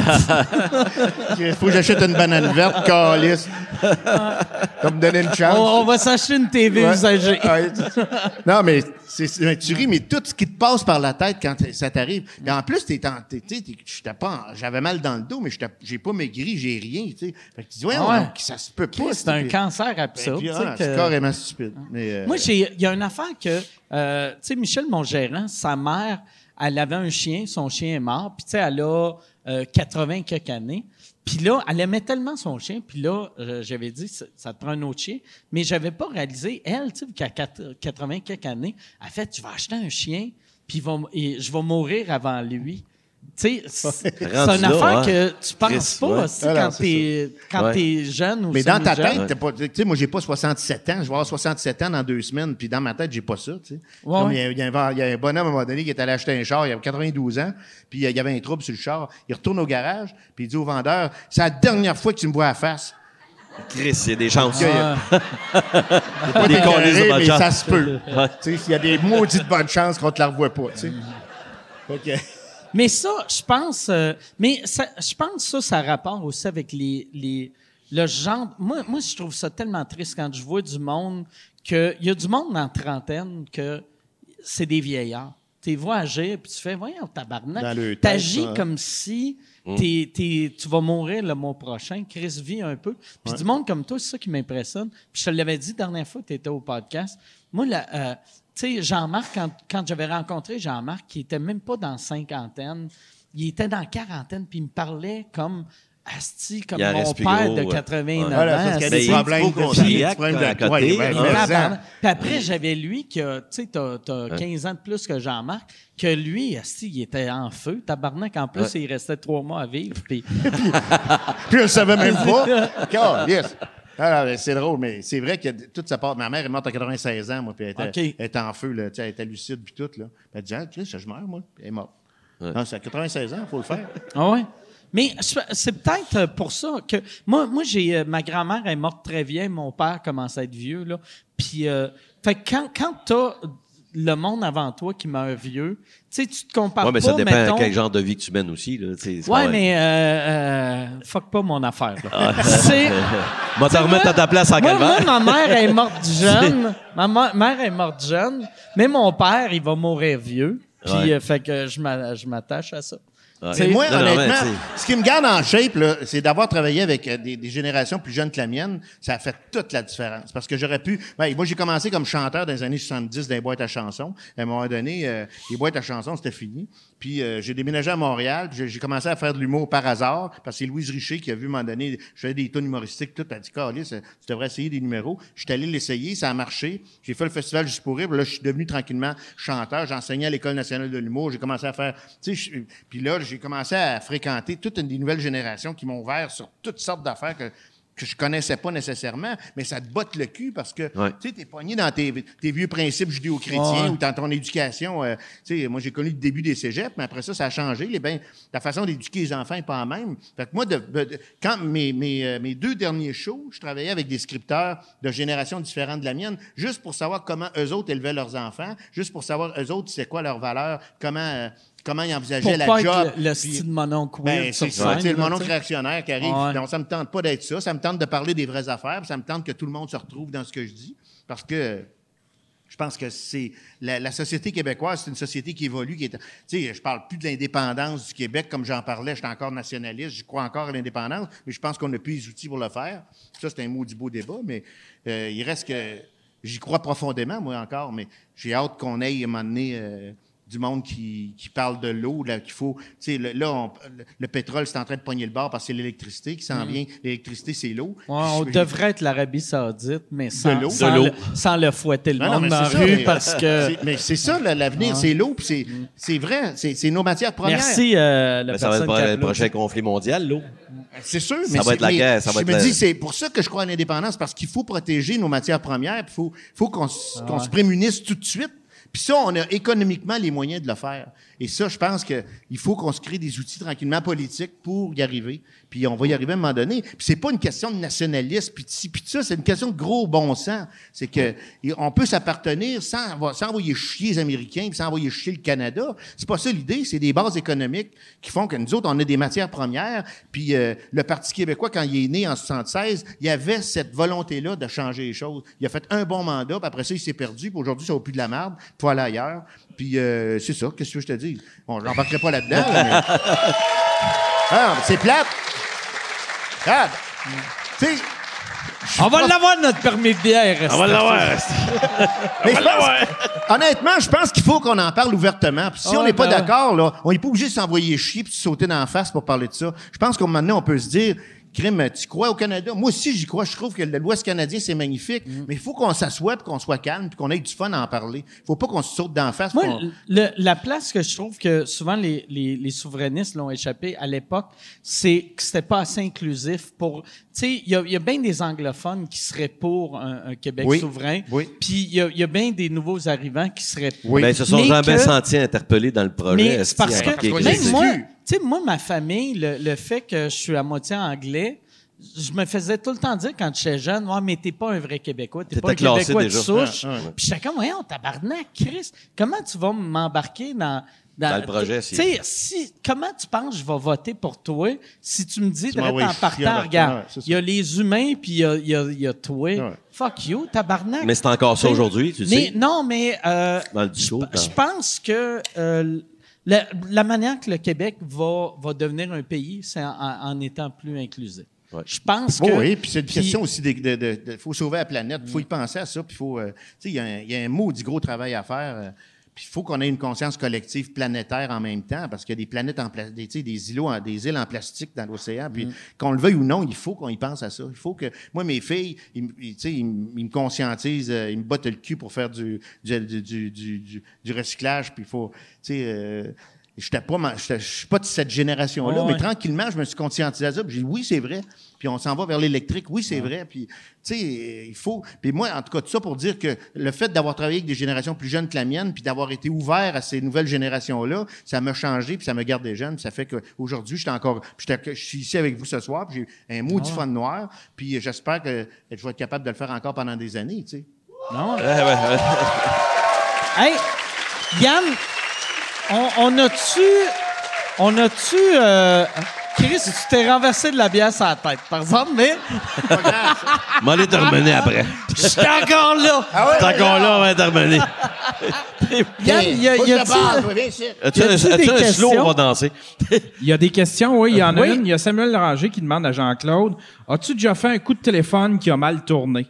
Il faut que j'achète une banane verte, calice. Comme me donner une chance. on, on va s'acheter une TV Ouais. usagée. Ouais, non, mais c'est, tu ris, mais tout ce qui te passe par la tête quand ça t'arrive. Et en plus, t'es, en- j'étais pas, en- j'avais mal dans le dos, mais j'ai pas maigri, j'ai rien. tu sais. Fait que tu dis, ouais, ça se peut pas. C'est un cancer ben, absurde. ah, que- C'est carrément stupide. Mais, euh, Moi, j'ai, il y a une affaire que, euh, tu sais, Michel, mon gérant, sa mère, elle avait un chien, son chien est mort, puis tu sais, elle a euh, 80 quelques années. Puis là, elle aimait tellement son chien, puis là, euh, j'avais dit, ça, te prend un autre chien, mais j'avais pas réalisé, elle, tu sais, qu'à 80 quelques années, elle fait, tu vas acheter un chien, puis je vais mourir avant lui. Tu sais, c'est une affaire que tu penses pas ouais. aussi, Alors, quand t'es quand Ouais. t'es jeune ou mais dans ta tête, t'es pas, tu sais, moi, j'ai pas 67 ans. Je vais avoir 67 ans dans deux semaines, puis dans ma tête, j'ai pas ça, tu sais. Ouais, Comme il y, a- il un- il y a un bonhomme, à un moment donné, qui est allé acheter un char, il avait 92 ans, puis euh, il y avait un trouble sur le char. Il retourne au garage, puis il dit au vendeur, c'est la dernière fois que tu me vois à la face. Chris, il y a des chances. Il y a- pas Des de mais chance. ça se peut. Tu sais, S'il y a des maudites bonnes chances qu'on te la revoie pas, tu sais. Fait que- Mais ça, je pense, euh, mais ça, je pense que ça, ça a rapport aussi avec les, les, le genre. Moi, moi, je trouve ça tellement triste quand je vois du monde que il y a du monde en trentaine que c'est des vieillards. Tu les vois agir, puis tu fais, voyons, tabarnak. T'agis hein. comme si t'es- t'es- tu vas mourir le mois prochain. Chris vit un peu. Puis du monde comme toi, c'est ça qui m'impressionne. Puis je te l'avais dit la dernière fois que tu étais au podcast. Moi, la, euh, tu sais, Jean-Marc, quand, quand j'avais rencontré Jean-Marc, qui était même pas dans cinquantaine, il était dans quarantaine, puis il me parlait comme Asti, comme mon père gros, de ouais. 89 Voilà, ans. parce qu'il y a des problèmes de ouais, ouais, Puis après, j'avais lui qui a, tu sais, t'as, t'as 15 ans de plus que Jean-Marc, que lui, asti, il était en feu. Tabarnak, en plus, il restait trois mois à vivre. Puis, Puis je le savais même pas. God, yes. Ah, c'est drôle, mais c'est vrai que toute sa part. Ma mère est morte à 96 ans, moi, puis elle était, OK. elle était en feu, là, elle était lucide, puis tout. Là. Elle dit, ah, je meurs, moi. Puis elle est morte. Non, c'est à 96 ans, il faut le faire. Ah ouais? Mais c'est peut-être euh, pour ça que moi, moi j'ai euh, ma grand-mère est morte très vieille, mon père commence à être vieux là. Puis euh, fait que quand quand t'as le monde avant toi qui meurt vieux, tu sais, tu te compares Ouais, mais pas, ça dépend mettons- quel genre de vie que tu mènes aussi. Là, Ouais, même- mais euh, euh, fuck pas mon affaire. là. C'est- Va te remettre à ta place en moi, moi, ma mère est morte jeune. ma mère est morte jeune. Mais mon père, il va mourir vieux. Puis, Ouais. euh, fait que je m'attache à ça. Ouais. C'est- moi, Non, honnêtement, ce qui me garde en shape, là, c'est d'avoir travaillé avec euh, des, des générations plus jeunes que la mienne. Ça a fait toute la différence. Parce que j'aurais pu... Ben, moi, j'ai commencé comme chanteur dans les années 70 dans les boîtes à chansons. À un moment donné, euh, les boîtes à chansons, c'était fini. Puis euh, j'ai déménagé à Montréal. J'ai commencé à faire de l'humour par hasard. Parce que c'est Louise Richer qui a vu, moment donné, je des tunes humoristiques, tout. Elle a dit, Carlis, tu devrais essayer des numéros. Je suis allé l'essayer, ça a marché. J'ai fait le festival Juste pour rire. Là, je suis devenu tranquillement chanteur. J'enseignais à l'École nationale de l'humour. J'ai commencé à faire... Tu sais, puis là, j'ai commencé à fréquenter toute une des nouvelles générations qui m'ont ouvert sur toutes sortes d'affaires que je connaissais pas nécessairement, mais ça te botte le cul parce que Ouais. tu sais, t'es pogné dans tes, tes vieux principes judéo-chrétiens Ouais. ou dans ton éducation. euh, tu sais, moi, j'ai connu le début des cégeps, mais après ça, ça a changé. Les, ben, la façon d'éduquer les enfants n'est pas la même. Fait que moi, de, de- de- quand mes, mes, euh, mes deux derniers shows, je travaillais avec des scripteurs de générations différentes de la mienne, juste pour savoir comment eux autres élevaient leurs enfants, juste pour savoir eux autres, c'est quoi leur valeur, comment, euh, comment ils envisageaient Pour la pas job. être le, le puis- style mononcle ben, c'est ça, sais, le mononcle réactionnaire qui arrive. Ouais. Non, ça me tente pas d'être ça. Ça me tente de parler des vraies affaires. puis Ça me tente que tout le monde se retrouve dans ce que je dis. Parce que je pense que c'est la, la société québécoise, c'est une société qui évolue. Qui est, tu sais, je parle plus de l'indépendance du Québec comme j'en parlais. J'étais encore nationaliste. Je crois encore à l'indépendance, mais je pense qu'on n'a plus les outils pour le faire. Ça, c'est un maudit beau débat, mais euh, il reste que j'y crois profondément, moi encore. Mais j'ai hâte qu'on aille à un moment donné. euh, du monde qui, qui parle de l'eau, là, qu'il faut. Tu sais, le- là, on- le, le pétrole, c'est en train de pogner le bord parce que c'est l'électricité qui s'en vient. L'électricité, c'est l'eau. Mm. Ouais, on Puis- devrait être l'Arabie Saoudite, mais sans, l'eau. sans De l'eau. le, sans le fouetter le Non, non, monde mais dans la c'est ça, rue mais- parce que. c'est- Mais c'est ça, là, l'avenir, c'est l'eau, puis c'est, c'est vrai, c'est, c'est nos matières premières. Merci, euh, la Ben, ça va être le prochain conflit mondial, l'eau. C'est sûr, Ça mais va c'est- être la mais guerre, ça va je être me la- dis, c'est pour ça que je crois à l'indépendance, parce qu'il faut protéger nos matières premières, il faut, faut qu'on, Ah qu'on se prémunisse tout de suite. Puis ça, on a économiquement les moyens de le faire. Et ça, je pense qu'il faut qu'on se crée des outils tranquillement politiques pour y arriver. Puis on va y arriver à un moment donné. Puis c'est pas une question de nationalisme, puis de ci, puis de ça, c'est une question de gros bon sens. C'est que on peut s'appartenir sans, sans envoyer chier les Américains, puis sans envoyer chier le Canada. C'est pas ça l'idée. C'est des bases économiques qui font que nous autres, on a des matières premières. Puis euh, le Parti québécois, quand il est né en 76, il y avait cette volonté-là de changer les choses. Il a fait un bon mandat, puis après ça, il s'est perdu. Puis aujourd'hui, ça vaut plus de la merde. Faut aller ailleurs. Puis euh, c'est ça. Qu'est-ce que je te dis? Bon, je n'embarquerai pas là-dedans. là, mais- Ah, mais c'est plate. Regarde. Tu sais, On va l'avoir, notre permis de bière. On va l'avoir. Mais je pense- honnêtement, je pense qu'il faut qu'on en parle ouvertement. Puis si Ah on n'est pas ben ouais. d'accord, là, on n'est pas obligé de s'envoyer chier puis de sauter dans la face pour parler de ça. Je pense qu'à un moment donné, on peut se dire, crime, tu crois au Canada? Moi aussi, j'y crois. Je trouve que l'Ouest canadien, c'est magnifique. Mm. Mais il faut qu'on s'assoie puis qu'on soit calme puis qu'on ait du fun à en parler. Il faut pas qu'on se saute dans la face. Moi, le- la place que je trouve que souvent les, les, les souverainistes l'ont échappé à l'époque, c'est que c'était pas assez inclusif pour. Tu sais, il y a, il y a bien des anglophones qui seraient pour un, un Québec Oui. souverain. Oui. Puis il y a, il y a bien des nouveaux arrivants qui seraient pour. Oui. Ben, ils se sont Mais jamais que- sentis interpellés dans le projet. Mais c'est parce que, même moi. Tu sais, moi, ma famille, le, le fait que je suis à moitié anglais, je me faisais tout le temps dire quand j'étais jeune, ouais, mais t'es pas un vrai Québécois, t'es pas un Québécois de souche. Ah, ah, ouais. Puis j'étais comme, voyons, tabarnak, Chris, comment tu vas m'embarquer dans, Dans le projet, Tu si- sais, si, comment tu penses que je vais voter pour toi si tu me dis, de en partant, regarde, il y a les humains, puis il y a, il y a, y a toi. Ouais. Fuck you, tabarnak. Mais c'est encore ça aujourd'hui, tu mais, sais. Non, mais euh, Dans le discours, je pense que euh, la, la manière que le Québec va, va devenir un pays, c'est en, en étant plus inclusif. Ouais. Je pense Oh que. oui, puis c'est une puis- question aussi de, de, de- de- faut sauver la planète, il faut y penser à ça, puis faut, euh, tu sais, il y, a un- il y a un maudit gros travail à faire. euh, puis il faut qu'on ait une conscience collective planétaire en même temps, parce qu'il y a des planètes en pla- des, îlots, en- des îles en plastique dans l'océan. Puis qu'on le veuille ou non, il faut qu'on y pense à ça. Il faut que moi, mes filles, ils, me- ils, tu sais, ils me ils me conscientisent, euh, ils me bottent le cul pour faire du, du, du, du, du- recyclage. Puis il faut, tu sais. euh, je suis pas de cette génération-là, mais ouais. tranquillement, je me suis conscientisé à ça. Puis j'ai dit, oui, c'est vrai. Puis on s'en va vers l'électrique. Oui, c'est vrai. Puis, tu sais, il faut. Puis moi, en tout cas, tout ça pour dire que le fait d'avoir travaillé avec des générations plus jeunes que la mienne, puis d'avoir été ouvert à ces nouvelles générations-là, ça m'a changé, puis ça me garde des jeunes. Puis ça fait qu'aujourd'hui, je suis encore. Je suis ici avec vous ce soir, puis j'ai un maudit fun noir. Puis j'espère que je vais être capable de le faire encore pendant des années, tu sais. Non, Ouais, ouais, ouais. Hey, Yann, on, on a-tu. On a-tu. Chris, tu t'es renversé de la bière sur la tête, par exemple, mais M'en aller te remener après. je suis encore là. T'es encore là, on va te remener. Yann, y a, y ici. As-tu un, slow, questions? on va danser? Il y a des questions, oui. Il y en a Oui. une. Il y a Samuel Ranger qui demande à Jean-Claude As-tu déjà fait un coup de téléphone qui a mal tourné?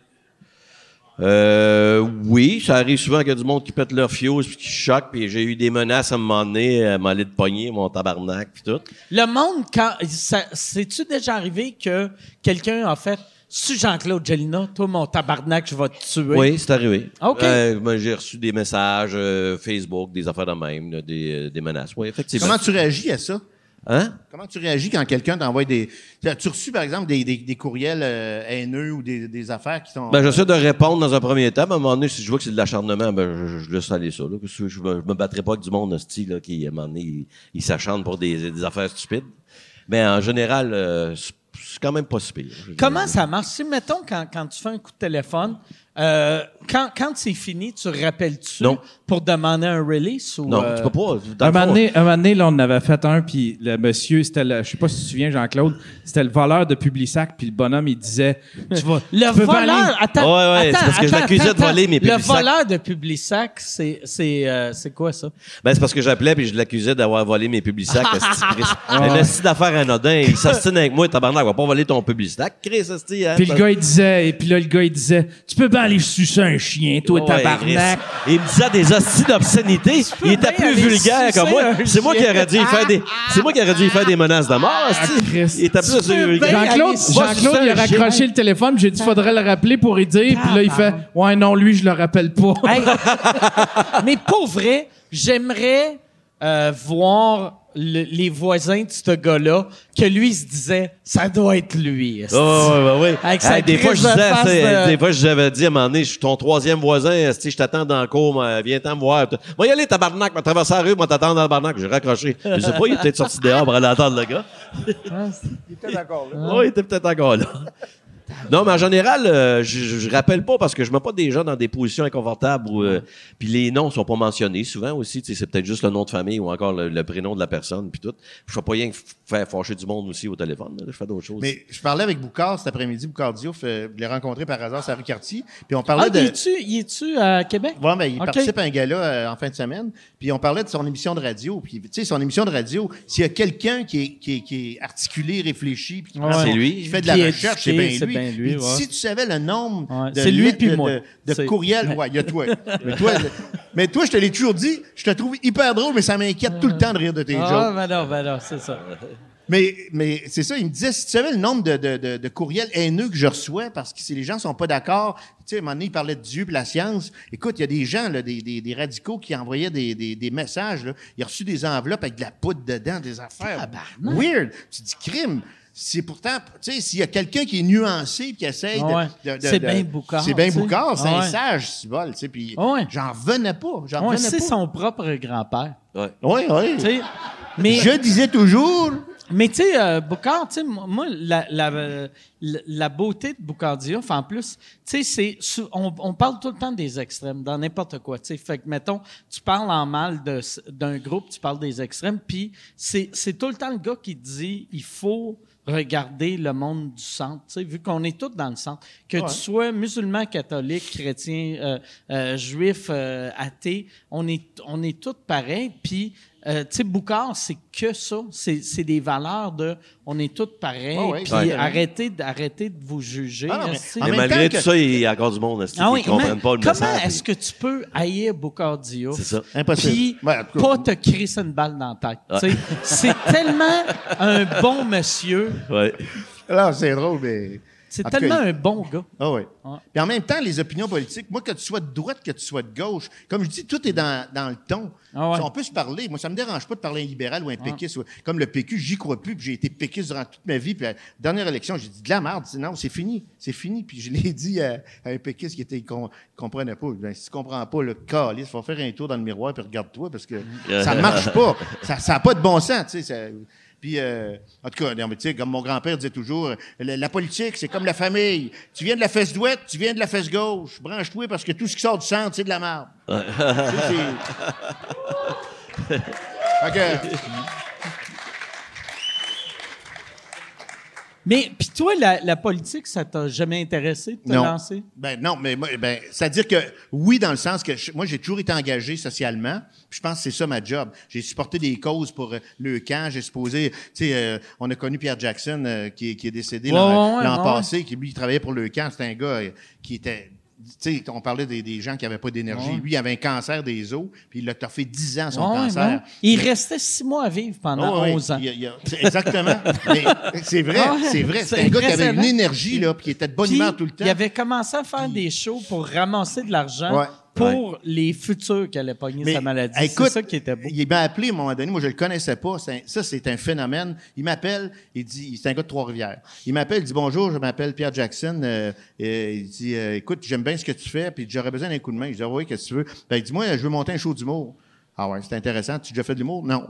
Euh, oui, ça arrive souvent qu'il y a du monde qui pète leur fuse puis qui choque, puis j'ai eu des menaces à un moment donné, à m'aller de pogner, mon tabarnak, puis tout. Le monde, quand. ça- C'est-tu déjà arrivé que quelqu'un a fait. Su Jean-Claude Gelina, toi, mon tabarnak, je vais te tuer. Oui, c'est arrivé. OK. Euh, ben, j'ai reçu des messages euh, Facebook, des affaires de même, là, des, euh, des menaces. Oui, effectivement. Comment tu réagis à ça? Hein? Comment tu réagis quand quelqu'un t'envoie des. As-tu reçu, par exemple, des, des, des courriels euh, haineux ou des, des affaires qui sont. Ben, j'essaie de répondre dans un premier temps, mais à un moment donné, si je vois que c'est de l'acharnement, ben, je, je laisse aller ça, là. Je, me- je me battrai pas avec du monde, hostie, là, qui, à un moment donné, il, il s'acharne pour des, des affaires stupides. Mais en général, euh, c'est quand même pas si pire. Comment ça marche? Si, mettons, quand, quand tu fais un coup de téléphone, euh, quand, quand c'est fini, tu rappelles-tu Non. pour demander un release? Ou, Non, euh, tu peux pas. Dans Un le moment, donné, un moment donné, là, on en avait fait un, puis le monsieur, c'était le, je sais pas si tu te souviens, Jean-Claude, c'était le voleur de Publisac, puis le bonhomme, il disait, tu vas, Le tu peux pas aller- voleur, attends, Ouais, attends, parce que je attends, l'accusais de voler mes Le Publisac. voleur de Publisac, c'est c'est euh, c'est quoi ça? Ben, c'est parce que j'appelais puis je l'accusais d'avoir volé mes publicités. Un esti d'affaires anodin. Il s'astine avec moi, tabarnak, va pas voler ton publicitaire. Chris, hein. Puis le gars, il disait, et puis là, le gars, il disait, tu peux pas aller sucer un chien, toi, Ouais, tabarnak. Il me disait des hosties d'obscénités. Il était plus vulgaire que moi. un C'est moi qui aurais dû y faire des, c'est moi qui aurais dû faire des menaces de mort, Ah. Il était plus Jean-Claude, Jean-Claude, il a raccroché le téléphone, j'ai dit, faudrait le rappeler pour y dire, puis là, il fait, ouais, non, lui, je le rappelle pas. Hey, mais pour vrai, j'aimerais euh, voir le- les voisins de ce gars-là, que lui il se disait, ça doit être lui. Oh, ouais, ouais, ouais. Avec sa Hey, des fois, je disais, de- des fois, j'avais dit à un moment donné, je suis ton troisième voisin, esti, je t'attends dans le cours, moi, viens-t'en me voir. Moi, y aller, tabarnak, moi, traverser la rue, moi, t'attendre dans le barnac. J'ai raccroché. Je sais pas, il est peut-être sorti dehors pour aller entendre le gars. Il était d'accord, là. Oui, il était peut-être encore là. Non, mais en général, euh, je, je- je rappelle pas parce que je mets pas des gens dans des positions inconfortables où euh, puis les noms sont pas mentionnés souvent aussi. tu sais, C'est peut-être juste le nom de famille ou encore le, le prénom de la personne puis tout. Je fais pas rien que faire fâcher du monde aussi au téléphone. là. Je fais d'autres choses. Mais je parlais avec Boucard cet après-midi. Boucard Diouf, euh, je l'ai rencontré par hasard sur la rue Cartier. Puis on parlait Ah, de. il est-tu il est-tu à Québec? Ouais, mais il Ok. participe à un gala euh, en fin de semaine. Puis on parlait de son émission de radio. Puis, tu sais, son émission de radio, s'il y a quelqu'un qui est, qui, est, qui est articulé, réfléchi, puis qui, Ouais. lui. qui fait de la recherche, c'est bien c'est lui. Bien lui, Il dit, ouais. Si tu savais le nombre Ouais. de C'est lui lettres, puis de- moi. de, courriels, ouais, il y a toi. mais, toi mais toi, je te l'ai toujours dit, je te trouve hyper drôle, mais ça m'inquiète tout le temps de rire de tes Ah, jokes. ben non, ben non, c'est ça. Mais, mais c'est ça, il me disait, si tu savais le nombre de, de, de, de courriels haineux que je reçois, parce que si les gens sont pas d'accord, tu sais, à un moment donné, il parlait de Dieu et la science. Écoute, il y a des gens, là, des, des, des radicaux qui envoyaient des, des, des messages, là. Il a reçu des enveloppes avec de la poudre dedans, des affaires. Weird. Tu dis crime. C'est pourtant, tu sais, s'il y a quelqu'un qui est nuancé et qui essaye de- Ouais. de. de- C'est bien Boucard, C'est bien. Boucard, c'est un sage, c'est bol, tu sais. Puis ouais. j'en revenais pas. J'en Ouais, revenais c'est pas. son propre grand-père. Ouais. Oui, oui. Tu sais, mais, Je disais toujours. mais tu sais, euh, Boucard, tu sais, moi, la, la, euh, la, la beauté de Boucard Diouf, en plus, tu sais, c'est, on, on parle tout le temps des extrêmes, dans n'importe quoi, tu sais. Fait que, mettons, tu parles en mal de, d'un groupe, tu parles des extrêmes, puis c'est, c'est tout le temps le gars qui dit, il faut regarder le monde du centre, tu sais, vu qu'on est tous dans le centre. Que tu sois musulman, catholique, chrétien, euh, euh, juif, euh, athée, on est, on est tous pareils, puis... Euh, tu sais, Boucard, c'est que ça. C'est c'est des valeurs de on est tous pareils. Puis ouais. arrêtez, de vous juger. Ah non, mais malgré temps tout que- ça, il y a encore du monde esti, Ah qui oui, ne comprennent mais pas le comment message? est-ce que tu peux haïr Boucard Diouf? C'est ça. Impossible. Puis Ouais, pas te crisser une balle dans la tête. Tu sais, C'est tellement un bon monsieur. Ouais. Alors, c'est drôle, mais. C'est En tellement cas, un bon gars. Ah oui. Ouais. Puis en même temps, les opinions politiques, moi, que tu sois de droite, que tu sois de gauche, comme je dis, tout est dans, dans le ton. Ah ouais. On peut se parler. Moi, ça me dérange pas de parler un libéral ou un péquiste. ou- Comme le PQ, j'y crois plus, puis j'ai été péquiste durant toute ma vie. Puis à la dernière élection, j'ai dit de la merde. J'ai dit, Non, c'est fini. C'est fini. Puis je l'ai dit à, à un péquiste qui était, com- comprenait pas. Ben, si tu comprends pas, le calice, faut faire un tour dans le miroir puis regarde-toi parce que ça marche pas. Ça n'a pas de bon sens, tu sais. ça- Puis, euh, en tout cas, non, mais tu sais, comme mon grand-père disait toujours, la, la politique, c'est comme la famille. Tu viens de la fesse droite, tu viens de la fesse gauche. Branche-toi parce que tout ce qui sort du centre, c'est de la merde. Tu sais, Mais, puis toi, la, la politique, ça t'a jamais intéressé de te Non. lancer? Ben non, mais ben, c'est-à-dire que oui, dans le sens que je- moi, j'ai toujours été engagé socialement. Je pense que c'est ça ma job. J'ai supporté des causes pour euh, le camp. J'ai supposé, tu sais, euh, on a connu Pierre Jackson euh, qui, est- qui est décédé Ouais, l'an ouais, l'an ouais, passé, qui lui il travaillait pour le camp. C'était un gars euh, qui était sais, on parlait des, des gens qui n'avaient pas d'énergie. Lui, il avait un cancer des os, puis il a fait 10 ans son Ouais, cancer. Il restait six mois à vivre pendant Oh, oui. 11 ans. Il il exactement. C'est vrai, c'est vrai. c'est un gars qui avait une énergie, là, puis qui était de bonne humeur tout le temps. Il avait commencé à faire des shows pour ramasser de l'argent Ouais. pour les futurs qui allaient pogner Mais, sa maladie. écoute, c'est ça qui était beau. Il m'a appelé à un moment donné, moi je le connaissais pas. Un- ça, c'est un phénomène. Il m'appelle, il dit, c'est un gars de Trois-Rivières. Il m'appelle, il dit bonjour, je m'appelle Pierre Jackson. Euh, euh, il dit, euh, écoute, j'aime bien ce que tu fais, puis j'aurais besoin d'un coup de main. Je dis, ah oui, qu'est-ce que tu veux? Ben, il dit, moi, je veux monter un show d'humour. Ah ouais, c'est intéressant. Tu as déjà fait de l'humour? Non.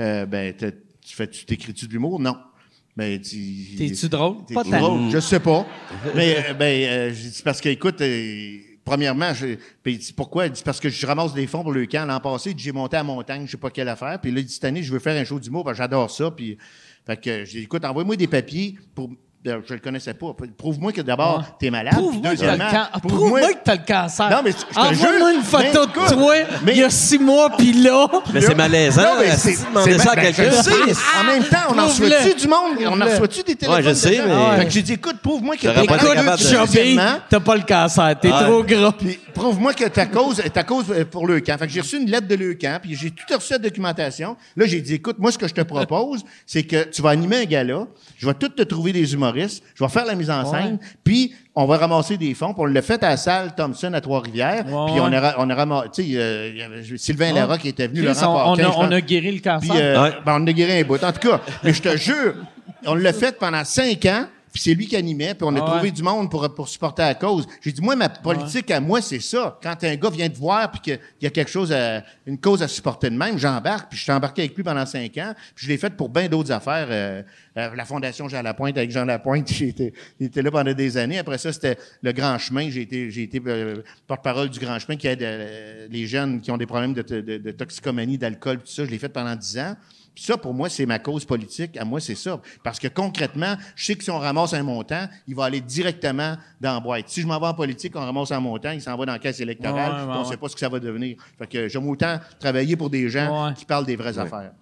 Euh, ben, tu fais, tu t'écris-tu de l'humour? Non. Ben, tu- T'es-tu drôle? T'es Pas drôle? Je sais pas. Mais euh, ben, euh, parce que écoute, premièrement, je, puis il dit pourquoi? Parce que je ramasse des fonds pour le camp l'an passé. J'ai monté à montagne, je sais pas quelle affaire. Puis là, il dit cette année, je veux faire un show d'humour, parce que j'adore ça. Puis fait que j'ai dit écoute, envoie-moi des papiers pour je le connaissais pas. Prouve-moi que d'abord, Ouais. t'es malade. Prouve-moi que t'as le can- Prouve-moi que t'as le cancer. Non, mais je te Envoie-moi jure, une photo mais de toi mais- il y a six mois, puis là. Mais c'est malaisant. Non, mais c'est demander ça à ben, quelqu'un. je le sais. En même temps, on en reçoit-tu du monde? On en reçoit-tu des téléphones? Ouais, je sais, mais- Fait que j'ai dit, écoute, prouve-moi que t'es pas Deuxièmement, t'as pas le cancer, t'es Ouais. trop gras. puis prouve-moi que ta cause, ta cause euh, pour le camp. Fait que j'ai reçu une lettre de le camp, puis j'ai tout reçu la documentation. Là, j'ai dit, écoute, moi, ce que je te propose, c'est que tu vas animer un gala, je vais tout te trouver des je vais faire la mise en scène, puis on va ramasser des fonds. Puis on l'a fait à la salle Thompson à Trois-Rivières, puis on a, on a ramassé, tu sais, euh, il y avait Sylvain Ouais. Larocque qui était venu, Chris, Laurent on, a, on guéri le cancer. Puis, euh, Ouais. ben, on a guéri un bout. En tout cas, mais je te jure, on l'a fait pendant cinq ans. Puis c'est lui qui animait, puis on a Ah trouvé du monde pour, pour supporter la cause. J'ai dit, moi, ma politique à moi, c'est ça. Quand un gars vient te voir, puis qu'il y a quelque chose, à, une cause à supporter de même, j'embarque, puis je suis embarqué avec lui pendant cinq ans, puis je l'ai fait pour bien d'autres affaires. Euh, euh, la Fondation Jean Lapointe, avec Jean Lapointe, j'ai été, il était là pendant des années. Après ça, c'était le Grand Chemin. J'ai été, j'ai été euh, porte-parole du Grand Chemin qui aide euh, les jeunes qui ont des problèmes de, de- de toxicomanie, d'alcool, tout ça. Je l'ai fait pendant dix ans. Puis ça, pour moi, c'est ma cause politique. À moi, c'est ça. Parce que concrètement, je sais que si on ramasse un montant, il va aller directement dans la boîte. Si je m'en vais en politique, on ramasse un montant, il s'en va dans la caisse électorale, Ouais, ouais, puis on ne sait pas ce que ça va devenir. Fait que j'aime autant travailler pour des gens Ouais. qui parlent des vraies affaires.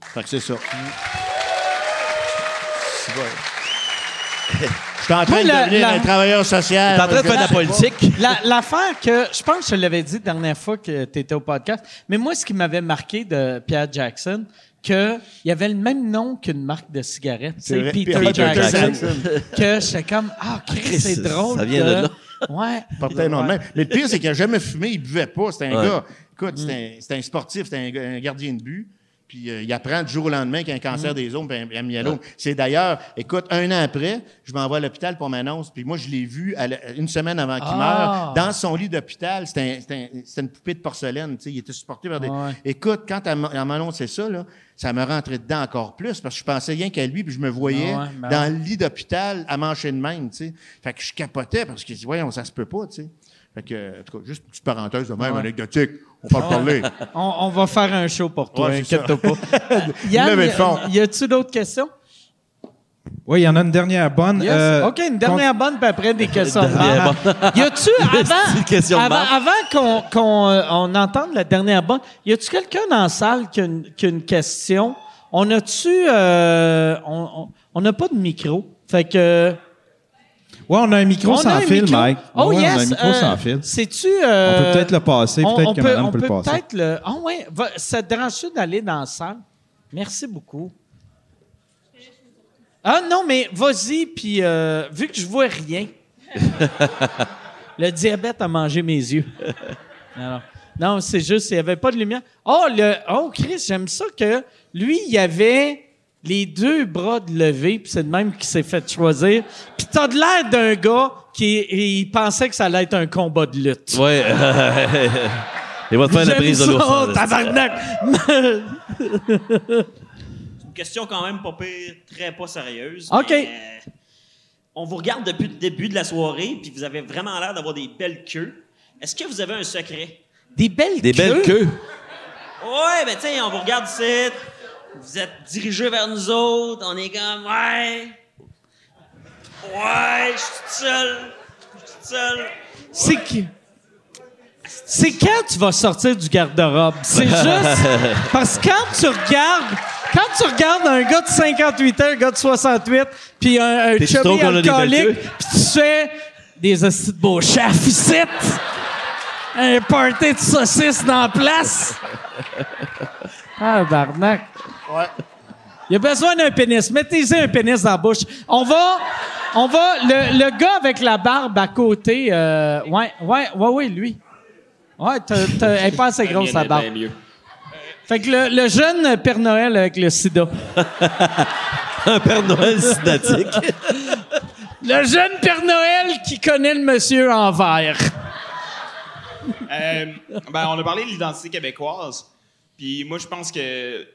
Fait que c'est ça. Je suis en train Moi, de la- devenir la- un travailleur social. T'es en train de faire de la politique? La- L'affaire que, je pense que je l'avais dit la dernière fois que tu étais au podcast, mais moi, ce qui m'avait marqué de Pierre Jackson, que il avait le même nom qu'une marque de cigarettes, C'est c'est vrai, Peter, Peter Jackson, Jackson. que j'étais comme, ah, Chris, Chris, c'est drôle. ça vient de là. Ouais. portait un nom de même. Mais le pire, c'est qu'il n'a jamais fumé, il buvait pas. C'était un Ouais. gars, écoute, c'était un, c'était un sportif, c'était un, gars- un gardien de but. Puis euh, il apprend du jour au lendemain qu'il a un cancer des os, puis un, un myélome. C'est d'ailleurs, écoute, un an après, je m'envoie à l'hôpital pour m'annonce. Puis moi, je l'ai vu à la- une semaine avant qu'il Ah. meure, dans son lit d'hôpital. C'était un- c'était un- c'était une poupée de porcelaine. tu sais, Il était supporté par des. Ouais. Écoute, quand elle m'a elle m'a annoncé ça, là, ça me rentrait dedans encore plus parce que je pensais rien qu'à lui, puis je me voyais Ah ouais, ben dans le lit d'hôpital à manger de même. tu sais. Fait que je capotais parce que je dis, voyons, ça se peut pas. tu sais. Fait que, en tout cas, juste une petite parenthèse de même, Ouais. anecdotique. On en parler. On, on va faire un show pour toi, Ouais, inquiète-toi pas. Yann, y, y a-tu d'autres questions? Oui, il y en a une dernière bonne. Yes. Euh, OK, une dernière bonne, puis après des questions de marde. Y a-tu, avant, avant, avant qu'on qu'on, euh, on entende la dernière bonne, y a-tu quelqu'un dans la salle qui a une, qui a une question? On a-tu... euh, on on- on n'a pas de micro. Fait que... Ouais, on a un micro on sans fil, micro. Mike. Oh Ouais, yes! On a un micro euh, sans fil. Euh, On peut peut-être le passer, peut-être que peut- madame on peut le passer. peut-être le... Ah ouais, va- ça te dérange-tu d'aller dans la salle? Merci beaucoup. Ah non, mais vas-y, puis euh, vu que je vois rien, le diabète a mangé mes yeux. Alors, non, c'est juste, il n'y avait pas de lumière. Oh, le, oh, Chris, j'aime ça que lui, il avait les deux bras de levé, puis c'est de même qu'il s'est fait choisir. Puis t'as de l'air d'un gars qui il pensait que ça allait être un combat de lutte. Ouais. Il va te faire la prise de l'ours. tabarnak! question quand même pas pire, très pas sérieuse. OK. mais, euh, on vous regarde depuis le début de la soirée, puis vous avez vraiment l'air d'avoir des belles queues. Est-ce que vous avez un secret? Des belles Des belles queues? Ouais, ben tu sais, on vous regarde ici, vous êtes dirigés vers nous autres, on est comme, ouais, ouais, je suis tout seul, je suis tout seul. C'est que. C'est quand tu vas sortir du garde-robe? C'est juste. Parce que quand tu regardes. Quand tu regardes un gars de 58 ans, un gars de 68, puis un, chubby alcoolique, puis tu fais des hosties de beaux chefs ici, un party de saucisses dans la place. Ah, barnac. Ouais. Il a besoin d'un pénis. Mettez-y un pénis dans la bouche. On va. On va. Le, le gars avec la barbe à côté. euh, ouais, ouais, ouais, ouais, lui. Ouais, t'as, t'as, elle est pas assez grosse, sa barbe. mieux. Fait que le, le jeune Père Noël avec le sida. Un Père Noël sydatique. Le jeune Père Noël qui connaît le monsieur en vert. Euh, ben, on a parlé de l'identité québécoise. Puis moi, je pense que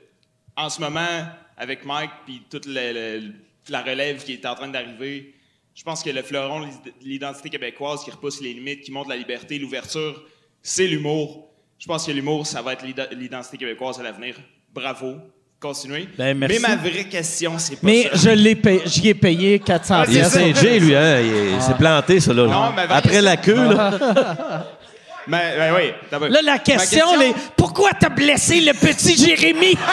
en ce moment, avec Mike puis toute le- le- la relève qui est en train d'arriver, je pense que le fleuron de l'identité québécoise qui repousse les limites, qui montre la liberté, l'ouverture, c'est l'humour. Je pense que l'humour, ça va être l'id- l'identité québécoise à l'avenir. Bravo. Continuez. Ben, merci. Mais ma vraie question, c'est pas Mais ça. je l'ai payé, j'y ai payé 400 Ah, Il est. Saint-J, lui, hein. Il, s'est planté, ça, là. Non, mais Après la queue, là. Mais, ben oui. Là, la question, est pourquoi t'as blessé le petit Jérémy?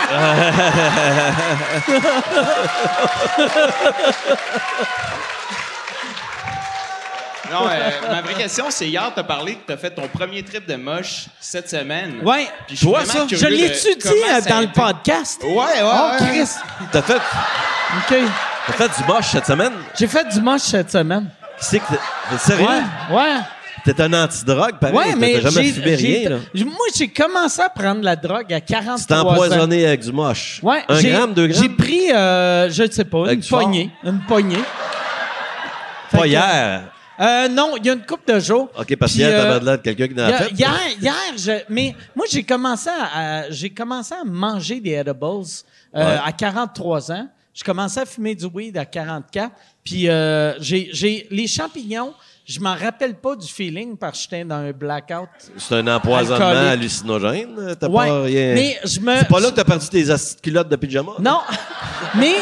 Non, euh, ma vraie question, c'est hier, tu as parlé que tu as fait ton premier trip de moche cette semaine. Ouais. Puis je vraiment ça? Je l'ai-tu dit euh, dans le podcast? Ouais, ouais. Oh, ouais. Chris. T'as fait, OK. t'as fait du moche cette semaine? J'ai fait du moche cette semaine. Qui c'est que sérieux? Ouais, ouais. T'es un antidrogue, pareil. Ouais, mais T'as jamais j'ai, fumé j'ai- rien, là. moi, j'ai commencé à prendre la drogue à 43 Tu t'es ans. empoisonné avec du moche. Ouais, Un j'ai- gramme, deux J'ai grammes? pris, euh, je ne sais pas, Avec une poignée. Une poignée. Pas que- hier. Euh, non, il y a une couple de jours. OK, parce qu'hier, euh, t'avais de l'air de quelqu'un qui en a Hier, fait. hier, hier, je- mais moi, j'ai commencé à, à- j'ai commencé à manger des edibles euh, Ouais. à 43 ans. Je commençais à fumer du weed à 44. Puis euh, j'ai, j'ai les champignons, je m'en rappelle pas du feeling parce que j'étais dans un blackout. C'est un empoisonnement Alcoolique. hallucinogène. T'as Ouais, pas rien. mais je me- C'est pas là que t'as perdu tes culottes de pyjama? Non, mais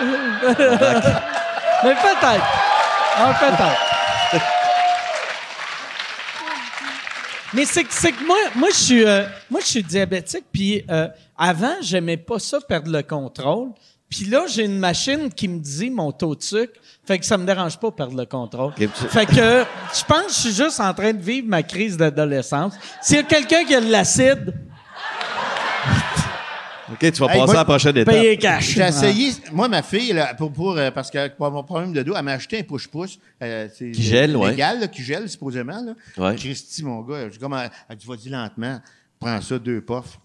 mais peut-être. Ah, peut-être. Mais c'est que, c'est que moi, moi je suis, euh, moi je suis diabétique. Puis euh, avant, j'aimais pas ça perdre le contrôle. Puis là, j'ai une machine qui me dit mon taux de sucre. Fait que ça me dérange pas de perdre le contrôle. Fait que je pense que je suis juste en train de vivre ma crise d'adolescence. S'il y a quelqu'un qui a de l'acide, OK, tu vas Hey, passer moi- à la prochaine étape. payez cash. J'ai essayé, moi, ma fille, là, pour, pour, euh, parce que pour mon problème de dos, elle m'a acheté un push-push. euh, Qui gèle, ouais. légal, là, qui gèle, supposément. Là. Ouais. Christy, mon gars, j'ai comme, elle, elle dit, vas-y lentement, prends ça, deux puffs.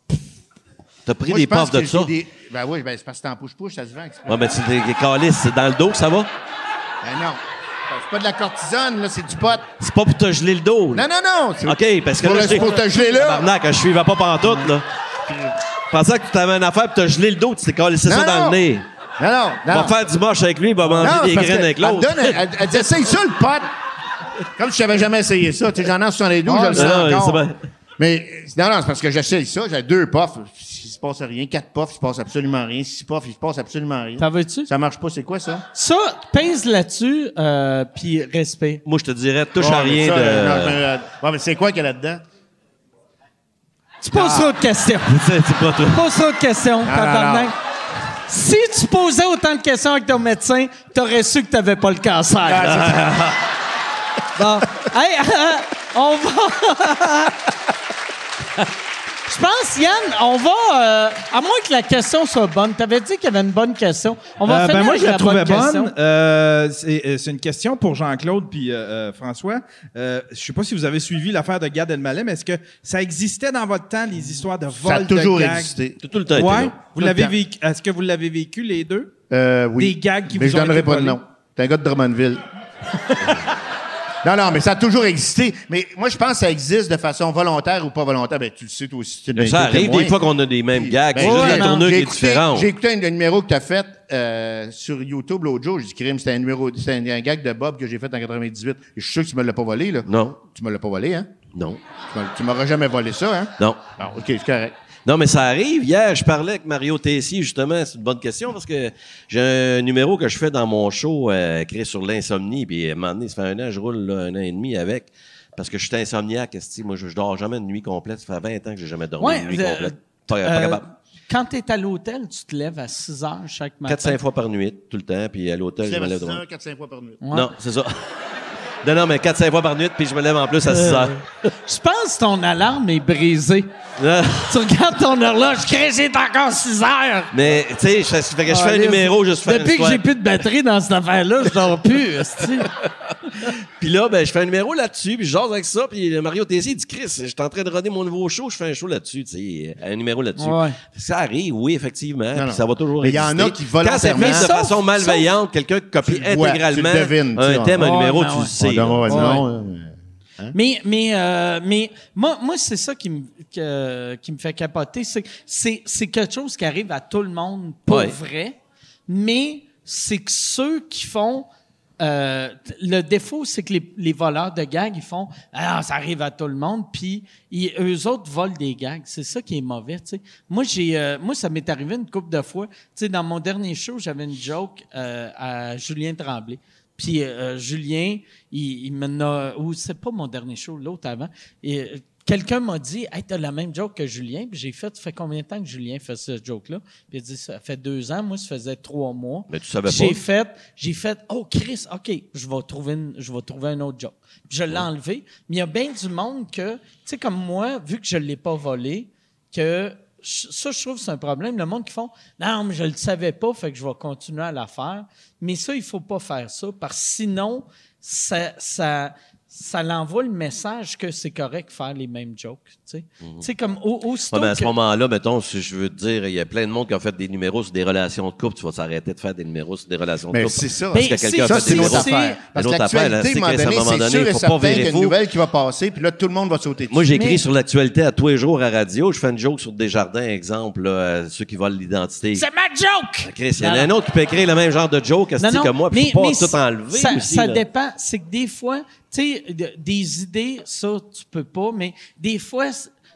T'as pris Moi, des puffs de ça? des- Ben oui, ben, c'est parce que c'est en push-push, ça se vend. Ouais, mais tu des calices, c'est dans le dos que ça va? Ben non. Ben, c'est pas de la cortisone, là, c'est du pot. C'est pas pour te geler le dos, là. Non, non, non. c'est- OK, parce que pour, là, le- pour te geler là. Tabarnak, je suivais pas pantoute, là. Je pensais que tu t'avais une affaire pour te geler le dos, tu t'es collé ça Non, dans le nez. Non, non, On non. va faire du moche avec lui, il va manger Non, des c'est graines avec elle l'autre. donne- Elle, elle dit, essaye ça, le pot. Comme je n'avais jamais essayé ça. Tu sais, j'en ai en 72, je le sais non, encore. c'est bien. Mais non, non, c'est parce que j'essaye ça. J'ai deux puffs. Il se passe rien. Quatre puffs, il se passe absolument rien. Six puffs, il se passe absolument rien. T'en veux-tu? Ça marche pas, c'est quoi ça? Ça, pèse là-dessus, euh, puis respect. Moi, je te dirais, touche Ouais, à rien ça, de... euh, non, mais, euh, ouais, mais c'est quoi qu'il y a là-dedans? Tu poses Ah. autre question. C'est pas toi. Pose autre question, non, tabarnak. non. Si tu posais autant de questions avec ton médecin, t'aurais su que t'avais pas le cancer. Ah, bon. Hey, euh, on va... Je pense, Yann, on va... euh, à moins que la question soit bonne. T'avais dit qu'il y avait une bonne question. On va Euh, finir ben moi, avec je la la trouvais bonne. Euh, c'est euh, c'est une question pour Jean-Claude puis euh, euh, François. Euh, je sais pas si vous avez suivi l'affaire de Gad Elmaleh, mais est-ce que ça existait dans votre temps, les histoires de vol Ça a toujours de gags? existé. Tout le temps Ouais. Vous Tout l'avez le temps. vécu. Est-ce que vous l'avez vécu, les deux? Euh, oui. Des gags qui Mais vous je ont donnerai été pas de nom. T'es un gars de Drummondville. Non, non, mais ça a toujours existé. Mais moi, je pense que ça existe de façon volontaire ou pas volontaire. Ben, tu le sais, toi aussi. tu Mais ça arrive témoin. des fois qu'on a des mêmes gags. Ben, c'est juste la tournure qui est écouté- différente. J'ai écouté un, un numéro que tu as fait euh, sur YouTube l'autre jour. J'ai dit, Crime, c'était un numéro, c'était un, un gag de Bob que j'ai fait en 98. Et je suis sûr que tu me l'as pas volé, là. Non, Tu me l'as pas volé, hein? non, Tu m'auras jamais volé ça, hein? non. Bon, OK, c'est correct. Non, mais ça arrive. Hier, je parlais avec Mario Tessier, justement. C'est une bonne question parce que j'ai un numéro que je fais dans mon show, euh, créé sur l'insomnie. Puis, à un moment donné, ça fait un an, je roule là, un an et demi avec. Parce que je suis insomniaque. Moi, je, je dors jamais une nuit complète. Ça fait 20 ans que j'ai jamais dormi Ouais, une nuit euh, complète. Pas, pas Euh, capable. quand tu es à l'hôtel, tu te lèves à 6 heures chaque matin? 4-5 fois par nuit, tout le temps. Puis à l'hôtel, je me à lève 6 de heures, 4-5 fois par nuit. Ouais. Non, c'est ça. non, non, mais 4-5 fois par nuit, puis je me lève en plus à 6 heures. Je pense que ton alarme est brisée. Ah, tu regardes ton horloge, Chris, c'est encore 6 heures. mais, tu sais, je, fais- que je fais un Ah, numéro faire une Depuis que j'ai plus de batterie dans cette affaire-là, je dors plus. Puis là, ben, je fais un numéro là-dessus, puis je jase avec ça, puis le Mario Tessier dit Chris, je suis en train de roder mon nouveau show, je fais un show là-dessus, tu sais, un numéro là-dessus. Ouais. Ça arrive, oui, effectivement, Non, non. puis ça va toujours Mais il y en a qui Quand c'est fait volontairement- de façon malveillante, quelqu'un qui copie intégralement tu le devines, tu un thème, un numéro, ben tu sais. Non, euh, Mais, mais, euh, mais moi, moi c'est ça qui me, que- qui me fait capoter. C'est, c'est, c'est quelque chose qui arrive à tout le monde, pas Ouais. vrai. Mais c'est que ceux qui font. euh, le défaut, c'est que les, les voleurs de gags, ils font Ah, ça arrive à tout le monde, puis ils- eux autres volent des gags. C'est ça qui est mauvais, tu sais. Moi, j'ai, euh, moi, ça m'est arrivé une couple de fois. Tu sais, dans mon dernier show, j'avais une joke euh, à Julien Tremblay. Puis euh, Julien, il, il me a, ou c'est pas mon dernier show, l'autre avant. Et euh, quelqu'un m'a dit, hey, t'as la même joke que Julien. Puis j'ai fait, ça fait combien de temps que Julien fait ce joke-là? Puis il a dit, ça fait deux ans. Moi, ça faisait trois mois. Mais tu savais J'ai pas? fait, j'ai fait, oh Chris, ok, je vais trouver, une- je vais trouver un autre joke. Puis je l'ai enlevé. Mais il y a bien du monde que, tu sais, comme moi, vu que je l'ai pas volé, que ça, je trouve que c'est un problème. Le monde qui font Non, mais je le savais pas, fait que je vais continuer à la faire. Mais ça, il faut pas faire ça, parce que sinon, ça, ça, ça l'envoie le message que c'est correct de faire les mêmes jokes. Tu sais, Tu sais, comme au, aussitôt Ouais, mais à ce que- moment-là, mettons, si je veux te dire, il y a plein de monde qui ont fait des numéros sur des relations de couple, tu vas s'arrêter de faire des numéros sur des relations de Mais couple. c'est ça. Parce que Ben, quelqu'un a c'est- fait Ça, c'est des une autre affaire. Parce que l'actualité, à un moment donné, il et faut pas y a une nouvelle qui va passer, puis là, tout le monde va sauter dessus. Moi, j'écris Mais- sur l'actualité à tous les jours à radio. Je fais une joke sur Desjardins, exemple, là, euh, ceux qui volent l'identité. C'est ma joke! Chris, il y en a un autre qui peut écrire le même genre de joke que moi, puis pas tout enlever Ça, aussi. ça là. dépend. C'est que des fois, tu sais, de- des idées, ça, tu peux pas, mais des fois,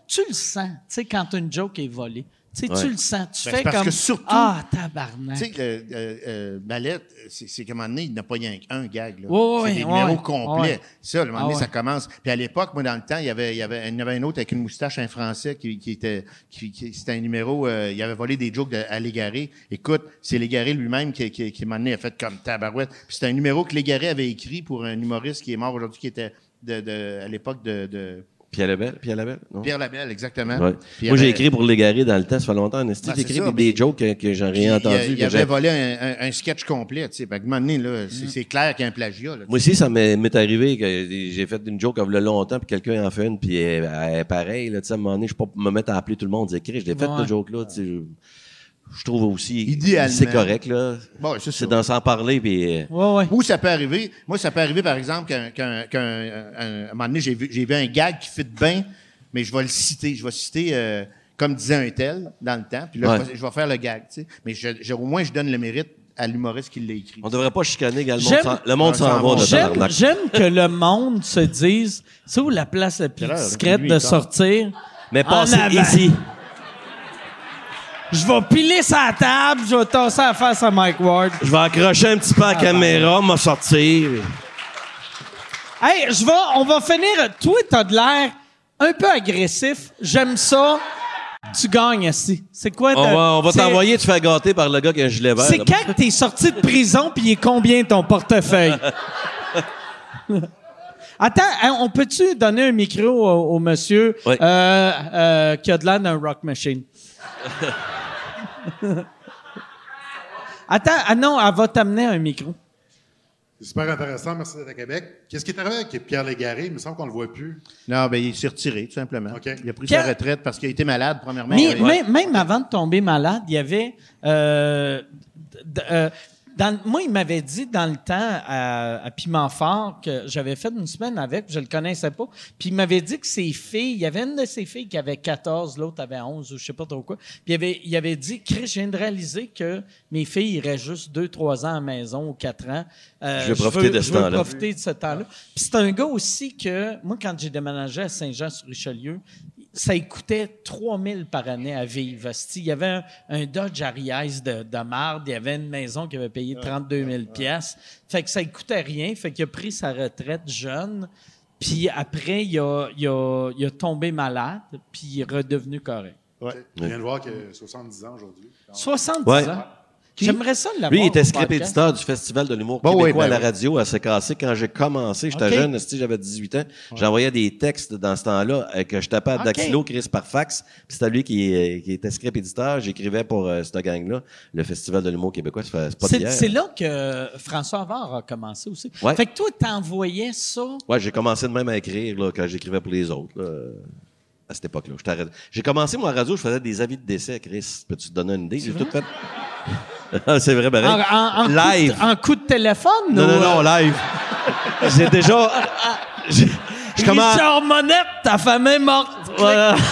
tu le sens, tu sais, quand une joke est volée. Tu sais, Ouais. tu le sens. Tu Ben, fais parce comme. que surtout- Ah, tabarnak. Tu sais, euh, euh, euh, Mallette, c'est c'est qu'à un moment donné, il n'a pas rien qu'un gag. Ouais, c'est des ouais, numéros ouais. complets. Ouais. Ça, à un moment donné, Ah ouais. ça commence. Puis à l'époque, moi, dans le temps, il y avait, il y avait, il y avait un autre avec une moustache, un Français, qui, qui était... Qui, qui- c'était un numéro... euh, il avait volé des jokes de- à Légaré. Écoute, c'est Légaré lui-même qui, qui, qui, à un moment donné, a fait comme tabarouette. Puis c'était un numéro que Légaré avait écrit pour un humoriste qui est mort aujourd'hui, qui était de, de- à l'époque de, de Pierre Lebel, Pierre Lebel, non? Pierre Labelle, exactement. Ouais. Moi, j'ai écrit pour l'égaré dans le temps, ça fait longtemps, j'ai écrit ça, des jokes que, que j'ai Puis, rien il- entendu. Il, que avait volé un, un- un sketch complet, tu sais. Fait que, à un moment donné, là, c'est, clair qu'il y a un plagiat, là. Moi aussi, ça m'est arrivé que j'ai fait une joke a longtemps, puis quelqu'un en fait une, puis elle, pareil. Là, tu sais, à un moment donné, je peux pas me mettre à appeler tout le monde, dire, je l'ai fait, Ouais. cette joke-là. tu sais, Je, trouve aussi. Idéalement. C'est correct, là. Bon, c'est ça. C'est d'en s'en parler, puis. euh, Ouais, ouais. Ou ça peut arriver. Moi, ça peut arriver, par exemple, qu'un, qu'un, qu'un- un- un- à un moment donné, j'ai vu, j'ai vu un gag qui fit bien, mais je vais le citer. Je vais citer, euh, comme disait un tel, dans le temps. Puis là, Ouais. je, vais, je vais faire le gag, tu sais. Mais je- je- au moins, je donne le mérite à l'humoriste qui l'a écrit. On devrait pas chicaner également. Le monde s'en va de J'aime, que le monde se dise, c'est où la place la plus discrète de sortir? Mais passez ici. Je vais piler sa table, je vais tasser la face à Mike Ward. Je vais accrocher un petit peu Ah, la caméra, m'a sortir. Hey, je vais, on va finir. Toi, t'as de l'air un peu agressif. J'aime ça. Tu gagnes ici. C'est quoi On ta- va, on va t'envoyer te faire gâter par le gars qui a un gilet vert. C'est quand t'es sorti de prison puis il est combien ton portefeuille? Attends, hein, on peut-tu donner un micro au, au monsieur Oui. euh, euh, qui a de l'air d'un rock machine? Attends, ah non, elle va t'amener un micro. C'est super intéressant. Merci d'être à Québec. Qu'est-ce qui est arrivé avec Pierre Légaré? Il me semble qu'on le voit plus. Non, ben, il s'est retiré, tout simplement. Il a pris sa retraite parce qu'il a été malade, premièrement. Mais même, même avant de tomber malade, il y avait euh, euh, Dans, moi, il m'avait dit dans le temps à, à Piment Fort que j'avais fait une semaine avec, je le connaissais pas. Puis il m'avait dit que ses filles, il y avait une de ses filles qui avait 14, l'autre avait 11 ou je sais pas trop quoi. Puis il avait, il avait dit, Chris, je viens de réaliser que mes filles iraient juste 2-3 ans à la maison ou 4 ans. Euh, Je vais profiter veux- de ce je veux temps-là. profiter de ce temps-là. Puis c'est un gars aussi que, moi, quand j'ai déménagé à Saint-Jean-sur-Richelieu, ça lui coûtait 3000 par année à vivre. Il y avait un, un Dodge Arias de, de marde, il y avait une maison qui avait payé 32 000 pièces. Fait que ça lui coûtait rien. Fait qu'il a pris sa retraite jeune. Puis après, il a, il a- il a tombé malade, puis il est redevenu correct. Je viens de voir qu'il a 70 ans aujourd'hui. 70 Ouais. ans? J'aimerais ça l'avoir. Lui, il était script éditeur du Festival de l'humour Bon, oui, québécois ben à la oui. radio à CKC. Quand j'ai commencé, j'étais jeune, esti, j'avais 18 ans. J'envoyais des textes dans ce temps-là euh, que je tapais à OK. Daxilo, Chris par fax. Puis c'était lui qui, euh, qui était script éditeur. J'écrivais pour euh, cette gang-là, le Festival de l'humour québécois. C'est pas C'est là que François Havard a commencé aussi. Ouais. Fait que toi, t'envoyais ça? Ouais, j'ai commencé de même à écrire là, quand j'écrivais pour les autres. là, à cette époque-là. J'ai commencé, moi, à radio, je faisais des avis de décès, Chris. Peux-tu te donner une idée? J'ai tout fait. Ah, c'est vrai, ben, En, en- en Live. Coup de, en coup de téléphone? Non, ou, non, non, euh, live. J'ai déjà. j'ai- Je commence. Richard Monette, ta femme est morte. Voilà.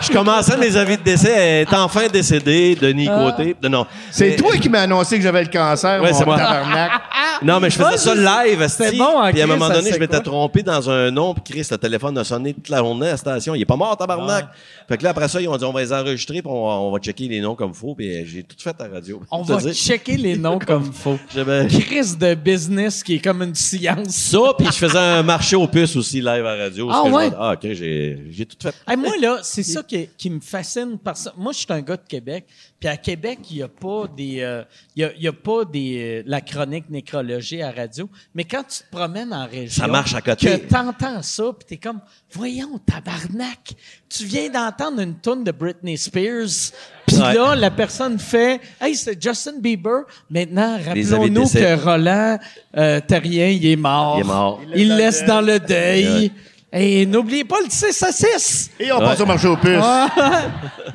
Je commençais mes avis de décès. Elle est enfin décédée, Denis Ah. Côté. Non, non. C'est Mais- toi qui m'as annoncé que j'avais le cancer, Ouais, mon c'est moi. tabarnak. Non, mais je faisais ça live, c'était bon, hein, Puis à un Chris, moment ça, donné, je m'étais quoi? trompé dans un nom, puis Chris, le téléphone a sonné toute la journée à la station. Il est pas mort, tabarnak. Fait que là, après ça, ils ont dit, on va les enregistrer, puis on, va- on va checker les noms comme faut, puis euh, j'ai tout fait à la radio. On Te va dire. checker les noms comme faut. J'avais Crise de business qui est comme une science. ça, puis je faisais un marché aux puces aussi live à la radio. Ah Parce que je ouais? me- Ah, OK, j'ai j'ai tout fait. Hey, moi, là, c'est ça qui, qui me fascine. Parce que moi, je suis un gars de Québec. Puis à Québec, il n'y a pas des. euh, il y a, il y a pas des, euh, la chronique nécrologie à radio. Mais quand tu te promènes en région. Ça marche à côté. Que t'entends ça, puis t'es comme, voyons, tabarnak. Tu viens d'entendre une tonne de Britney Spears. Puis Ouais. là, la personne fait, hey, c'est Justin Bieber. Maintenant, rappelons-nous que Roland euh, Terrien, il est mort. Il est mort. Il laisse dans le deuil. Et n'oubliez pas le 6 à 6. Et on passe au marché aux puces.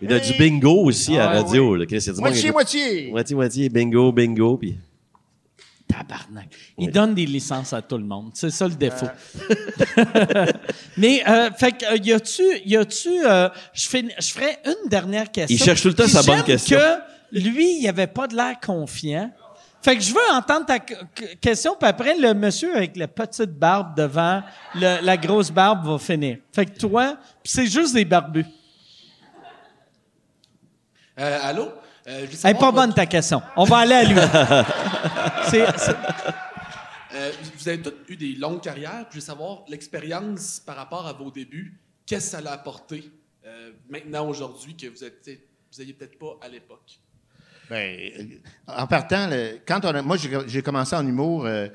Il y a du bingo aussi à la Ah, radio. Là, Chris, il y a du monde qui- Moitié-moitié. Moitié-moitié, bingo, bingo, puis... Tabarnak. Il donne des licences à tout le monde. C'est ça le défaut. Mais, euh, fait que, euh, y a-tu, y a-tu, euh, je fais, je ferais une dernière question. Il cherche tout le temps Puis sa bonne j'aime question. que lui, il avait pas de l'air confiant. Fait que je veux entendre ta question, puis après, le monsieur avec la petite barbe devant, le- la grosse barbe va finir. Fait que toi, puis c'est juste des barbus. Euh, allô? Euh, je Elle est pas bonne ta question. On va aller à lui. C'est- c'est- Euh, vous avez tous eu des longues carrières. puis Je veux savoir l'expérience par rapport à vos débuts. Qu'est-ce que ça l'a apporté euh, maintenant, aujourd'hui, que vous êtes, vous n'aviez peut-être pas à l'époque? Ben, euh, en partant, le- quand on a- moi j'ai j'ai commencé en humour, euh,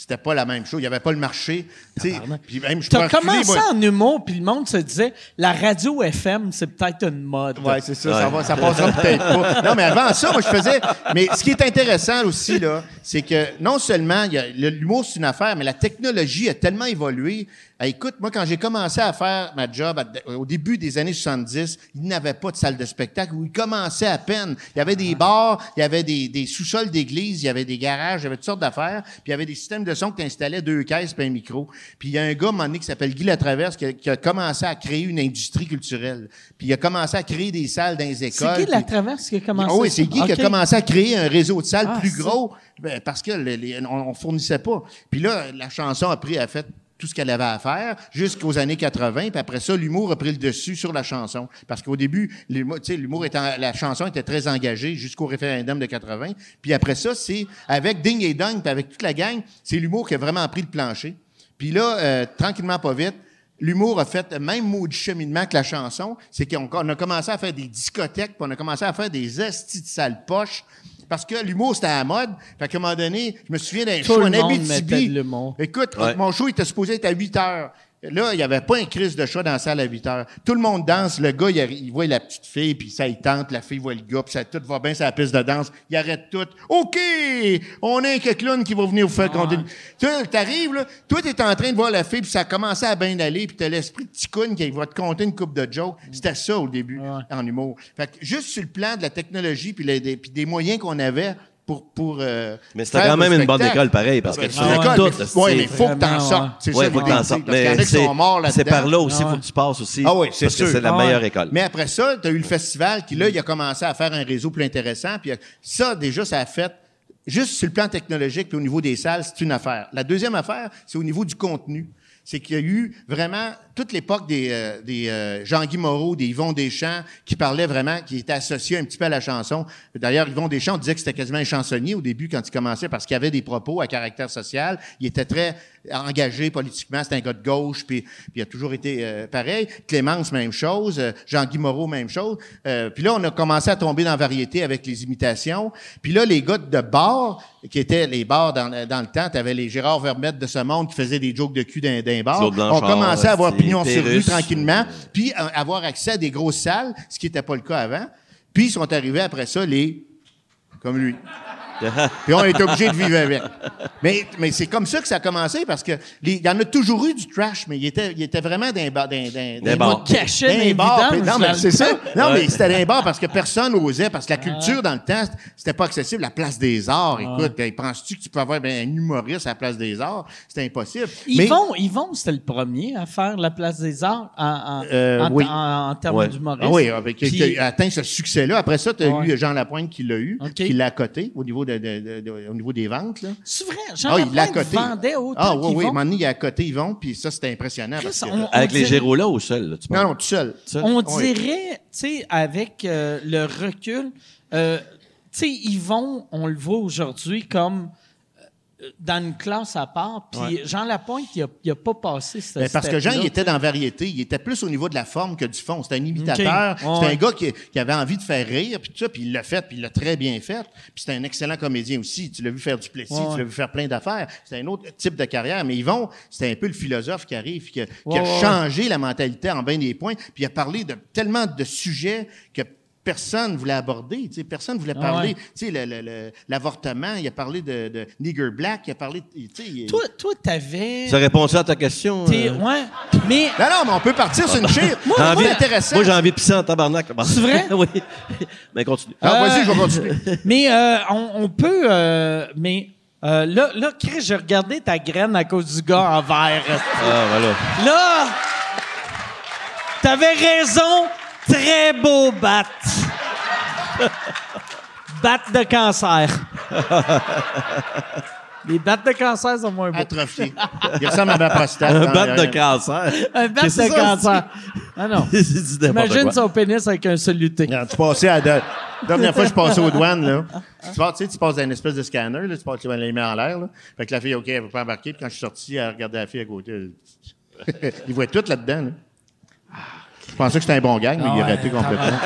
c'était pas la même chose. Il y avait pas le marché. tu sais. Puis même, je T'as peux reculer, commencé moi. en humour, puis le monde se disait la radio FM, c'est peut-être une mode. Ouais, c'est ça, ça, va, ça passera peut-être pas. Non, mais avant ça, moi, je faisais. Mais ce qui est intéressant aussi, là, c'est que non seulement il y a- le- l'humour, c'est une affaire, mais la technologie a tellement évolué. Ah, écoute, moi, quand j'ai commencé à faire ma job à- au début des années 70, il n'avait pas de salle de spectacle où il commençait à peine. Il y avait des bars, il y avait des, des sous-sols d'église, il y avait des garages, il y avait toutes sortes d'affaires, puis il y avait des systèmes de son qui installaient deux caisses puis un micro. Puis il y a un gars, à un moment donné, qui s'appelle Guy Latraverse, qui a, qui a commencé à créer une industrie culturelle. Puis il a commencé à créer des salles dans les écoles. C'est qui la puis- traverse qui a commencé ah oui, c'est Guy qui a commencé à créer un réseau de salles Ah, plus gros ben, parce que les- les- on, on fournissait pas. Puis là, la chanson a pris, a fait tout ce qu'elle avait à faire jusqu'aux années 80. Puis après ça, l'humour a pris le dessus sur la chanson. Parce qu'au début, l'humour, étant, la chanson était très engagée jusqu'au référendum de 80. Puis après ça, c'est avec Ding et Dong, puis avec toute la gang, c'est l'humour qui a vraiment pris le plancher. Puis là, euh, tranquillement, pas vite, l'humour a fait le même mot de cheminement que la chanson. C'est qu'on on a commencé à faire des discothèques, puis on a commencé à faire des estis de sales poches. Parce que l'humour, c'était à la mode. Fait qu'à un moment donné, je me souviens d'un show en le monde Abitibi. Écoute, Ouais. mon show était supposé être à 8 heures. Là, il n'y avait pas un crise de chat dans la salle à 8 heures. Tout le monde danse. Le gars, il, il voit la petite fille, puis ça, il tente. La fille voit le gars, puis ça tout va bien sur la piste de danse. Il arrête tout. OK! On a un clown qui va venir vous faire compter. Tu sais, t'arrives, là. Toi, t'es en train de voir la fille, puis ça a commencé à bien aller, puis t'as l'esprit de ticoune qui va te compter une coupe de jokes. C'était ça au début, en humour. Fait que juste sur le plan de la technologie, puis, les- des, puis des moyens qu'on avait, pour. pour euh, Mais c'était quand même une bonne école, pareil, parce que tu fais école, tout, mais- là, ouais, c'est mais il faut que t'en sortes. C'est Ouais, ça faut que t'en sortes. Mais c'est- par là aussi, Ah faut que tu passes aussi. Ah oui, c'est Parce que sûr. c'est la Ah ouais. meilleure école. Mais après ça, tu as eu le festival qui, là, il a commencé à faire un réseau plus intéressant. Puis euh, ça, déjà, ça a fait, juste sur le plan technologique puis au niveau des salles, c'est une affaire. La deuxième affaire, c'est au niveau du contenu. C'est qu'il y a eu vraiment toute l'époque des, euh, euh, Jean-Guy Moreau, des Yvon Deschamps, qui parlaient vraiment, qui étaient associés un petit peu à la chanson. D'ailleurs, Yvon Deschamps disait que c'était quasiment un chansonnier au début quand il commençait parce qu'il avait des propos à caractère social. Il était très engagé politiquement. C'était un gars de gauche, puis, puis il a toujours été euh, pareil. Clémence, même chose. Euh, Jean-Guy Moreau, même chose. Euh, puis là, on a commencé à tomber dans la variété avec les imitations. Puis là, les gars de bar, qui étaient les bars dans, dans le temps, t'avais les Gérard Vermette de ce monde qui faisaient des jokes de cul d'un, d'un bar. On commençait à avoir pignon sur rue tranquillement, puis euh, avoir accès à des grosses salles, ce qui n'était pas le cas avant. Puis ils sont arrivés après ça, les... comme lui. Puis on est obligé de vivre avec. Mais, mais c'est comme ça que ça a commencé parce que les- il y en a toujours eu du trash, mais il était, il était vraiment d'un bar. D'un, d'un, Des bars. Caché bar. Non, mais c'est ça. Non, mais c'était d'un bar parce que personne n'osait, parce que la culture dans le temps, c'était pas accessible. La place des arts, écoute, ben, penses-tu que tu peux avoir ben, un humoriste à la place des arts? C'était impossible. Mais- Yvon, Yvon c'était le premier à faire la place des arts en, en, Euh, en, oui. en- en termes Ouais. d'humoriste. Ah oui, avec, qui Puis- a atteint ce succès-là. Après ça, tu as Ouais. eu Jean Lapointe qui l'a eu, qui l'a à côté au niveau, de, de- de- de- au niveau des ventes. Là. C'est vrai, Jean Ah, il l'a côté. vendait autant Ah oui, oui, à un qu'Yvon. moment donné, il est à côté, ils vont, puis ça, c'était impressionnant. Chris, parce que- on- Avec les dirait- Géros-là ou seul, là, tu Non, non, tout seul. Seul? On Oui. dirait, tu sais, avec euh, le recul, euh, tu sais, Yvon, on le voit aujourd'hui comme euh, dans une classe à part. Puis Jean Lapointe, il a, a pas passé cette Ben, parce que Jean, il était dans variété. Il était plus au niveau de la forme que du fond. C'était un imitateur. C'était ouais. un gars qui, qui avait envie de faire rire, puis tout ça, puis il l'a fait, puis il l'a très bien fait. Puis c'était un excellent comédien aussi. Tu l'as vu faire du Plessis, Ouais, tu l'as vu faire plein d'affaires. C'était un autre type de carrière. Mais Yvon, c'était un peu le philosophe qui arrive, qui a, qui changé la mentalité en bien des points, puis il a parlé de tellement de sujets que personne voulait aborder, tu sais, personne voulait Ah parler, ouais. tu sais, l'avortement, il a parlé de, de nigger black, il a parlé, tu sais, il- Toi, toi, t'avais. Ça répond-tu à ta question? t'es- euh? Ouais. Mais. Non, non, mais on peut partir sur une chire. J'ai Moi, envie- c'est intéressant. Moi, j'ai envie de pisser en tabarnak. C'est vrai? oui. Mais continue. Ah, Euh, vas-y, je vais continuer. Mais euh, on, on peut. euh, mais euh, là, là, Chris, j'ai regardé ta graine à cause du gars en verre. Ah, voilà. Là, t'avais raison. Très beau bat. bat de cancer. Les battes de cancer sont moins beaux. Atrophié. Il ressemble à ma prostate. Un dans bat de cancer. Un bat de cancer. Ah non. Imagine quoi. son pénis avec un soluté. Regarde, Tu passais à la dernière fois je passais aux douanes, là. Tu, passes, tu sais, tu passes espèce de scanner, là, tu passes les mains en l'air, là. Fait que la fille, OK, elle veut pas embarquer. Puis quand je suis sorti, elle regardait la fille à côté. elle- Il voit tout là-dedans, là. Je pensais que c'était un bon gang, mais il a raté complètement.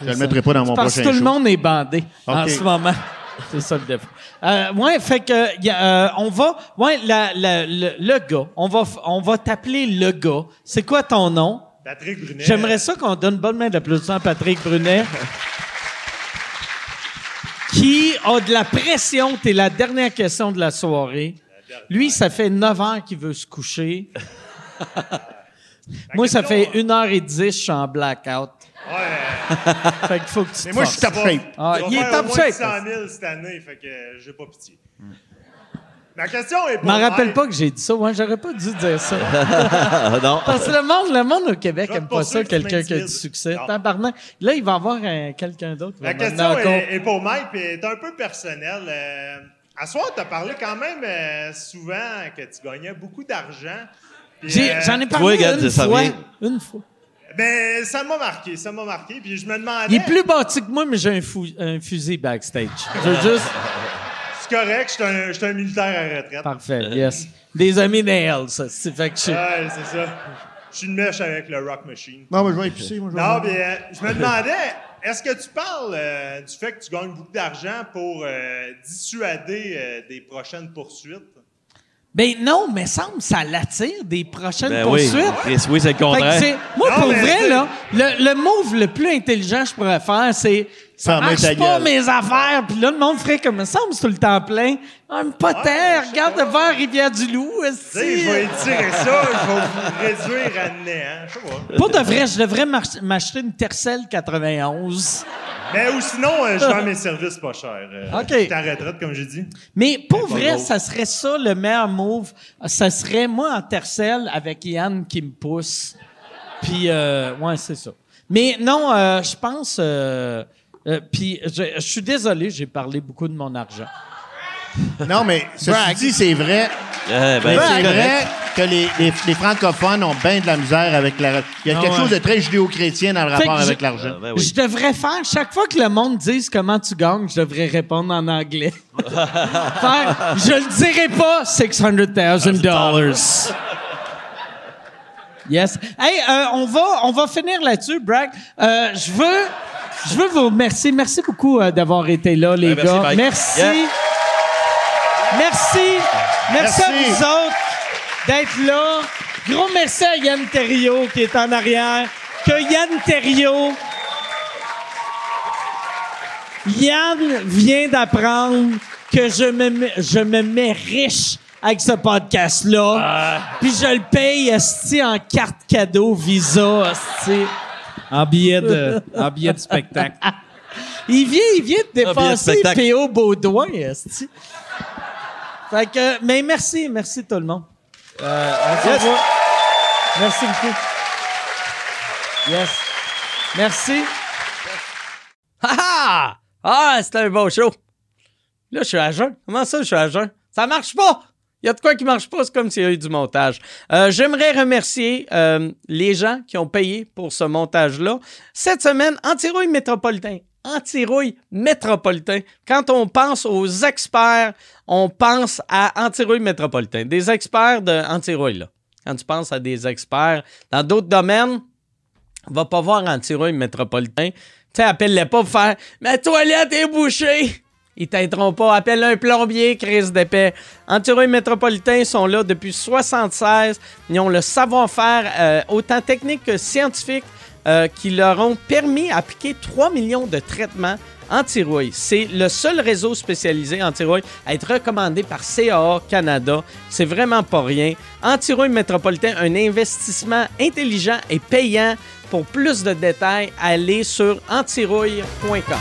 Je le mettrai pas dans mon Parce que prochain tout le monde est bandé en ce moment. C'est ça le défaut. Euh, ouais, fait que y a, euh, on va, ouais, la- la- le, le gars, on va, on va t'appeler le gars. C'est quoi ton nom? Patrick Brunet. J'aimerais ça qu'on donne une bonne main d'applaudissement à Patrick Brunet. qui a de la pression? T'es la dernière question de la soirée. Lui, ça fait 9 heures qu'il veut se coucher. Moi, ça fait 1h10, je suis en blackout. Ouais. Fait qu'il faut que tu te Mais moi, je suis top shape. Ah, il est top shape. 100 000 cette année, fait que j'ai pas pitié. Ma question est Je pour m'en rappelle pas que j'ai dit ça. Ouais, j'aurais pas dû dire ça. Non. Parce que le monde, le monde au Québec aime pas ça, quelqu'un qui a du succès. Tabarnak. Là, il va y avoir un- quelqu'un d'autre. La question est pour Mike, puis est un peu personnelle. Euh, à soir, tu as parlé quand même euh, souvent que tu gagnais beaucoup d'argent. Euh, J'en ai parlé regarde, une ça fois. Une fois. Ben, ça m'a marqué, ça m'a marqué. Puis je me demandais. Il est plus bâti que moi, mais j'ai un, fou- un fusil backstage. Je veux juste... C'est correct, je suis un, militaire à retraite. Parfait, yes. Des amis nails, ça. C'est fait que je... Ouais, c'est ça. Je suis une mèche avec le Rock Machine. Non, mais je vais épicer, moi, je vais Non, mais euh, je me demandais, est-ce que tu parles euh, du fait que tu gagnes beaucoup d'argent pour euh, dissuader euh, des prochaines poursuites? Ben non, mais semble que ça l'attire des prochaines Ben oui. poursuites. Chris, oui, c'est le Fait que contraire. c'est- moi, Non, pour vrai, là, le, le move le plus intelligent que je pourrais faire, c'est ça marche ta pas gueule. mes affaires. Puis là, le monde ferait comme ça, me semble, tout le temps plein. Ah, mais pas tant. je sais Regarde pas. devant Rivière-du-Loup. Tu sais, je vais étirer ça, je vais vous réduire à néant. Je sais pas. Pour de vrai, je devrais m'ach- m'acheter une Tercel 91. Mais ou sinon, euh, je vends mes services pas cher. Euh, OK. Je suis en retraite, comme j'ai dit. Mais pour Pas vrai, ça serait ça le meilleur move. Ça serait moi en tercelle avec Yann qui me pousse. Puis, euh, ouais, c'est ça. Mais non, euh, je pense. Euh, puis, je, je suis désolé, j'ai parlé beaucoup de mon argent. Non, mais ceci dit, c'est vrai. Eh ben, c'est vrai que les, les- les francophones ont bien de la misère avec la. Il y a Ah quelque ouais. chose de très judéo-chrétien dans le Fait rapport que avec je- l'argent. Ah, ben oui. Je devrais faire, chaque fois que le monde dise comment tu gagnes, je devrais répondre en anglais. Faire, je le dirai pas, 600,000 dollars. Yes. Hey, euh, on va, on va finir là-dessus, Bragg. Euh, je veux, je veux vous remercier. Merci beaucoup euh, d'avoir été là, les gars. Merci. Yeah. Merci. Merci. à vous autres d'être là. Gros merci à Yann Terriot qui est en arrière. Que Yann Terriot. Yann vient d'apprendre que je me, mets- je me mets riche avec ce podcast-là. Puis je le paye en carte cadeau Visa. esti. En billet de, en billet de spectacle. Il vient, il vient de dépasser spectacle. P.O. Baudouin, esti. Fait que, mais merci, merci tout le monde. Euh, Yes. Merci beaucoup. Yes. Merci. Ah ah! Ah, c'était un bon show. Là, je suis à jeun. Comment ça, je suis à jeun? Ça marche pas! Il y a de quoi qui marche pas, c'est comme s'il y a eu du montage. Euh, J'aimerais remercier euh, les gens qui ont payé pour ce montage-là. Cette semaine, Antirouille Métropolitain. Antirouille Métropolitain. Quand on pense aux experts, on pense à Antirouille Métropolitain. Des experts de Antirouille, là. Quand tu penses à des experts dans d'autres domaines, va pas voir Antirouille Métropolitain. Tu sais, appelle-les pas pour faire Ma toilette est bouchée. Ils t'aideront pas. Appelle un plombier, Chris d'épais. Antirouille Métropolitain sont là depuis 76. Ils ont le savoir-faire euh, autant technique que scientifique euh, qui leur ont permis d'appliquer 3 millions de traitements anti-rouille. C'est le seul réseau spécialisé anti-rouille à être recommandé par CAA Canada. C'est vraiment pas rien. Anti-rouille métropolitain, un investissement intelligent et payant. Pour plus de détails, allez sur antirouille.com.